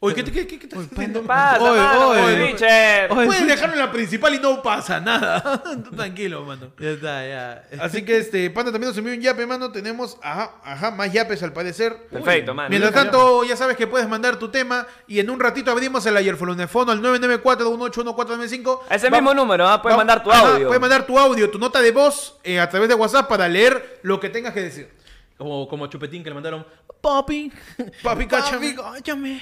Oye, ¿qué, qué, qué, qué estás haciendo? Pasa, Oye, mano, oye. oye, Richard. Oye, Puedes dejarlo en la principal y no pasa nada. Tú Tranquilo, mano. Ya está, ya. Así que este, Panda también nos envió un yape, mano. Tenemos, ajá, ajá, más yapes al parecer. Perfecto, mano. Mientras tanto, ya sabes que puedes mandar tu tema y en un ratito abrimos el ayerfolonefono al 994-181-495. Ese Va- mismo número, ¿ah? Puedes va- mandar tu ajá, audio. Puedes mandar tu audio, tu nota de voz eh, a través de WhatsApp para leer lo que tengas que decir. Como, como Chupetín que le mandaron. Papi. Papi, cáchame. cáchame.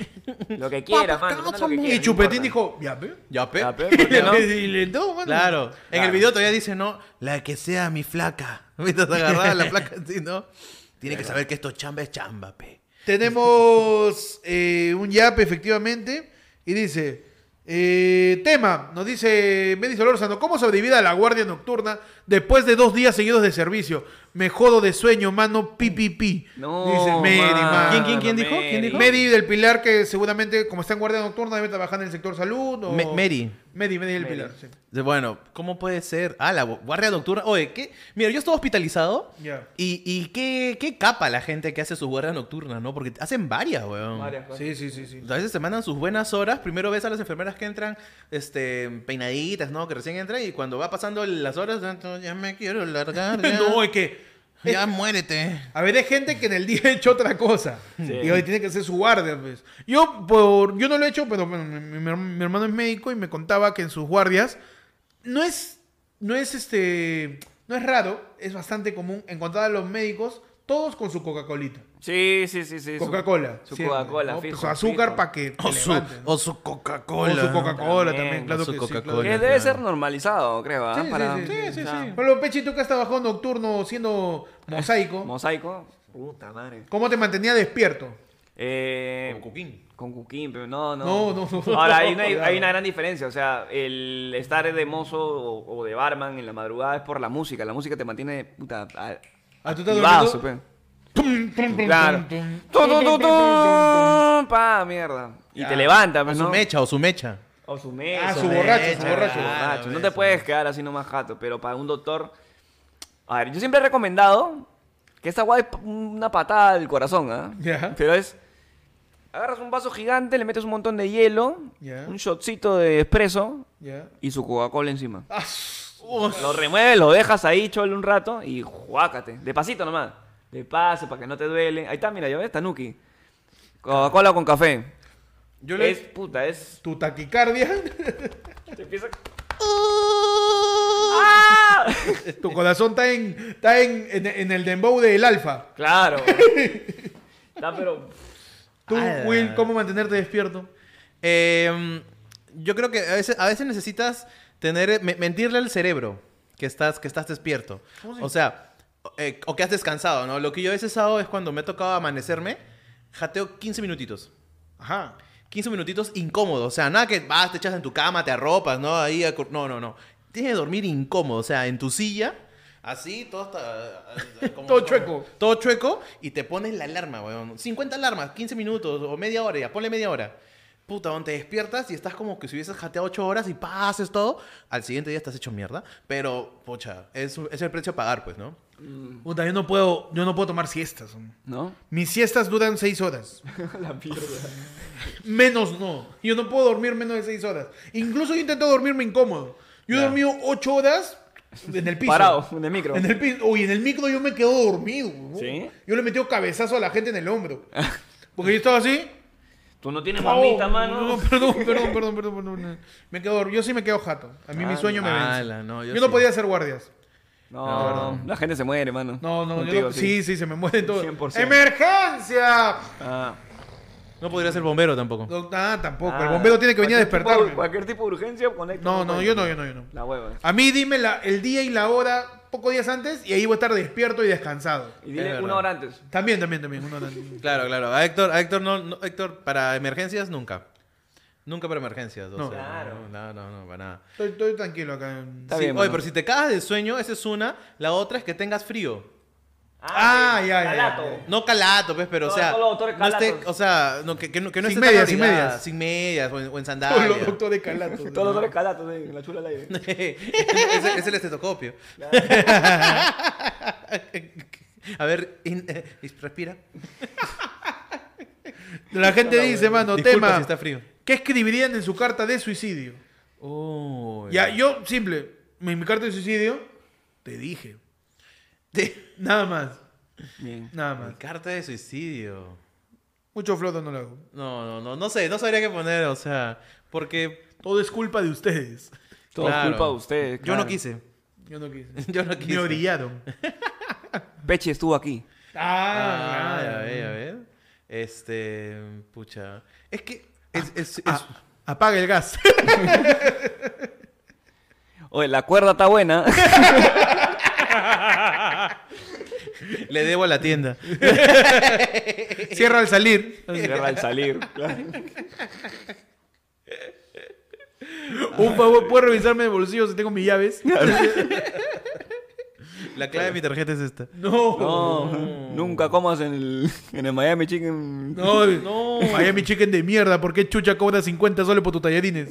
Lo que quieras, Papá, mano. cáchame. Y Chupetín dijo, yape. Ya, pe. Ya, pe, ¿por qué no? y le dio, mano. Claro. En el video todavía dice, ¿no? La que sea mi flaca. ¿Viste? agarrada la flaca así, ¿no? Tiene que saber que esto chamba es chamba, pe. Tenemos eh, un yape, efectivamente. Y dice: eh, Tema, nos dice Medi Solórzano: ¿Cómo sobrevive a la guardia nocturna después de dos días seguidos de servicio? Me jodo de sueño, mano, pi, pi, pi. No, Dice Medi, mano, mano. ¿Quién, quién, quién dijo? Mary. ¿Quién dijo? Medi del Pilar, que seguramente, como está en guardia nocturna, debe trabajar en el sector salud. O... Me- Mary. Medi, Medi del Mary. Pilar, sí. Bueno, ¿cómo puede ser? Ah, la guardia nocturna. Oye, ¿qué? Mira, yo estuve hospitalizado. Ya. Y, y qué, qué capa la gente que hace sus guardias nocturnas, ¿no? Porque hacen varias, weón. Varias cosas. Sí, sí, sí, sí. A veces te mandan sus buenas horas. Primero ves a las enfermeras que entran este, peinaditas, ¿no? Que recién entran y cuando va pasando las horas, ya me quiero largar. Ya, no, es que. Ya muérete. A ver, hay gente que en el día ha hecho otra cosa. Sí. Y hoy tiene que hacer su guardia, pues. Yo, por, yo no lo he hecho, pero bueno, mi, mi- mi hermano es médico y me contaba que en sus guardias no es, no es este, no es raro, es bastante común encontrar a los médicos todos con su Coca-Colita. Sí, sí, sí, sí. Coca-Cola. Su Coca-Cola, ¿no? fijo. Su azúcar para que O su, Coca-Cola. O su Coca-Cola También, también, claro o su que sí. claro Coca-Cola. que sí. debe ser normalizado, creo, ¿ah? Sí, sí, Para- sí, sí, sí, sí. Bueno, Pechi, tú que has trabajado nocturno siendo mosaico, Mosaico. Puta madre. ¿cómo te mantenía despierto? Eh, Con Cuquín. Con Cuquín, pero no, no. No, no, no. Ahora, hay una, hay una gran diferencia. O sea, el estar de mozo o, o de barman en la madrugada es por la música. La música te mantiene, puta, a- Ah, ¿tú estás pe. Tum, tum, Claro. tum, tum. Tu, tu, tu, tu, Pa, mierda. Y Ya. te levanta, O pues, su ¿no? mecha, o su mecha. O su mesa. Ah, su borracho, su borracho. borracho. No te puedes quedar así nomás jato, pero para un doctor... A ver, yo siempre he recomendado que esta guay es una patada del corazón, ¿ah? Ya. Pero es... Agarras un vaso gigante, le metes un montón de hielo, Ya. un shotcito de espresso Ya. y su Coca-Cola encima. Ah, Lo remueves, lo dejas ahí, chole un rato y juácate. Despacito nomás. De paso, para que no te duele. Ahí está, mira, ya ves, Tanuki. Coca-Cola con café. Yo le- Es, puta, es... Tu taquicardia, Te empieza... tu corazón está en, está en, en, en el dembow del alfa. Claro. Está, pero... Tú, Ah. Will, ¿cómo mantenerte despierto? Eh, yo creo que a veces, a veces necesitas tener, me- mentirle al cerebro que estás, que estás despierto. O sea, eh, o que has descansado, ¿no? Lo que yo a veces hago es cuando me ha tocado amanecerme, jateo 15 minutitos. Ajá. 15 minutitos incómodo. O sea, nada que vas, te echas en tu cama, te arropas, ¿no? Ahí, no, no, no. Tienes que dormir incómodo. O sea, en tu silla, así, todo está... como- Todo como- chueco. Todo chueco y te pones la alarma, weón. 50 alarmas, 15 minutos o media hora, ya, ponle media hora. Puta, donde te despiertas y estás como que si hubieses jateado 8 horas y pases todo, al siguiente día estás hecho mierda. Pero, pucha, es, es el precio a pagar, pues, ¿no? Puta, yo no puedo, yo no puedo tomar siestas. ¿No? Mis siestas duran seis horas. La mierda. Menos no. Yo no puedo dormir menos de seis horas. Incluso yo intento dormirme incómodo. Yo he dormido ocho horas en el piso. Parado, en el micro. En el piso. Uy, en el micro yo me quedo dormido. ¿no? ¿Sí? Yo le he metido cabezazo a la gente en el hombro. Porque yo estaba así. Tú no tienes mamita, Oh, mano. no, perdón, perdón, perdón, perdón, perdón. Me quedo, yo sí me quedo jato. A mí mi Ah, sueño me vence. yo yo no podía hacer guardias. No, la gente se muere, mano. No, no, yo sí. sí, se me mueren todos. 100%. ¡Emergencia! Ah. No podría ser bombero tampoco. No, ah, tampoco. el Ah, bombero tiene que venir a despertarme. cualquier tipo de urgencia, conecta. No, no, yo no, yo no, yo no. La hueva. A mí dime la- el día y la hora pocos días antes y ahí voy a estar despierto y descansado. Y dile una hora antes. También, también, también. uno antes. Claro, claro. A Héctor, a Héctor no, no- Héctor, para emergencias nunca. Nunca para emergencias. o No. sea, Claro. No, no, no, para nada. Estoy, estoy tranquilo acá. Está Sí, bien, oye, mano. pero si te cagas de sueño, esa es una. La otra es que tengas frío. Ah, ya, ya, Calato. ya. No calato, pues, pero o sea. todos los doctores no esté- calatos. o sea, no, que, que no, que no Sin esté tan medias, sin abrigada, medias. Sin medias, o en, o en Todos sandalias. los doctores calatos. Todos los dolores calatos, eh, en la chula al aire. es, el- es el estetoscopio. A ver, in- eh, respira. La gente dice, mano, Disculpa tema. si está frío. ¿Qué escribirían en su carta de suicidio? Oh, Ya, yo, simple. En mi carta de suicidio, te dije. Nada más. Bien. Nada Mi más. carta de suicidio. Mucho floto no lo hago. No, no, no, no sé, no sabría qué poner, o sea, porque Todo es culpa de ustedes. Todo es culpa de ustedes. yo no quise. Yo no quise. Yo no quise. Me orillaron. Pechi estuvo aquí. Ah, Ah, ya ve, ya ve. Este, pucha. Es que es, es- es- Ah, apaga el gas. Oye, la cuerda está buena. le debo a la tienda. Cierra al salir. Cierra al salir. claro. Un favor, ¿puedes revisarme el bolsillo si tengo mis llaves? La clave de mi tarjeta es esta. No. No, nunca comas en el, en el Miami Chicken. No, no. Miami Chicken de mierda. ¿Por qué chucha cobra 50 soles por tus tallarines?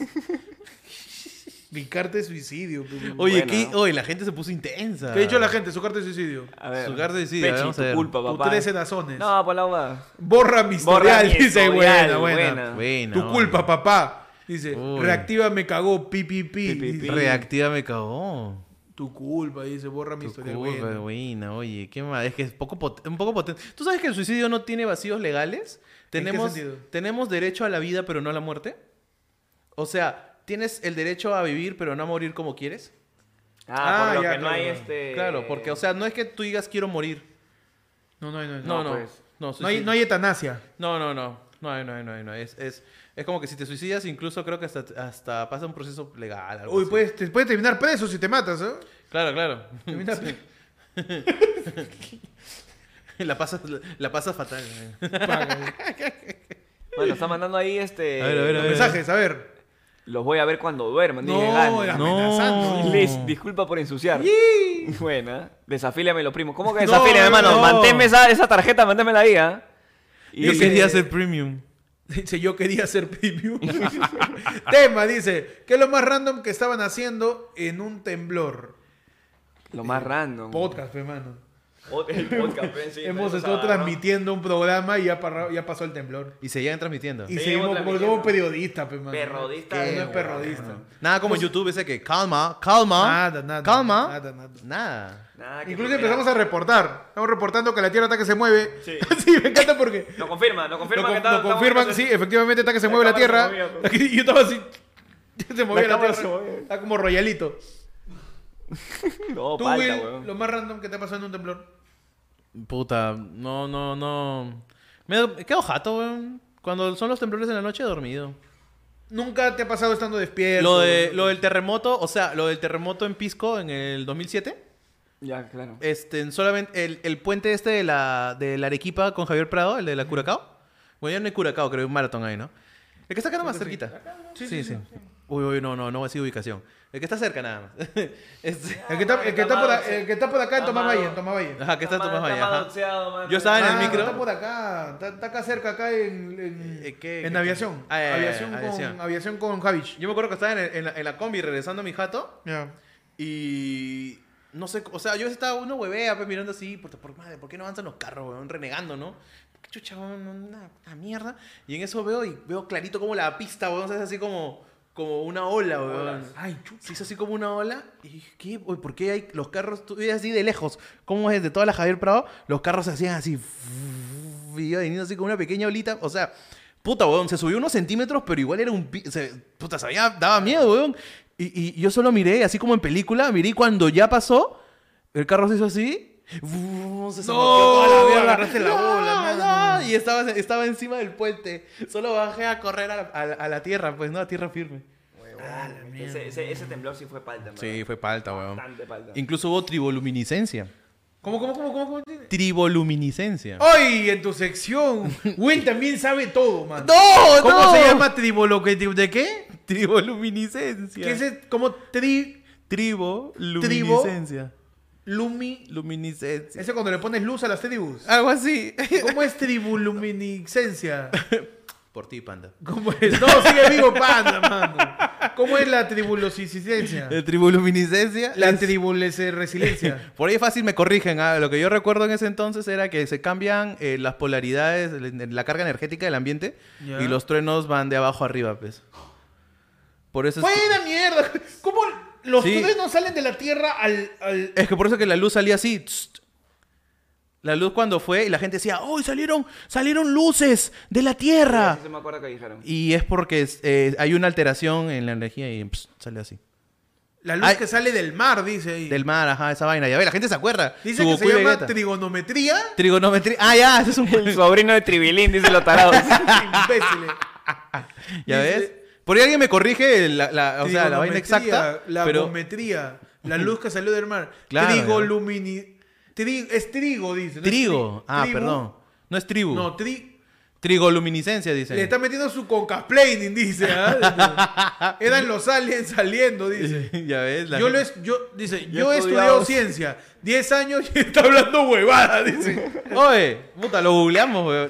Mi carta de suicidio. pues. Oye, Buena. ¿qué? Oye, la gente se puso intensa. ¿Qué ha dicho la gente? Su carta de suicidio. A ver. Su carta de suicidio, Pechi, tu culpa, papá. 13 razones. No, por la hueva. Borra mi Borra historial. mi dice, historial, buena, buena. buena. Buena, Tu oye. culpa, papá. Dice, Uy. reactiva me cagó, pi, pi, pi. Pi, pi, Dice, pi. Reactiva me cagó. Tu culpa, dice, borra mi Tu historial. culpa, buena. buena, oye, qué más. Es que es poco un poco potente. ¿Tú sabes que el suicidio no tiene vacíos legales? ¿En qué Tenemos, sentido? tenemos derecho a la vida, pero no a la muerte. O sea, tienes el derecho a vivir, pero no a morir como quieres. Ah, por Ah, lo ya, que no claro, hay este. Claro, porque, o sea, no es que tú digas quiero morir. No, no no. No, No, no. pues. No, No hay, no hay etanasia. no, no, no. No hay, no hay, no hay, no. Es, es, es como que si te suicidas, incluso creo que hasta, hasta pasa un proceso legal. algo Uy, así. puedes, te puedes terminar preso si te matas, ¿eh? Claro, claro. Terminas- la pasas la pasas fatal. Bueno, está mandando ahí este. A ver, a ver, a Los ver. mensajes, a ver. Los voy a ver cuando duerman. dije, No, era No. amenazando. Liz, disculpa por ensuciar. Buena. Desafíliame los primos. ¿Cómo que No, desafílame, hermano? no. Manténme esa, esa tarjeta, manténmela ahí, ¿ah? Y Yo dice- quería ser premium. Dice, yo quería ser premium. Tema, dice, ¿qué es lo más random que estaban haciendo en un temblor? Lo más random. Podcast, hermano. El podcast, pues, sí, Hemos estado transmitiendo un programa y ya, parra- ya pasó el temblor. Y seguían transmitiendo. Y Seguimos seguimos como transmitiendo. somos periodistas, pe, mano. Perrodista es perrodista. Nada como en YouTube ese que calma, calma. Nada, nada. Calma. Nada, nada. Nada. Nada, Incluso empezamos a reportar. Estamos reportando que la Tierra está que se mueve. Sí. Sí, me encanta porque... Lo confirma, lo Lo, confirma con- que está- confirman, sí, efectivamente está que se La mueve la Tierra. pues. Yo estaba así... Se movía la, cámara Tierra. se movía. Está como royalito. No, Tú, falta, Will, weón. lo más random que te ha pasado en un temblor. Puta, no, no, no. Me quedo jato, weón. Cuando son los temblores de la noche he dormido. Nunca te ha pasado estando despierto. Lo, de, lo del terremoto, o sea, lo del terremoto en Pisco en el 2007. Ya, claro. Este, solamente el, el puente este de la, de la Arequipa con Javier Prado, el de la Curacao. Bueno, ya no hay Curacao, creo, hay un maratón ahí, ¿no? El que está acá nomás cerquita. Sí, sí, sí. Uy, uy, no, no, no voy a decir ubicación. El que está cerca nada más. Este- El que está, el que está, por, a- el que está por acá en Tomás Valle, en Tomás Valle. Ajá, que está Está Tomás Valle, ajá. Yo estaba en el Ah, micro. Está por acá. Está, está acá cerca, acá en, en, Eh, ¿qué- en qué- aviación. Ah, ya, ya, aviación, con, aviación. aviación con Javich. Yo me acuerdo que estaba en, el- en la, en la combi regresando a mi jato. Ya. Y no sé, o sea, yo estaba uno huevea, pues, mirando así, por, por madre, ¿por qué no avanzan los carros, weón? Renegando, ¿no? ¿Qué chucha, weón? Una, una mierda. Y en eso veo y veo clarito como la pista, weón, es así como, como una ola, weón. Ay, chucha. Se hizo así como una ola. Y dije, ¿qué? Uy, ¿Por qué hay los carros? Tú así de lejos. ¿Cómo es de toda la Javier Prado? Los carros se hacían así. Y iba viniendo así como una pequeña olita. O sea, puta, weón. Se subió unos centímetros, pero igual era un. se- puta, se había- daba miedo, weón. Y, y yo solo miré, así como en película, miré y cuando ya pasó, el carro se hizo así. Se No, toda la mierda. agarraste la bola, No, no, Y estaba, estaba encima del puente. Solo bajé a correr a la, a la- a la tierra, pues, ¿no? A tierra firme. Ese, ese, ese temblor sí fue palta, en Sí, verdad. fue palta, weón. Bastante palta. Incluso hubo triboluminiscencia. ¿Cómo, cómo, cómo, cómo? cómo? Triboluminiscencia. Hoy en tu sección, Will también sabe todo, man. ¡No, ¿Cómo no! se llama tribolo de qué? Triboluminiscencia. ¿Qué es como tri Triboluminiscencia. Lumi? Luminiscencia. Ese cuando le pones luz a las tribus. Algo así. ¿Cómo es tribuluminiscencia? Por ti, panda. ¿Cómo es? No, sigue vivo, panda, mano. ¿Cómo es la tribulosicencia? La triboluminiscencia. La es- tribulesresiliencia. Por ahí fácil me corrigen. ah, Lo que yo recuerdo en ese entonces era que se cambian eh, las polaridades, la carga energética del ambiente y los truenos van de abajo arriba, pues. Por eso es que- ¡Buena mierda! ¿Cómo los Sí. truenos salen de la Tierra al... al- Es que por eso que la luz salía así. La luz cuando fue y la gente decía, ¡oh, salieron, salieron luces de la Tierra! Sí, sí me acuerdo que dijeron. Y es porque eh, hay una alteración en la energía y pst, sale así. La luz Ay. que sale del mar, dice ahí. Del mar, ajá, esa vaina. Ya ve, la gente se acuerda. Dice Su que se llama Vegeta. trigonometría. Trigonometría. Ah, ya, ese es un... El sobrino de Tribilín, dice los tarados. Imbéciles. ¿Ya Dice- ves? Por ahí alguien me corrige la, la- o sea, la vaina exacta. La pero geometría. La luz que salió del mar. Claro, Trigolumini... Tri- es trigo, dice. no trigo. tri- Ah, tribu. perdón. No es tribu. No, tri... Trigoluminiscencia, dice. Le está metiendo su concasplaining, dice. ¿ah? Eran los aliens saliendo, dice. ya ves. la Yo, lo es, yo, dice, Yo yo, he estudiado ciencia. 10 años y está hablando huevada, dice. Oye, puta, lo googleamos, weón.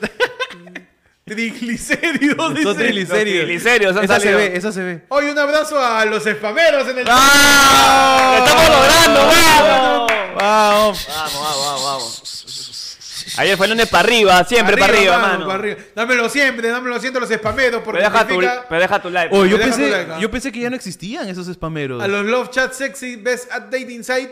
Triglicéridos. Son triglicéridos. Los triglicéridos han Esa se ve, esa se ve. Hoy un abrazo a los spameros en el... ¡Ah! ¡Lo estamos logrando, vamos! Vamos. Vamos, vamos, vamos, vamos. Ayer fue lunes para arriba, siempre para arriba, mano, mano. para arriba. Dámelo siempre, dámelo siempre a los spameros porque Pero deja, tu, significa pero deja tu like. Oye, yo tu pensé, like, ¿ah? yo pensé que ya no existían esos spameros. a los love chat sexy best update insight.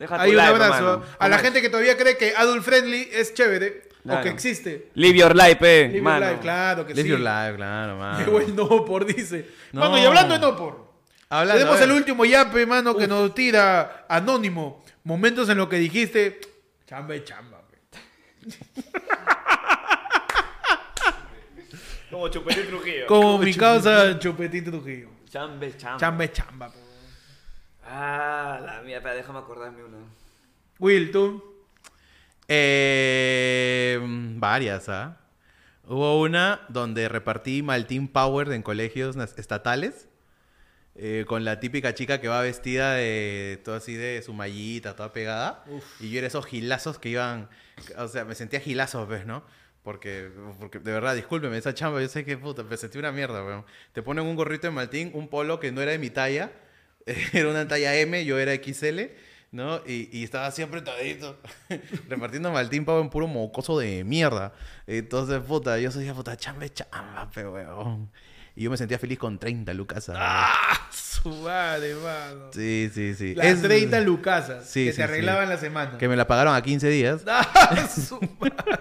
Deja tu Hay un like, abrazo. A la ¿Cómo gente que todavía cree que adult friendly es chévere o que existe. Live your life, eh, Live your life, claro que Live sí. your life, claro, mano. Qué buen no por dice. No. Mano, y hablando de no por. Hablando, Tenemos el último yape, mano, que nos tira anónimo. Momentos en los que dijiste, chamba y chamba. pe". Como Chupetín Trujillo. Como mi causa Chupetín Trujillo. Chambe, chambe. Chamba es chamba. pe. Ah, la mía, espera, déjame acordarme una. Will, tú. Eh, varias, ¿ah? Hubo una donde repartí Maltín Power en colegios estatales. eh, con la típica chica que va vestida de todo así de su mallita, toda pegada. Y yo era esos gilazos que iban. O sea, me sentía gilazos, ¿ves, no? Porque, porque de verdad, discúlpeme, esa chamba, yo sé que puta, me sentí una mierda, weón. Te ponen un gorrito de Maltín, un polo que no era de mi talla, era una talla M, yo era XL, ¿no? Y, y estaba siempre todito, repartiendo Maltín Pavo en puro mocoso de mierda. Entonces, puta, yo soy puta, chamba es chamba, pe, weón. Y yo me sentía feliz con 30 lucas. ¡Ah! Su madre, mano. Sí, sí, sí. Las Es- 30 lucasas Sí, que sí, te arreglaban sí. la semana. Que me la pagaron a 15 días. ¡Ah! Su madre.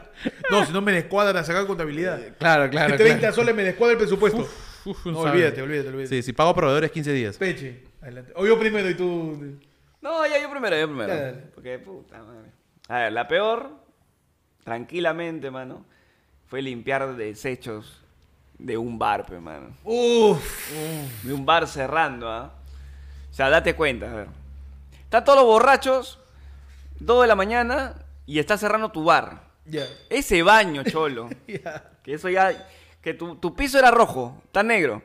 No, si no me descuadra sacar contabilidad. Claro, claro, 30 claro. soles me descuadra el presupuesto. Uf, no, olvídate, olvídate, olvídate. Sí, si pago proveedores 15 días. Peche, adelante. O yo primero y tú. No, ya yo primero, yo primero. Dale, dale. Porque, puta madre. A ver, la peor, tranquilamente, mano, fue limpiar desechos de un bar, pe, mano. Uf. De un bar cerrando, ¿ah? O sea, date cuenta, a ver. Están todos los borrachos, 2 de la mañana, y está cerrando tu bar. Ya. Ese baño, cholo. Ya. que eso ya. Que tu, tu piso era rojo, está negro.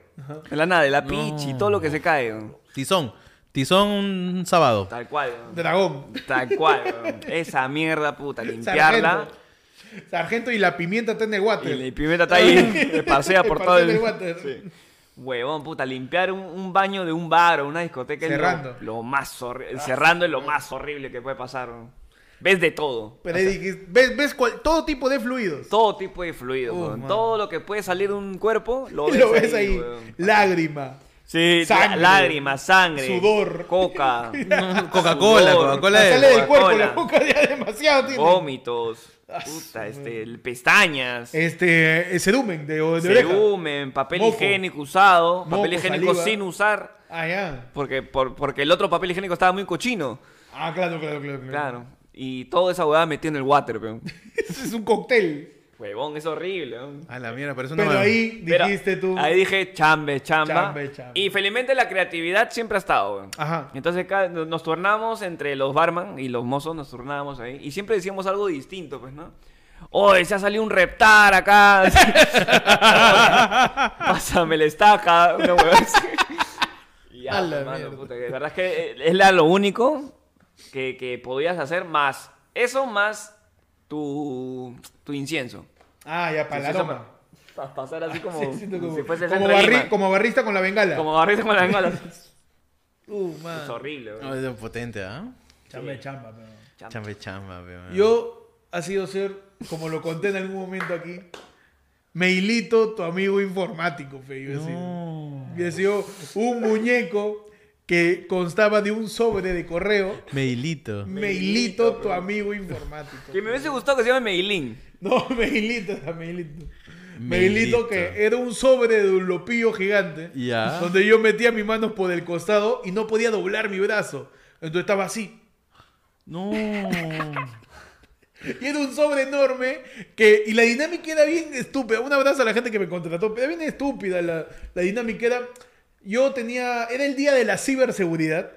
En la nada, de la pichi y todo lo que se cae. ¿no? Tizón. Tizón un sábado. Tal cual. ¿no? Dragón. Tal cual, weón. Esa mierda, puta, limpiarla. Sargento. Sargento y la pimienta está en el water. Y la pimienta está ahí, se pasea por todo el... water. Sí. Huevón, puta, limpiar un, un baño de un bar o una discoteca Cerrando. es lo, lo más horrible. Cerrando es lo más horrible que puede pasar. ¿no? Ves de todo. Pero ahí dijiste, ves, ves cual- todo tipo de fluidos. Todo tipo de fluidos, Uh, weón. man. Todo lo que puede salir de un cuerpo, lo ves, Lo ves ahí. weón. Lágrima. Sí, Sangre. lágrimas, sangre. Sudor. Coca. Coca-Cola, Coca-Cola sale del cuerpo, la boca ya demasiado tiene. Vómitos. Puta, este, pestañas. Este, eh, cerumen de, de oreja. Cerumen, papel Moco. higiénico usado, Moco, papel higiénico saliva. sin usar, Ah, ya. porque, por- porque el otro papel higiénico estaba muy cochino. Ah, claro, claro, claro. claro. Claro. Y toda esa huevada metió en el water, peón. es un cóctel. Huevón, es horrible, weón. A la mierda, pero eso no Pero me- ahí Pero dijiste tú. Ahí dije chambe, chamba. Chambe, chamba. Y felizmente la creatividad siempre ha estado, weón. Ajá. Entonces nos turnamos entre los barman y los mozos, nos turnábamos ahí. Y siempre decíamos algo distinto, pues, ¿no? Oye, se ha salido un reptar acá. Pásame la estaca. Una ya, la hermano, puta, que de verdad es que eh, es la- lo único que, que podías hacer más. Eso más tu, tu incienso. Ah, ya, para la aroma. Para pasar así como, Sí, como, si fuese el como, barri- Lima. como barrista con la bengala. Como barrita con la bengala. Uh, man. Es horrible, weón. No, es potente, ¿ah? Chamba, chamba, pero. Chamba, chamba, weón. Yo ha sido ser, como lo conté en algún momento aquí, Meilito, tu amigo informático, fe. Yo he sido. Yo he sido un muñeco que constaba de un sobre de correo. Meilito. Meilito, tu amigo informático. Que me hubiese gustado que se llame Meilín. No, Meilito, era. Meilito. Meilito que era un sobre de un lopillo gigante. Ya. Donde yo metía mis manos por el costado y no podía doblar mi brazo. Entonces estaba así. No. Y era un sobre enorme que, y la dinámica era bien estúpida. Un abrazo a la gente que me contrató, pero era bien estúpida la, la dinámica. Era, yo tenía, era el día de la ciberseguridad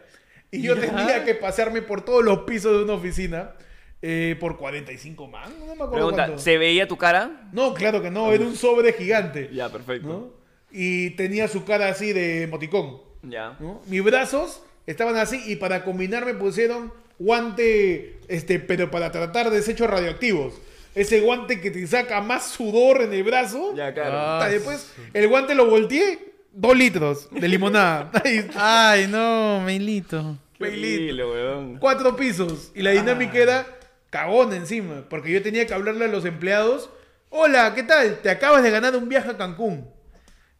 y yo tenía que pasearme por todos los pisos de una oficina eh, por 45 man, no me acuerdo Pregunta, cuánto. ¿se veía tu cara? No, claro que no, era un sobre gigante. Ya, perfecto. ¿no? Y tenía su cara así de emoticón. Ya. ¿no? Mis brazos estaban así y para combinar me pusieron guante, este, pero para tratar desechos radioactivos. Ese guante que te saca más sudor en el brazo. Ya, claro. Ah, Después el guante lo volteé, dos litros de limonada. Ahí está, Ay, no, horrible, weón. cuatro pisos. Y la dinámica era cagón encima. Porque yo tenía que hablarle a los empleados. Hola, ¿qué tal? Te acabas de ganar un viaje a Cancún.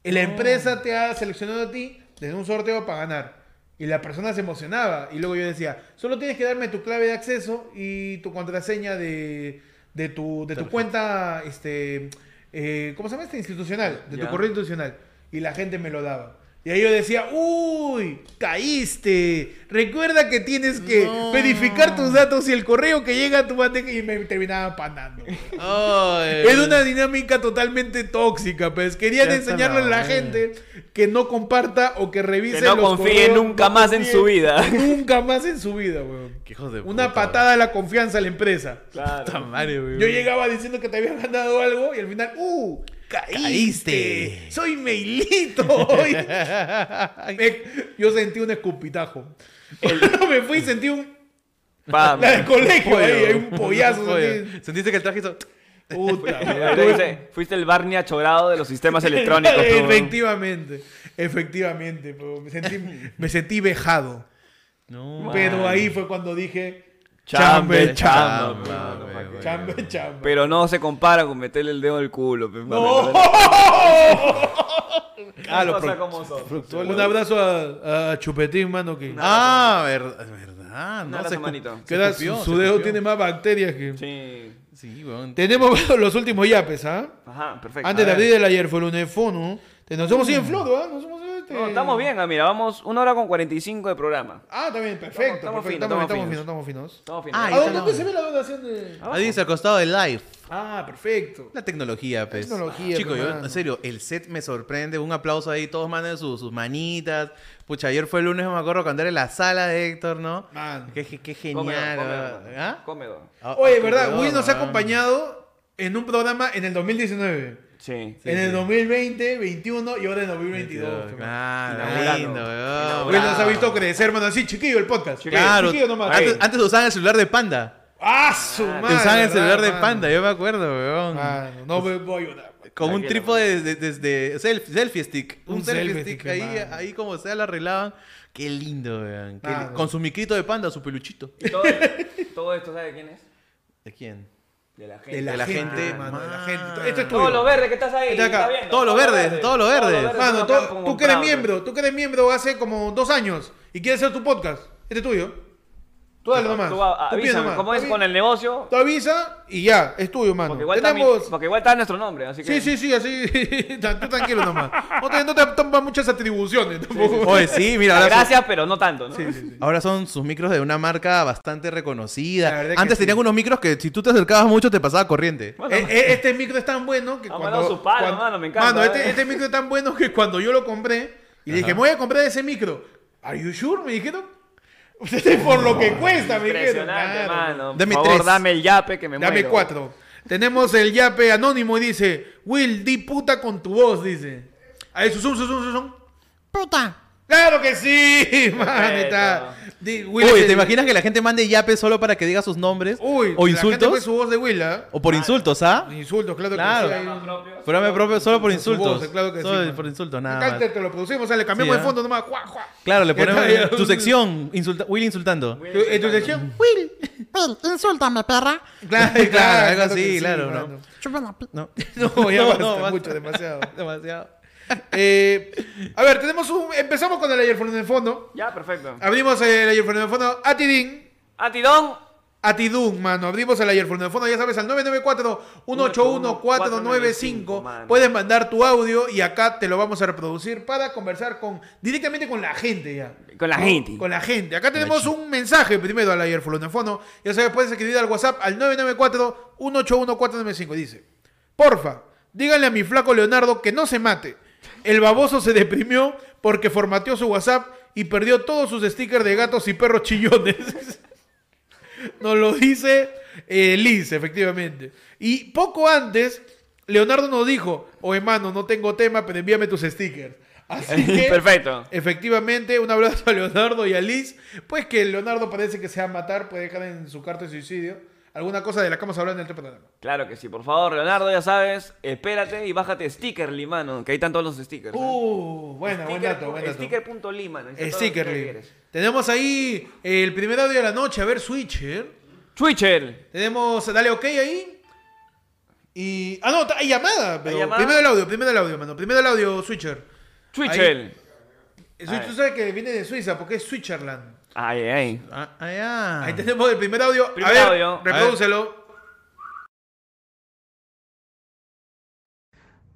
Y la empresa te ha seleccionado a ti desde un sorteo para ganar. Y la persona se emocionaba. Y luego yo decía, solo tienes que darme tu clave de acceso y tu contraseña de, de tu, de tu cuenta, este, eh, ¿cómo se llama? Este institucional, de tu correo institucional. Y la gente me lo daba. Y ahí yo decía, uy, caíste. Recuerda que tienes que No. verificar tus datos y el correo que llega a tu bandeja y me terminaba panando. Ay. Es una dinámica totalmente tóxica, pues. Querían enseñarle a la gente que no comparta o que revise Que no los confíe correos, nunca no más en su vida. Nunca más en su vida, weón. Qué hijos de Una puta, patada a la confianza a la empresa. Puta madre, weón. Yo llegaba diciendo que te habían ganado algo y al final, ¡uh! ¡Caíste! Caíste. ¡Soy Meilito! hoy". Me- yo sentí un escupitajo. me fui y sentí un. Pam. La del colegio ahí, hay un pollazo. Sentí. Sentiste que el traje hizo. Puta, Fuiste, fuiste- el Barney achorado de los sistemas electrónicos. efectivamente, efectivamente. me, sentí, me sentí vejado. No. Pero ahí fue cuando dije. Chambe, Chambe, chambe. chambe. Chambe. Pero no se compara con meterle el dedo al culo. pe, ¡No! Ah, lo pro- como son. fructuoso. Un abrazo a, a Chupetín, mano, que, Ah, verdad. verdad. No, abrazo, se manito. que da- escupió, su, se su dedo tiene más bacterias que... Sí. Sí, weón. Tenemos los últimos yapes, ¿ah? Ajá, perfecto. Antes de abrir el ayer fue el unefono. Nos hemos ido en flor, ¿ah? Nos hemos este- No, estamos bien, ah, mira, vamos una hora con 45 de programa. Ah, también, perfecto. Estamos- estamos perfecto, finos, estamos, finos, estamos finos. Estamos bien. Ah, ¿A ahí dónde se ve la donación de...? Ahí dice al costado del live. Ah, perfecto. La tecnología, pues. Tecnología, Chicos, pues, yo, en serio, el set me sorprende. Un aplauso ahí, todos manden sus, sus manitas. Pucha, ayer fue el lunes, me acuerdo, cuando era en la sala de Héctor, ¿no? Mano. Qué, qué- qué genial. cómedo. ¿Ah? Cómedo. Ah, Oye, ah, ¿verdad? Will nos ha acompañado en un programa en el 2019. Sí. Sí, en el sí. 2020, 21 y ahora en 2022. pe, mano. Claro, lindo, weón. Nos ha visto crecer, mano. Así, chiquillo, el podcast. Claro, Chiquillo nomás. antes, antes usaban el celular de Panda. ¡Ah, su madre! usaban el ¿verdad, celular de mano? Panda, yo me acuerdo, weón. Mano, no me voy a ayudar. Con un trípode desde de, selfie, selfie stick. Un, Un selfie, selfie stick, stick, ahí, mano. ahí como sea lo arreglaban. Qué lindo, weón. Qué li- Mano. Con su micrito de panda, su peluchito. Y todo, todo esto, ¿sabe quién es? ¿De quién? De la gente. De la, De la gente, gente, mano, de la mano. gente. Esto es tuyo. Todos los verdes que estás ahí. Está acá. ¿está viendo? Todos los verdes, todos los verdes. todos Mano, tú, tú que eres miembro, tú que eres miembro hace como dos años y quieres hacer tu podcast. Este es tuyo. Tú dale nomás. Tú a- Tú avísame. ¿cómo es con el negocio? Tú avisa y ya, es tuyo, mano. Porque igual, está mi- Tenemos... porque igual está nuestro nombre, así que... Sí, sí, sí, así. Tú tranquilo nomás. No te, no te tomas muchas atribuciones tampoco. Oye, sí, mira, ahora, Gracias, pero no tanto, ¿no? ahora son sus micros de una marca bastante reconocida. Antes sí. tenían unos micros que si tú te acercabas mucho te pasaba corriente. Bueno, Eh, eh, este micro es tan bueno que cuando... mandado su palo, cuando- mano, me encanta, Mano, este, eh. este micro es tan bueno que cuando yo lo compré y le dije, me voy a comprar ese micro. ¿Are you sure? Me dijeron. Por lo que cuesta, dijeron. Impresionante, Claro. mano. Dame Por favor, tres. dame el yape que me Dame muero. cuatro. Tenemos el yape anónimo y dice, Will, di puta con tu voz, dice. Ahí, susum, susum, susum. Puta. Claro que sí, man, está. Di- Will Uy, es ¿te el- imaginas que la gente mande yape solo para que diga sus nombres? Uy, o la gente insultos. fue su voz de Will, ¿ah? O por insultos, ¿ah? Insultos, claro, Claro. que sí. hay Programa propio solo por su insultos. voz, claro que sí, solo mano. por insultos, nada Acá más. te, te lo producimos, o sea, le cambiamos Sí, de ¿ah? fondo nomás. Juá, juá. Claro, le ponemos Está tu sección, insulta- Will insultando. ¿Tu- ¿En tu sección? Will. Will, insúltame, perra. Claro, Claro, algo así, sí, claro, ¿no? mano. Chupa la pi- No, No, ya No, basta, no, basta. mucho, demasiado. demasiado. Eh, a ver, tenemos un. Empezamos con el ayer en el fondo. Ya, perfecto. Abrimos el ayer en el fondo. Atidín. Atidón. Atidún, mano. Abrimos el ayer en el fondo. Ya sabes, al 994-181-495. mano. Puedes mandar tu audio y acá te lo vamos a reproducir para conversar con directamente con la gente ya. Con la gente. Con la gente. Acá tenemos un mensaje primero al ayer en el fondo. Ya sabes, puedes escribir al WhatsApp al 994-181-495. Dice: Porfa, díganle a mi flaco Leonardo que no se mate. El baboso se deprimió porque formateó su WhatsApp y perdió todos sus stickers de gatos y perros chillones. Nos lo dice eh, Liz, efectivamente. Y poco antes, Leonardo nos dijo, oye, mano, no tengo tema, pero envíame tus stickers. Así que, Perfecto. efectivamente, un abrazo a Leonardo y a Liz. Pues que Leonardo parece que se va a matar, puede dejar en su carta de suicidio. Alguna cosa de la que vamos a hablar en el programa. Claro que sí. Por favor, Leonardo, ya sabes, espérate y bájate Stickerly, mano. Que ahí están todos los stickers. ¿eh? Uh, bueno, buen dato, buen dato. Sticker.ly, mano. ahí que Stickerly. Tenemos ahí el primer audio de la noche. A ver, Switcher. Twitcher. Tenemos, dale ok ahí. Y. Ah, no, hay llamada. Pero ¿Hay llamada? Primero el audio, primero el audio, mano. Primero el audio, Switcher. Twitcher. Switch, tú sabes que viene de Suiza porque es Switzerland. Ay, ay. Ah, ah, ya. Ahí tenemos el primer audio. Primer a ver, audio. reprodúcelo.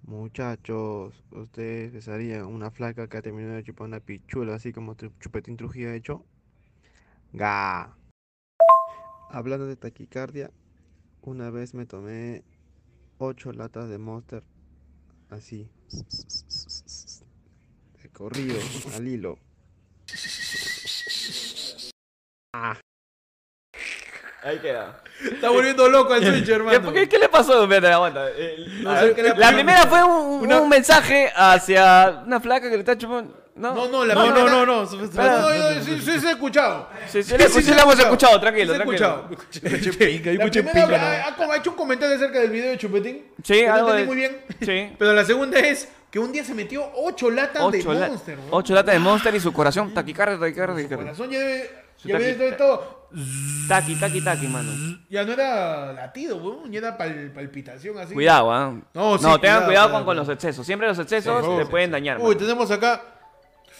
Muchachos, ¿ustedes besarían una flaca que ha terminado de chupar una pichula así como Chupetín Trujillo ha hecho? Ga. Hablando de taquicardia, una vez me tomé ocho latas de Monster así, de corrido, al hilo. Ahí queda. Está volviendo loco al Switch, ¿Qué, hermano. qué- qué le pasó? Espérate, aguanta. Eh, No a sé ver, qué le la pasó. primera fue un, Una- un mensaje hacia una flaca que le está chupando. No, No, no, la No, primera- no, no, no. No, no, no, sí, sí, se ha escuchado. Sí, sí, sí le hemos escuchado, tranquilo, Sí, se ha tranquilo. escuchado. Chupinga, yo La escuché primera pinga, ha, ha- ha hecho un comentario acerca del video de Chupetín. Sí, que no algo entendí de- muy bien. Sí. Pero la segunda es que un día se metió ocho latas Ocho, de la- Monster. weón. ocho latas de Monster y su corazón taquicardia, taquicardia, Su taquicardia. corazón ya debe... Ya taqui- debe todo... Taqui, taqui, taqui, mano. Ya no era latido, weón. Ya era pal- palpitación así. Cuidado, ¿ah? No, sí, tengan cuidado, con, los excesos. Siempre los excesos Sí, te sí, pueden dañar. Uy, tenemos acá...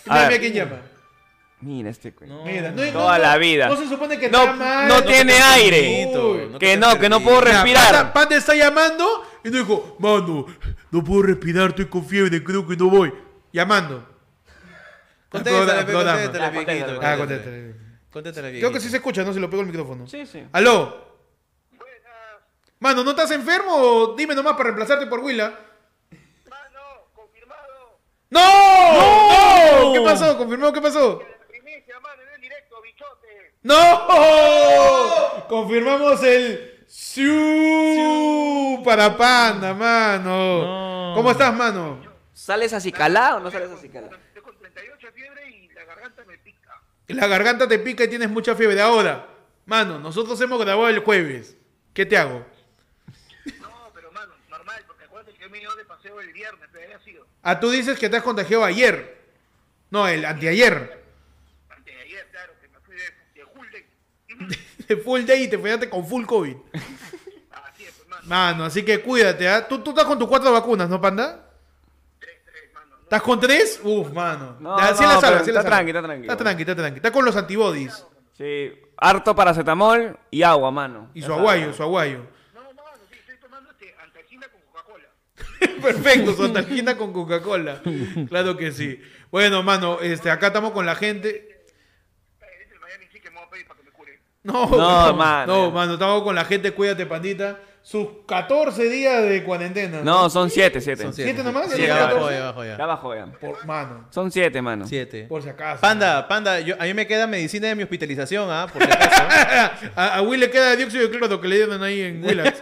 A Mira, mira quién llama. Mira este. güey. Mira, no, Toda no, la no- vida. No se supone que No- mal. no tiene aire. Uy. No Que no, que no puedo respirar. Panda, Panda está llamando y nos dijo, mano, no puedo respirar, estoy con fiebre, creo que no voy. Llamando. Contéstale, contéstale, Ah, contéstale. Contéstale. Contéstale, Creo que sí se escucha, ¿no? Si lo pego el micrófono. Sí, sí. ¿Aló? Mano, ¿no estás enfermo dime nomás para reemplazarte por Willa? Mano, confirmado. ¡No! ¡No! ¿Qué pasó? ¿Confirmó qué pasó? ¡No! Confirmamos el Siu para Panda, mano. ¿Cómo estás, mano? ¿Sales acicalado o no sales acicalado? Estoy con 38 de fiebre y la garganta me pica. La garganta te pica y tienes mucha fiebre. Ahora, mano, nosotros hemos grabado el jueves. ¿Qué te hago? No, pero mano, normal, porque acuérdate que yo me iba de paseo el viernes, pero había sido Ah, tú dices que te has contagiado ayer. No, el anteayer. antes de ayer, claro, que me fui de, de Hulden. De full day y te fallaste con full COVID. Así es, pues, mano. Mano, así que cuídate, ¿ah? ¿Tú, tú estás con tus cuatro vacunas, ¿no, panda? Tres, tres, mano. No, ¿Estás con tres? Uf, mano. No, la sala, la está sala. tranqui, está tranqui. Está tranqui, está tranqui. Está con los antibodies. Sí. Harto paracetamol y agua, mano. Y su aguayo, su aguayo. no, mano, sí, estoy tomando este antagina con Coca-Cola. Perfecto, su antajina con Coca-Cola. Claro que sí. Bueno, mano, este, acá estamos con la gente. Es el Miami sí que me voy a pedir para que me cure. No, No, mano. No, mano, estamos con la gente, cuídate, pandita. Sus 14 días de cuarentena. No, son siete, siete. Son ¿Siete nomás? Sí, ¿Ya bajó, ya bajó, ya. Ya bajó ya. Por, mano, Son siete, mano. Siete. por si acaso. Panda, panda, yo, a mí me queda medicina de mi hospitalización, ¿ah? Por si acaso. a, a Will le queda dióxido de cloro que le dieron ahí en Willax.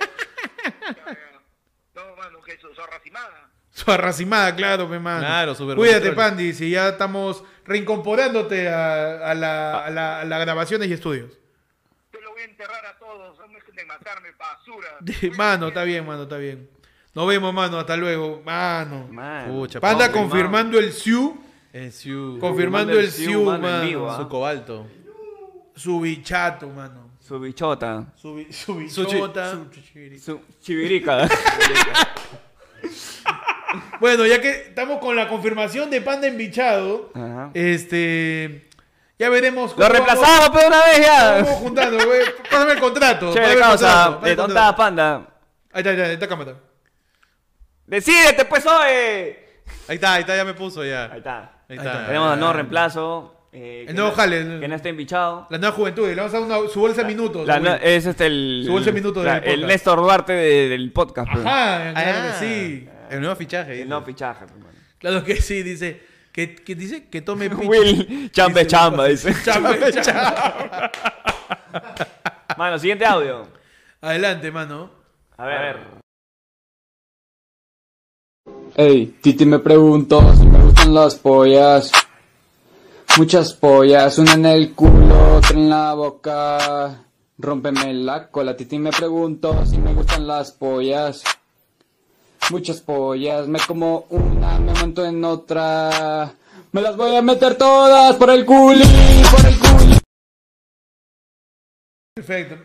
No, mano, que eso, racimada. Su arracimada, claro, mi mano. Claro, super Cuídate. Pandi, si ya estamos reincorporándote a, a la, a, la, a las grabaciones y estudios. Yo lo voy a enterrar a todos, matarme, basura. Mano, está bien, mano, está bien. Nos vemos, mano, hasta luego. Mano. Mano. Pucha, Panda confirmando el SIU, El Siu. confirmando el SIU, mano, en mano. vivo, ¿ah? Su cobalto. Su bichato, mano. Su bichota. Su, bi- su Su chi- bichota. su Su chivirica. Bueno, ya que estamos con la confirmación de Panda embichado, Ajá. este... Ya veremos Lo reemplazamos, pero una vez ya. vamos juntando, güey. Pásame el contrato. El causa. pásame ¿De el está Panda? Ahí está, ahí está, ahí está cámara. Decídete, pues, oye. Ahí está, ahí está, ya me puso ya. Ahí está. Ahí está. está. Tenemos al nuevo reemplazo. eh, El nuevo no- jale, el- Que no está embichado. La nueva juventud, le vamos a dar una- su bolsa de minutos. La- es este el. Su bolsa de minutos la- del podcast. El Néstor Duarte de- del podcast. pues. Ajá, claro Ah, que sí. El nuevo fichaje. El dice. no fichaje, pues, mano. Claro que sí, dice. Que, que dice que tome picha. Will, Dice, chamba, dice. Chamba es chamba. Mano, siguiente audio. Adelante, mano. A ver. Ey, Titi me preguntó si me gustan las pollas. Muchas pollas, una en el culo, otra en la boca. Rómpeme la cola. Titi me preguntó si me gustan las pollas. Muchas pollas, me como una, me monto en otra. Me las voy a meter todas por el culi, por el culi. Perfecto.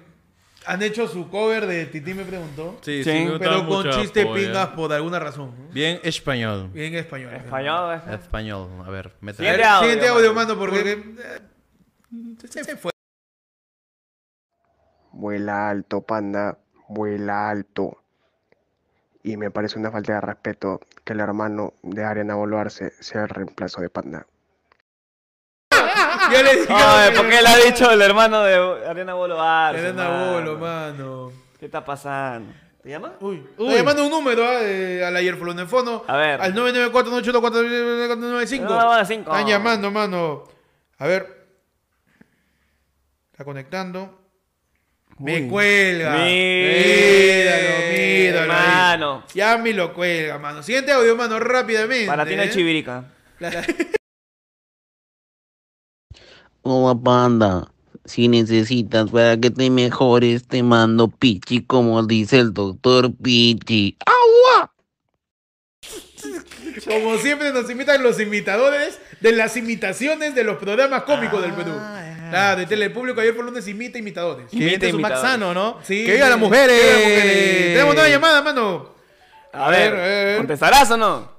Han hecho su cover de Titi me preguntó. Sí, Sí, sí, me Pero con chiste pollas. pingas por alguna razón. ¿no? Bien español. Bien español. Español. Español. A ver, ver, Siguiente audio, Siguiente audio, mano, porque. eh, se- se fue. Vuela alto, panda, vuela alto. Y me parece una falta de respeto que el hermano de Ariana Boluarse sea el reemplazo de Panda. Le dije. ¿por qué le ha dicho el hermano de Arce, Arena mano? Bolo, mano. ¿Qué está pasando? ¿Te llama? Uy, Está llamando un número de- al ayer Flonefono. A ver. Al 994-984-495. No, no, no, cinco. Están llamando, mano. A ver. Está conectando. Me Uy. cuelga. Mira, Míralo, míralo. ahí. mano. Ya me lo cuelga, mano. Siguiente audio, mano, rápidamente. Para ti no ¿eh? chivirica. Hola panda, si necesitas para que te mejores te mando pichi como dice el doctor Pichi. ¡Agua! Como siempre nos imitan los imitadores de las imitaciones de los programas cómicos del Perú. Claro, de Telepúblico ayer por lunes imita imitadores. Viene su Max imitadores. Sano, ¿no? Sí, que viva las mujeres. Que viva las mujeres. Tenemos nueva llamada, mano. A ver, a ver. ¿contestarás o no?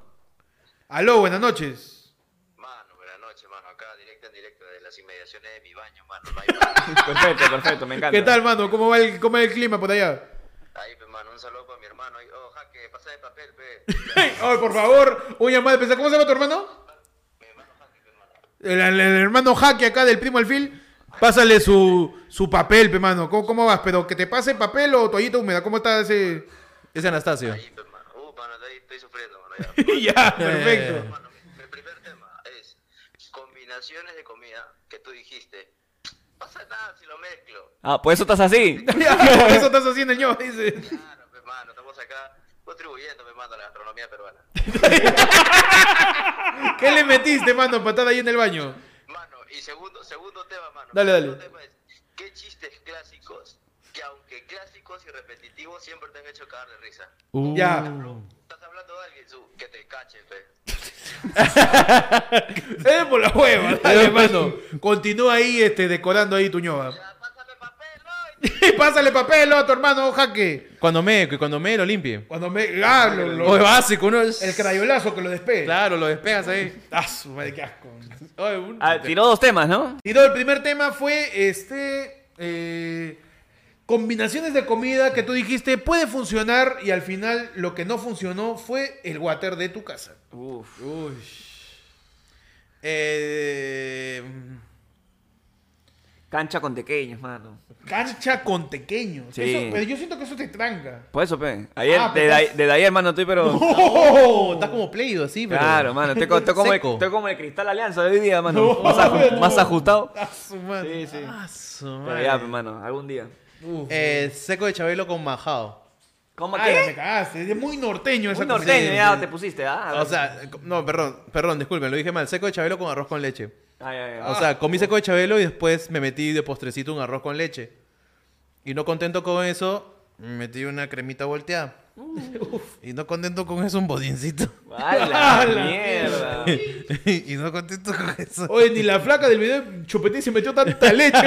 Aló, buenas noches. Mano, buenas noches, mano. Acá, directo en directo, de las inmediaciones de mi baño, mano. Perfecto, perfecto, me encanta. ¿Qué tal, mano? ¿Cómo va el, cómo va el clima por allá? Ahí, pues, mano, un saludo para mi hermano. Oh, jaque, pasa de papel, pe. Ay, por favor, un llamado de ¿Cómo se llama tu hermano? El, el- el hermano Jaque acá del primo Alfil. Pásale su, su papel, pe, mano. ¿Cómo, ¿Cómo vas? ¿Pero que te pase papel o toallita húmeda? ¿Cómo está ese...? Ese Anastasio. Ahí, pues, mano. Uh, mano, ahí estoy sufriendo, mano. Ya. ya, perfecto. Mano, mi, mi primer tema es combinaciones de comida que tú dijiste. Pasa nada si lo mezclo. Ah, pues eso estás así. Por eso estás haciendo el ño, dice. Claro, pues, mano, estamos acá contribuyendo, pues, mano, a la gastronomía peruana. ¿Qué le metiste, mano, patada ahí en el baño? Y segundo, segundo tema, mano. Dale, Segundo dale. tema es, ¿qué chistes clásicos, que aunque clásicos y repetitivos, siempre te han hecho cagar de risa? Ya. Estás hablando de alguien, su, que te cache, pe. Eh, por la hueva, dale, mano. Continúa ahí este, decorando ahí tu ñoba. Pásale papel, a tu hermano Jaque. Cuando me, cuando me lo limpie. Cuando me. Ah, lo- lo- Oye, básico, ¿no? el crayolazo que lo despegue. Claro, lo despegas ahí. Ah, su madre, qué asco. Oye, un- Ah, tiró dos temas, ¿no? Y no, el primer tema fue este. eh, combinaciones de comida que tú dijiste puede funcionar y al final lo que no funcionó fue el water de tu casa. Uf. Eh, Cancha con pequeños, mano. Cancha con pequeños. Sí. Eso- pero yo siento que eso te tranca. Por eso, pe. Ayer, Ah, desde, estás- ahí- desde ayer, mano, estoy pero... Oh, está como pleido así, pero. Claro, mano. Estoy, estoy como, el, estoy como el Cristal Alianza de hoy día, mano. más, aju- más ajustado. Su madre. Sí, sí. Su Pero ya, pe, mano. Algún día. Eh, seco de Chabelo con majao. ¿Cómo Ah, ya me qué? cagaste. Es muy norteño esa Un norteño, cosa. ya te pusiste, ¿ah? O sea, no, perdón, perdón, disculpen, lo dije mal. Seco de Chabelo con arroz con leche. Ay, ay, ay. O sea, comí seco de Chabelo y después me metí de postrecito un arroz con leche. Y no contento con eso, me metí una cremita volteada. Y no contento con eso, un bodincito. ¡A la mierda! y no contento con eso. Oye, ni la flaca del video Chupetín se metió tanta leche.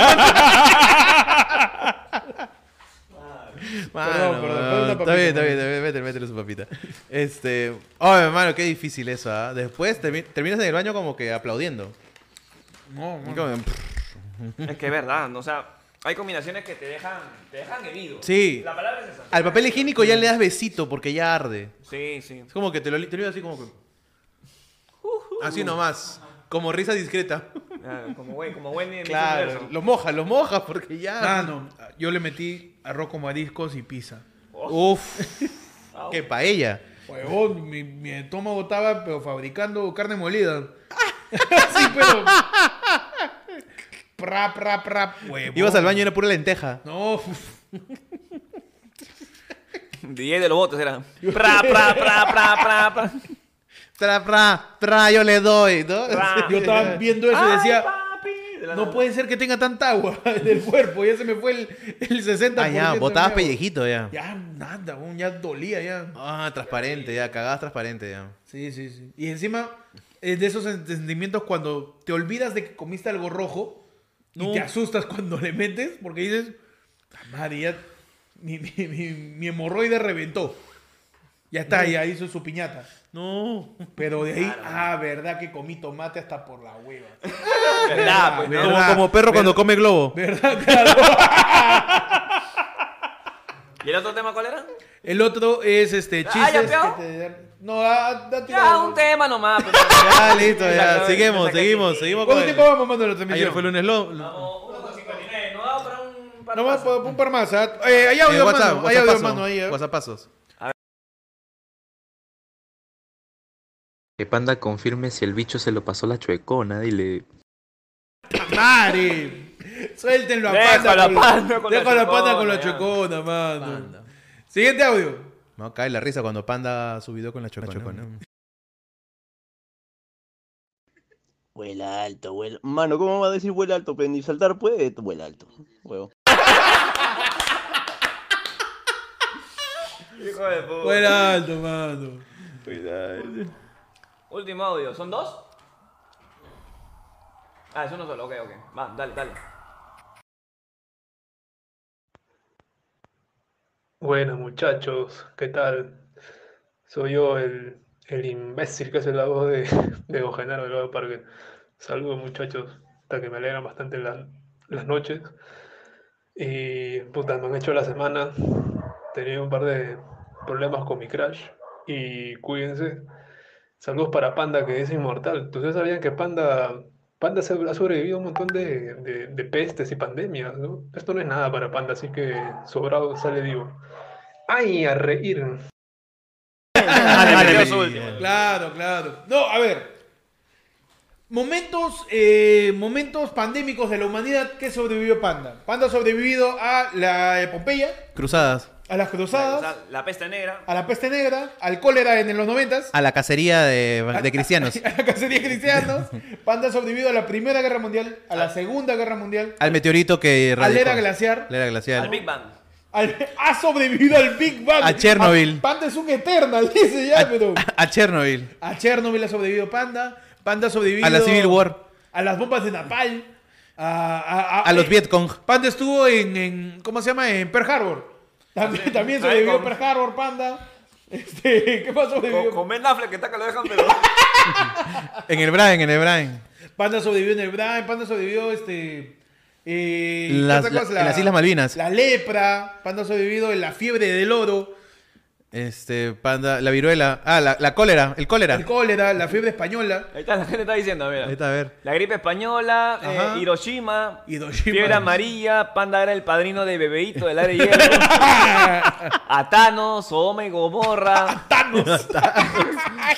Mano, Perdón, perdón, perdón, una está papita, bien, está bien, está bien, métele, métele su papita. Este, oh, hermano, qué difícil eso, ¿ah? Después termi- terminas en el baño como que aplaudiendo. No, como, Es que es verdad, ¿no? o sea, hay combinaciones que te dejan, te dejan herido. Sí. La palabra es esa. Al papel higiénico ya le das besito porque ya arde. Sí, sí. Es como que te lo, te lo digo así como que... Así nomás. Como risa discreta. Ah, como buen, como buen Claro. Lo mojas, lo mojas porque ya... Mano, yo le metí arroz con mariscos y pizza. Uf. Qué paella. Huevón, mi, mi estómago estaba pero fabricando carne molida. sí, pero. Pra, pra, pra. Ibas al baño y era pura lenteja. No, uf. DJ de los votos era. Pra, pra, pra, pra, pra, pra. Tra, pra, pra, yo le doy, ¿no? Pra. yo estaba viendo eso y Ay, decía. papi. No nada. puede ser que tenga tanta agua en el cuerpo. Ya se me fue el, el 60%. Ah, ya, botabas pellejito ya. Ya, nada, ya dolía ya. Ah, transparente, ya, cagabas transparente ya. Sí, sí, sí. Y encima, es de esos sentimientos cuando te olvidas de que comiste algo rojo y No. te asustas cuando le metes porque dices, "Ah, madre, ya mi, mi, mi, mi hemorroide reventó. Ya está, ya hizo su piñata. No. Pero de ahí, ah, verdad que comí tomate hasta por la hueva. ¿Verdad? Pues, ¿verdad? ¿no? Como, como perro cuando come globo. ¿Verdad? Claro. ¿Y el otro tema cuál era? El otro es este Ah, chistes ya, que peo. te- No, ah, date Ya, un tema nomás. pero- Ya, listo, ya. Seguimos, seguimos, seguimos ¿Cuánto tiempo vamos, mano, la transmisión? Ayer fue lunes lo... Vamos, 1.59, no va para un par No más. por- un par más. ¿ah? Eh, hay audio, Eh, WhatsApp, mano. Hay audio, paso, mano. Ahí, ¿ah? WhatsApp pasos. Que Panda confirme si el bicho se lo pasó la chuecona, dile. ¡Madre! Suéltenlo a Déjalo panda. a con la- Panda con la déjalo a panda chuecona, con la ya. chocona, mano. Siguiente audio. No, cae la risa cuando Panda subió con la chocona. Vuela alto, vuela. Mano, ¿cómo va a decir vuela alto? Pero ni saltar puede, vuela alto. Huevo. Hijo de puta. Fuera alto, mano. Último audio. ¿Son dos? Ah, es uno solo. Ok, ok. Va, dale, dale. Buenas muchachos, ¿qué tal? Soy yo el, el imbécil que hace la voz de, de del Nuevo Parque. Saludos muchachos, hasta que me alegran bastante la- las noches. Y puta, me han hecho la semana. Tenía un par de problemas con mi crash. Y cuídense. Saludos para Panda, que es inmortal. ¿Ustedes sabían que Panda, Panda se- ha sobrevivido a un montón de, de- de pestes y pandemias, ¿no? Esto no es nada para Panda, así que sobrado sale vivo. ¡Ay, a reír! Claro, claro. No, a ver. Momentos, eh, momentos pandémicos de la humanidad que sobrevivió Panda. Panda ha sobrevivido a la epopeya, Cruzadas. A las cruzadas, sea, la peste negra. a la peste negra, al cólera en los noventas, A la cacería de, de cristianos. a la cacería de cristianos. Panda ha sobrevivido a la Primera Guerra Mundial, a la Segunda Guerra Mundial, Al meteorito que la radicó. era glaciar. La era glacial. Al Big Bang. al- ha sobrevivido al Big Bang. A Chernobyl. A- Panda es un Eternal, dice ya, pero. A Chernobyl. A Chernobyl ha sobrevivido Panda. Panda ha sobrevivido. A la Civil War. A las bombas de Napalm. A, a- a- A los eh, Vietcong. Panda estuvo en, en- ¿Cómo se llama? En Pearl Harbor. También, también sobrevivió con- Pearl Harbor, Panda. Este, ¿Qué sobrevivió? Con, con Ben Affleck que está que lo dejan, pero. En el Brian, en el Brian. Panda sobrevivió en el Brian. Panda sobrevivió este. eh, ¿qué Las- la- en las Islas Malvinas. La lepra. Panda ha sobrevivido en la fiebre del oro. Este, panda, la viruela. Ah, la, la cólera, el cólera. El cólera, la fiebre española. Ahí está, la gente está diciendo, mira. Ahí está, a ver. La gripe española, eh. Hiroshima, Hiroshima. fiebre amarilla, Panda era el padrino de Bebeito del área de hierro, a Thanos, Sodoma y Gomorra,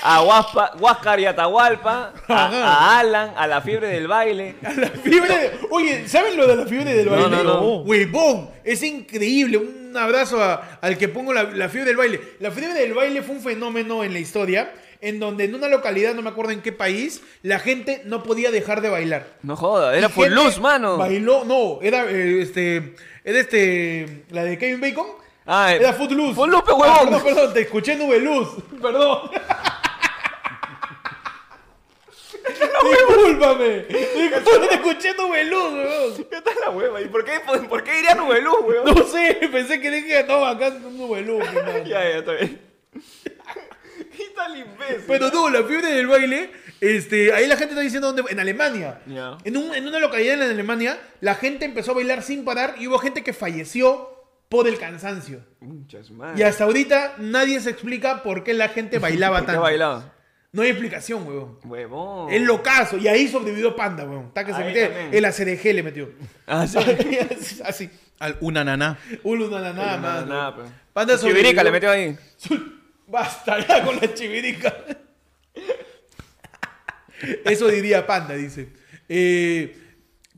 a Huaspa- Huáscar y Atahualpa, a, a Alan, a la fiebre del baile. La fiebre de- Oye, ¿saben lo de la fiebre del No, baile? no, no. Huevón, es increíble. Un abrazo a- al que pongo la, la fiebre del baile. La fiebre del baile fue un fenómeno en la historia en donde en una localidad, no me acuerdo en qué país, la gente no podía dejar de bailar. No joda, era Y por luz, mano. Bailó, no, era eh, este, era este, la de Kevin Bacon. Ah, Era Footloose. Footloose, pe, Ah, huevón. perdón, perdón, te escuché Nube Luz. Perdón. Discúlpame. Discúlpame, te escuché Nube Luz, weón. ¿Qué tal la hueva? ¿Y por qué, por qué diría Nubeluz, weón? No sé, pensé que dije, no, acá es un Nube Luz. hermano. Ya, ya, está bien. ¿Qué tal imbécil? Pero no, la fiebre del baile, este, ahí la gente está diciendo dónde, en Alemania. En, un- en una localidad en Alemania, la gente empezó a bailar sin parar y hubo gente que falleció por el cansancio. Muchas madres. Y hasta ahorita nadie se explica por qué la gente bailaba ¿Por qué tanto. bailaba? No hay explicación, huevón. Huevón. Es locazo. Y ahí sobrevivió Panda, huevón. Está que se Ahí metió. también. El ACDG le metió. Ah, sí. Así. Al una naná. Uno, nada, nada, Nada, pero. Panda Chivirica sobrevivió. le metió ahí. Basta ya con la chivirica. Eso diría Panda, dice. Eh,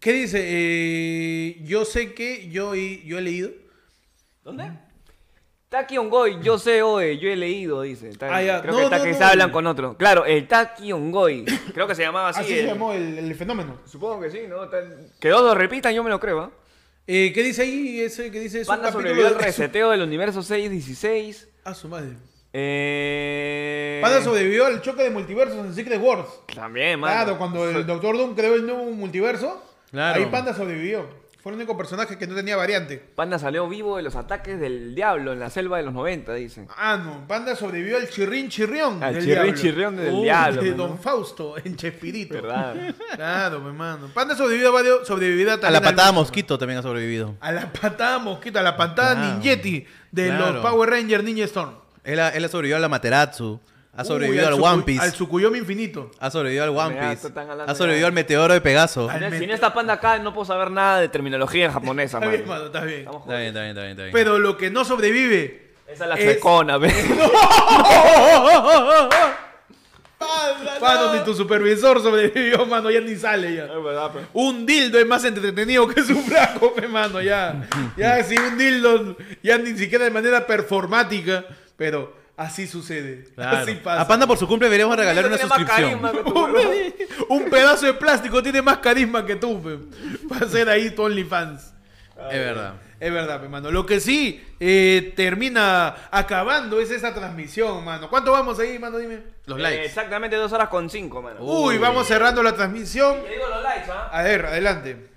¿Qué dice? Eh, yo sé que yo, he- yo he leído. ¿Dónde? Taki Ongoy, yo sé, oe, yo he leído, dice. Ah, ya. Creo No, que está no, que no, se hablan con otro. Claro, el Taki Ongoy. Creo que se llamaba así. Así se el- llamó el, el fenómeno. Supongo que sí, ¿no? Está- Que dos lo repitan, yo me lo creo, ¿ah? Eh, ¿Qué dice ahí? Ese que dice es un Panda capítulo sobrevivió al de- reseteo del universo 616. A su madre. Eh... Panda sobrevivió al choque de multiversos en Secret Wars. También, mano. Claro, cuando el Doctor Doom creó el nuevo multiverso, Claro. ahí Panda sobrevivió. Fue el único personaje que no tenía variante. Panda salió vivo de los ataques del diablo en la selva de los 90, dicen. Ah, no. Panda sobrevivió al chirrín chirrión. Al del chirrín diablo. chirrión del Uy, diablo, De ¿no? Don Fausto en Chespirito. ¿Verdad? Claro, mi hermano. Panda sobrevivió a varios. Sobrevivió A la al- patada mosquito también ha sobrevivido. A la patada mosquito, a la patada Claro. ninjetti de Claro. los Power Rangers Ninja Storm. Él ha, él ha sobrevivido a la Materatsu. Ha sobrevivido Uy, al Tsuku- One Piece. Al Tsukuyomi infinito. Ha sobrevivido al One Mira, Piece. Ha sobrevivido al meteoro de Pegaso. Al Si no está Panda acá, no puedo saber nada de terminología japonesa, Está mano. bien, mano, está bien. Está bien, está bien, está bien, está bien. Pero lo que no sobrevive. Esa es la Es- chuecona, ¿ves? Mano, ni tu supervisor sobrevivió, mano, ya ni sale ya. Es verdad. Un dildo es más entretenido que su braco, pe, mano, ya. Ya, si un dildo, ya ni siquiera de manera performática, pero así sucede. Claro. Así pasa. A Panda por su cumple deberíamos regalar una suscripción. Un pedazo de plástico tiene más carisma que tú, pe, para hacer ahí tu OnlyFans. Es verdad. Es verdad, pe, mano. Lo que sí eh, termina acabando es esa transmisión, mano. ¿Cuánto vamos ahí, mano? Dime. Los Eh, likes. exactamente dos horas con cinco, mano. Uy, vamos cerrando la transmisión. Te digo los likes, ¿ah? A ver, adelante.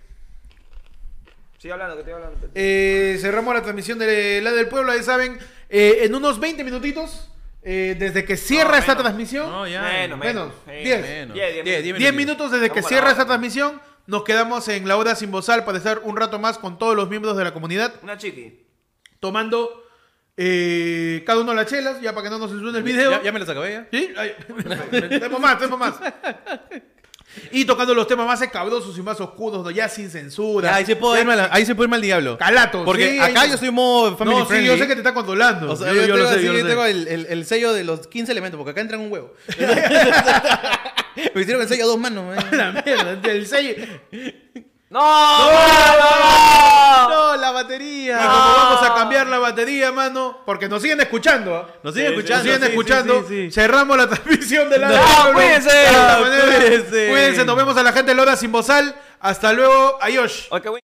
Sigue hablando, que estoy hablando. Eh, cerramos la transmisión de la del pueblo, ya saben, eh, en unos 20 minutitos, eh, desde que cierra No, esta menos. transmisión, No, ya. Menos, menos, menos. 10. Menos. Diez, diez, Diez, diez 10 minutos desde que cierra esta transmisión, nos quedamos en la hora sin bozal para estar un rato más con todos los miembros de la comunidad, Una chiqui. tomando eh, cada uno las chelas, ya para que no nos censuren el video. Ya, ya me las acabé ya. ¿Sí? Ay, tenemos más, tenemos más. Y tocando los temas más escabrosos y más oscuros, ya sin censura. Ya, ahí se puede irme al, ahí se puede irme al diablo. Calato. Porque sí, acá yo soy modo family No, sí, yo sé que te está controlando. O sea, yo, tengo, lo sé, yo lo yo sé. tengo el, el- el sello de los 15 elementos, porque acá entran un huevo. me hicieron el sello a dos manos. eh. La mierda, el sello. ¡No! ¡No! ¡No! No, la batería. Vamos a cambiar la batería, mano, porque nos siguen escuchando. ¿ah? Nos siguen Sí, sí, escuchando. Nos siguen sí, escuchando. sí, sí. Cerramos la transmisión de la No, cuídense. Cuídense. Cuídense, nos vemos a la gente de Lora sin bozal. Hasta luego, adiós. Ok, güey.